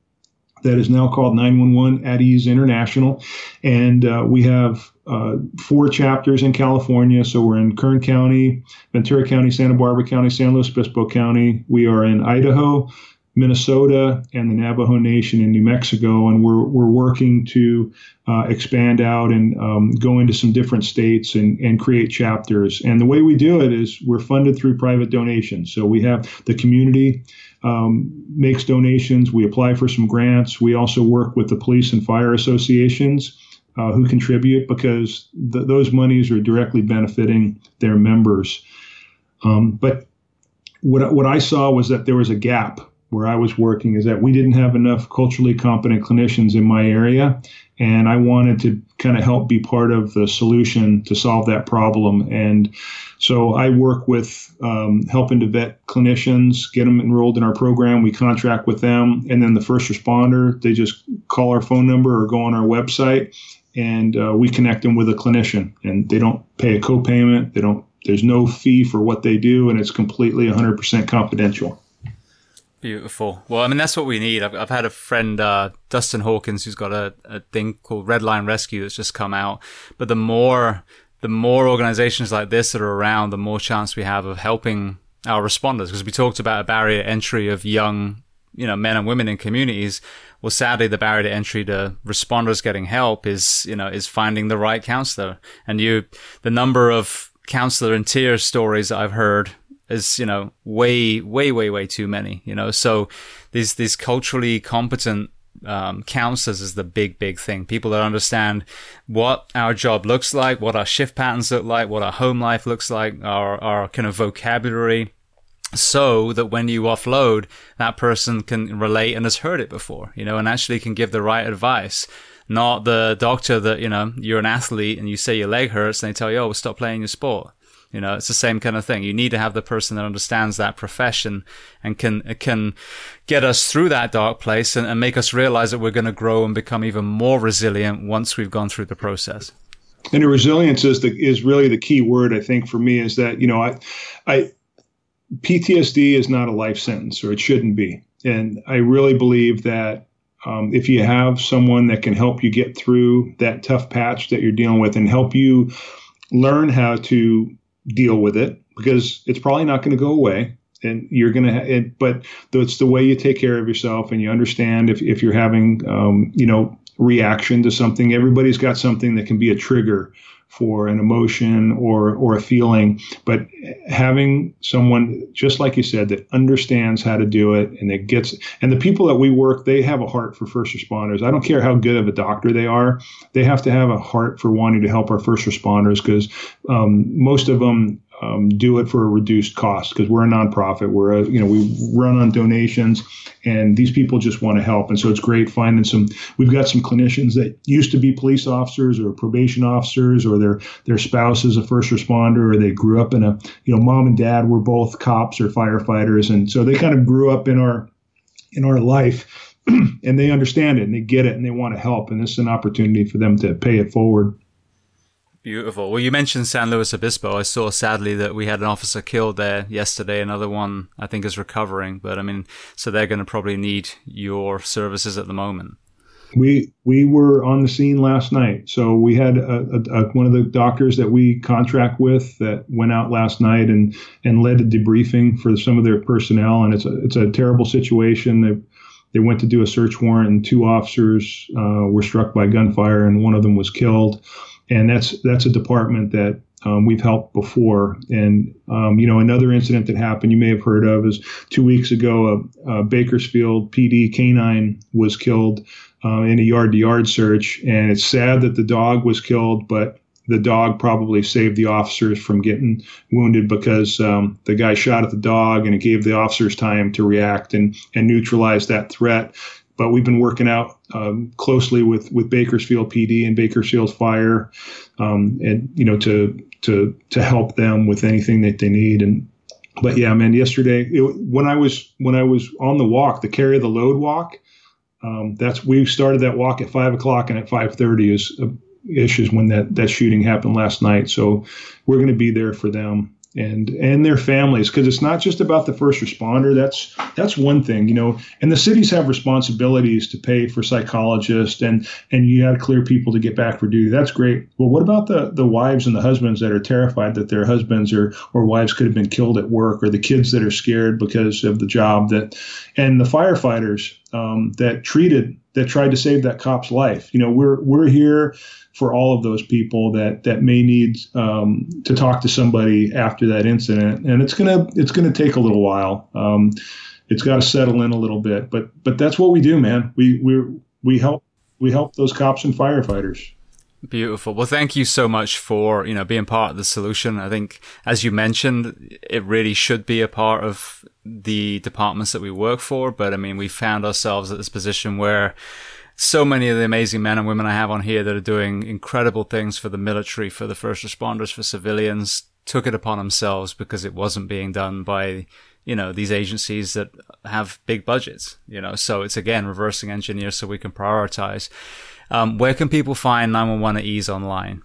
that is now called 911 at Ease International. And uh, we have uh, four chapters in California. So we're in Kern County, Ventura County, Santa Barbara County, San Luis Obispo County. We are in Idaho, Minnesota, and the Navajo Nation in New Mexico. And we're, we're working to uh, expand out and um, go into some different states and, and create chapters. And the way we do it is we're funded through private donations. So we have the community um, makes donations. We apply for some grants. We also work with the police and fire associations uh, who contribute because th- those monies are directly benefiting their members. Um, but what, what I saw was that there was a gap where I was working is that we didn't have enough culturally competent clinicians in my area. And I wanted to kind of help be part of the solution to solve that problem. And so I work with um, helping to vet clinicians, get them enrolled in our program. We contract with them. And then the first responder, they just call our phone number or go on our website and uh, we connect them with a clinician. And they don't pay a copayment. They don't, there's no fee for what they do. And it's completely 100% confidential. Beautiful. Well, I mean, that's what we need. I've, I've had a friend, uh, Dustin Hawkins, who's got a, a thing called Red Line Rescue that's just come out. But the more, the more organizations like this that are around, the more chance we have of helping our responders. Because we talked about a barrier entry of young, you know, men and women in communities. Well, sadly, the barrier to entry to responders getting help is, you know, is finding the right counselor. And you, the number of counselor and tier stories I've heard is you know way way way way too many you know? So these these culturally competent um, counselors is the big big thing. People that understand what our job looks like what our shift patterns look like what our home life looks like our our kind of vocabulary so that when you offload that person can relate and has heard it before you know and actually can give the right advice. Not the doctor that you know you're an athlete and you say your leg hurts and they tell you oh well, stop playing your sport you know, it's the same kind of thing. You need to have the person that understands that profession and can can get us through that dark place and, and make us realize that we're going to grow and become even more resilient once we've gone through the process. And the resilience is the is really the key word I think for me is that you know I I PTSD is not a life sentence or it shouldn't be, and I really believe that um, if you have someone that can help you get through that tough patch that you're dealing with and help you learn how to deal with it because it's probably not going to go away. And you're going to ha- but it's the way you take care of yourself and you understand if, if you're having um, you know reaction to something. Everybody's got something that can be a trigger for an emotion or or a feeling, but having someone just like you said that understands how to do it and that gets and the people that we work they have a heart for first responders. I don't care how good of a doctor they are, they have to have a heart for wanting to help our first responders because um, most of them um, do it for a reduced cost because we're a nonprofit. We're a, you know we run on donations, and these people just want to help. And so it's great finding some. We've got some clinicians that used to be police officers or probation officers, or their their spouse is a first responder, or they grew up in a you know mom and dad were both cops or firefighters, and so they kind of grew up in our in our life. and they understand it and they get it and they want to help and this is an opportunity for them to pay it forward Beautiful. Well, you mentioned San Luis Obispo. I saw sadly that we had an officer killed there yesterday. Another one, I think, is recovering. But I mean, so they're going to probably need your services at the moment. We we were on the scene last night, so we had a, a, a, one of the doctors that we contract with that went out last night and and led a debriefing for some of their personnel. And it's a it's a terrible situation. They they went to do a search warrant, and two officers uh, were struck by gunfire, and one of them was killed and that's that's a department that um, we've helped before. And um, you know, another incident that happened you may have heard of is two weeks ago, a, a Bakersfield PD canine was killed uh, in a yard-to-yard search, and it's sad that the dog was killed, but the dog probably saved the officers from getting wounded because um, the guy shot at the dog and it gave the officers time to react and, and neutralize that threat. But we've been working out um, closely with with Bakersfield PD and Bakersfield Fire, um, and you know to to to help them with anything that they need. And but yeah, man, yesterday it, when I was when I was on the walk, the carry the load walk, um, that's we started that walk at five o'clock, and at five thirty is. Uh, ish is when that, that shooting happened last night. So we're going to be there for them and and their families because it's not just about the first responder. That's that's one thing you know and the cities have responsibilities to pay for psychologists and and you got to clear people to get back for duty. That's great. Well what about the the wives and the husbands that are terrified that their husbands or or wives could have been killed at work or the kids that are scared because of the job that and the firefighters um, that treated that tried to save that cop's life you know we're we're here for all of those people that that may need um, to talk to somebody after that incident, and it's gonna it's gonna take a little while. Um, it's got to settle in a little bit, but but that's what we do, man. We we we help we help those cops and firefighters. Beautiful. Well, thank you so much for, you know, being part of the solution. I think, as you mentioned, it really should be a part of the departments that we work for. But I mean, we found ourselves at this position where so many of the amazing men and women I have on here that are doing incredible things for the military, for the first responders, for civilians, took it upon themselves because it wasn't being done by, you know, these agencies that have big budgets, you know. So it's again reversing engineer so we can prioritize. Um, where can people find 911 at ease online?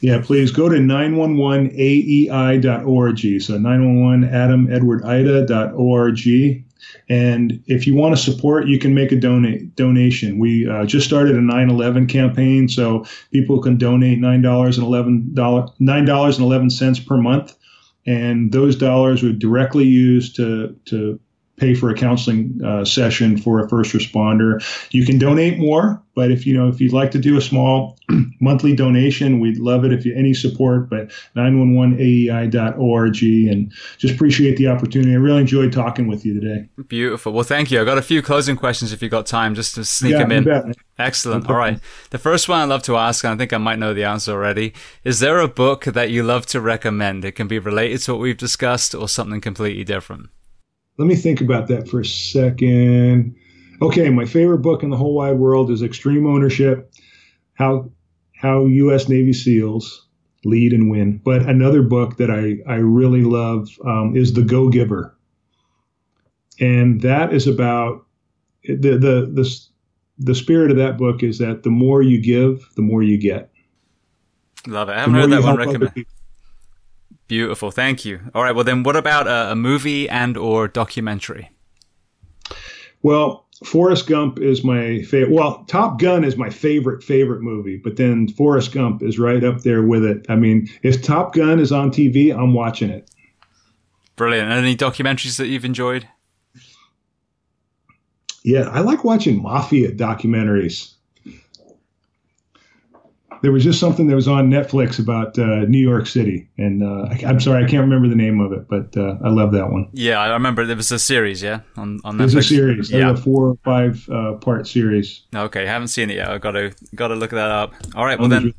Yeah, please go to 911aei.org. So 911 Adam Edward Ida.org. And if you want to support, you can make a donate donation. We uh, just started a 9/11 campaign, so people can donate nine dollars and eleven dollars nine dollars and eleven cents per month, and those dollars would directly use to to pay for a counseling uh, session for a first responder. You can donate more, but if you know if you'd like to do a small monthly donation, we'd love it if you any support. But 911aei.org, and just appreciate the opportunity. I really enjoyed talking with you today. Beautiful. Well, thank you. I got a few closing questions if you got time, just to sneak yeah, them in. Bet, Excellent. All right. The first one I love to ask, and I think I might know the answer already. Is there a book that you love to recommend? It can be related to what we've discussed or something completely different. Let me think about that for a second. Okay, my favorite book in the whole wide world is Extreme Ownership: How How U.S. Navy SEALs Lead and Win. But another book that I I really love um, is The Go Giver, and that is about the the the the spirit of that book is that the more you give, the more you get. Love it. I haven't heard that one recommended. Beautiful. Thank you. All right. Well, then what about a, a movie and or documentary? Well, Forrest Gump is my favorite. Well, Top Gun is my favorite favorite movie, but then Forrest Gump is right up there with it. I mean, if Top Gun is on TV, I'm watching it. Brilliant. Any documentaries that you've enjoyed? Yeah, I like watching mafia documentaries. There was just something that was on Netflix about uh, New York City, and uh, I, am sorry I can't remember the name of it, but uh, I love that one. Yeah, I remember there was a series, yeah, on on Netflix. There's a series, yeah, a four or five uh, part series. Okay, haven't seen it yet. I got to got to look that up. All right, well then.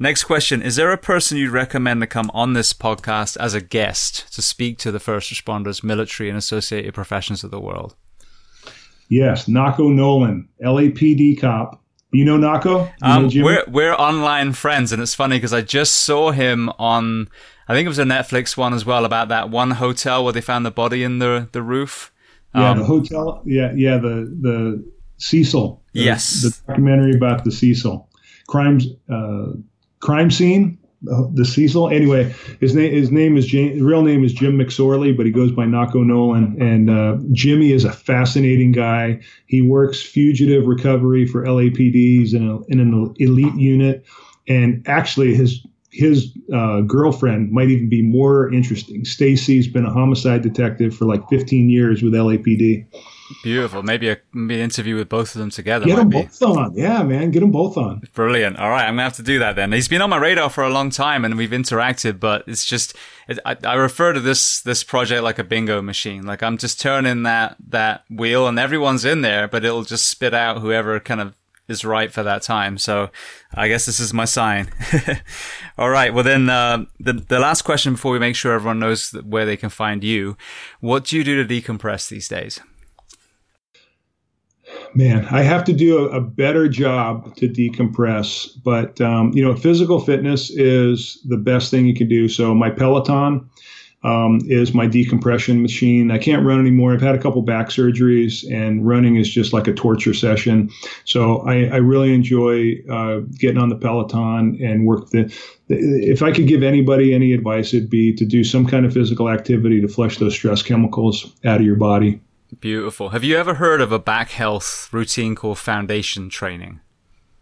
Next question Is there a person you'd recommend to come on this podcast as a guest to speak to the first responders, military, and associated professions of the world? Yes, Nako Nolan, LAPD cop. You know Nako? um, we're we're online friends, and it's funny because I just saw him on. I think it was a Netflix one as well about that one hotel where they found the body in the the roof. Yeah, um, the hotel. Yeah, yeah, the the Cecil. The, yes, the documentary about the Cecil crimes uh, crime scene the Cecil. Anyway, his name his name is James, real name is Jim McSorley, but he goes by Nako Nolan. And uh, Jimmy is a fascinating guy. He works fugitive recovery for LAPDs in, a, in an elite unit, and actually his his uh, girlfriend might even be more interesting. Stacy's been a homicide detective for like 15 years with LAPD. Beautiful. Maybe a maybe an interview with both of them together. Get them be. both on. Yeah, man. Get them both on. Brilliant. All right, I'm gonna have to do that then. He's been on my radar for a long time, and we've interacted. But it's just it, I, I refer to this this project like a bingo machine. Like I'm just turning that that wheel, and everyone's in there, but it'll just spit out whoever kind of is right for that time. So I guess this is my sign. All right. Well, then uh, the the last question before we make sure everyone knows where they can find you. What do you do to decompress these days? Man, I have to do a, a better job to decompress. But um, you know, physical fitness is the best thing you can do. So my Peloton um, is my decompression machine. I can't run anymore. I've had a couple back surgeries, and running is just like a torture session. So I, I really enjoy uh, getting on the Peloton and work the. If I could give anybody any advice, it'd be to do some kind of physical activity to flush those stress chemicals out of your body. Beautiful. Have you ever heard of a back health routine called foundation training?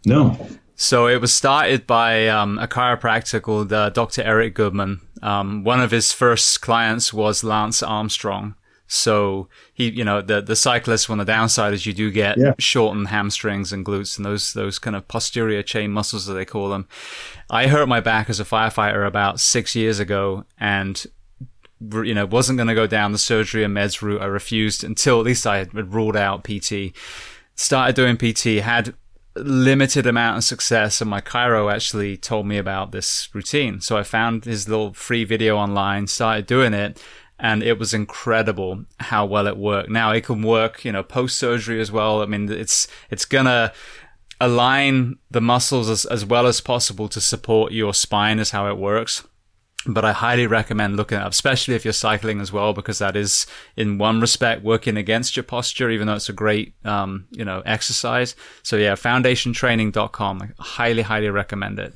No. So it was started by um, a chiropractor called uh, Dr. Eric Goodman. Um, one of his first clients was Lance Armstrong. So he, you know, the the cyclist. One of the downside is you do get yeah. shortened hamstrings and glutes and those those kind of posterior chain muscles that they call them. I hurt my back as a firefighter about six years ago, and you know, wasn't going to go down the surgery and meds route. I refused until at least I had ruled out PT. Started doing PT, had limited amount of success, and my chiro actually told me about this routine. So I found his little free video online, started doing it, and it was incredible how well it worked. Now it can work, you know, post surgery as well. I mean, it's it's gonna align the muscles as, as well as possible to support your spine is how it works but I highly recommend looking up, especially if you're cycling as well, because that is in one respect working against your posture, even though it's a great, um, you know, exercise. So yeah, foundationtraining.com. I highly, highly recommend it.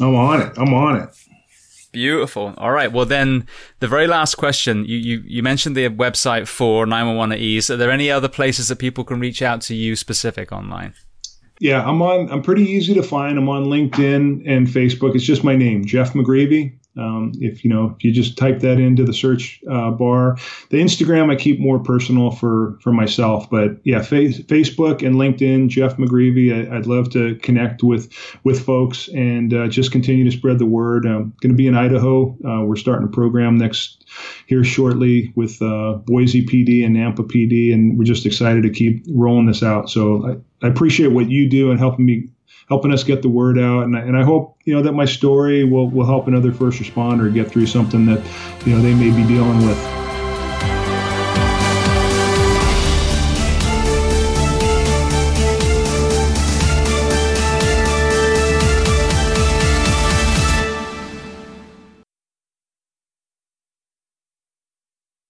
I'm on it. I'm on it. Beautiful. All right. Well, then the very last question, you, you, you mentioned the website for 911 at ease. Are there any other places that people can reach out to you specific online? Yeah, I'm on. I'm pretty easy to find. I'm on LinkedIn and Facebook. It's just my name, Jeff McGreevy. Um, if you know, if you just type that into the search uh, bar, the Instagram I keep more personal for for myself. But yeah, fa- Facebook and LinkedIn, Jeff McGreevy. I, would love to connect with with folks and uh, just continue to spread the word. I'm going to be in Idaho. Uh, we're starting a program next here shortly with uh, Boise PD and Nampa PD, and we're just excited to keep rolling this out. So I, I appreciate what you do and helping me helping us get the word out. And I, and I hope you know that my story will will help another first responder get through something that you know they may be dealing with.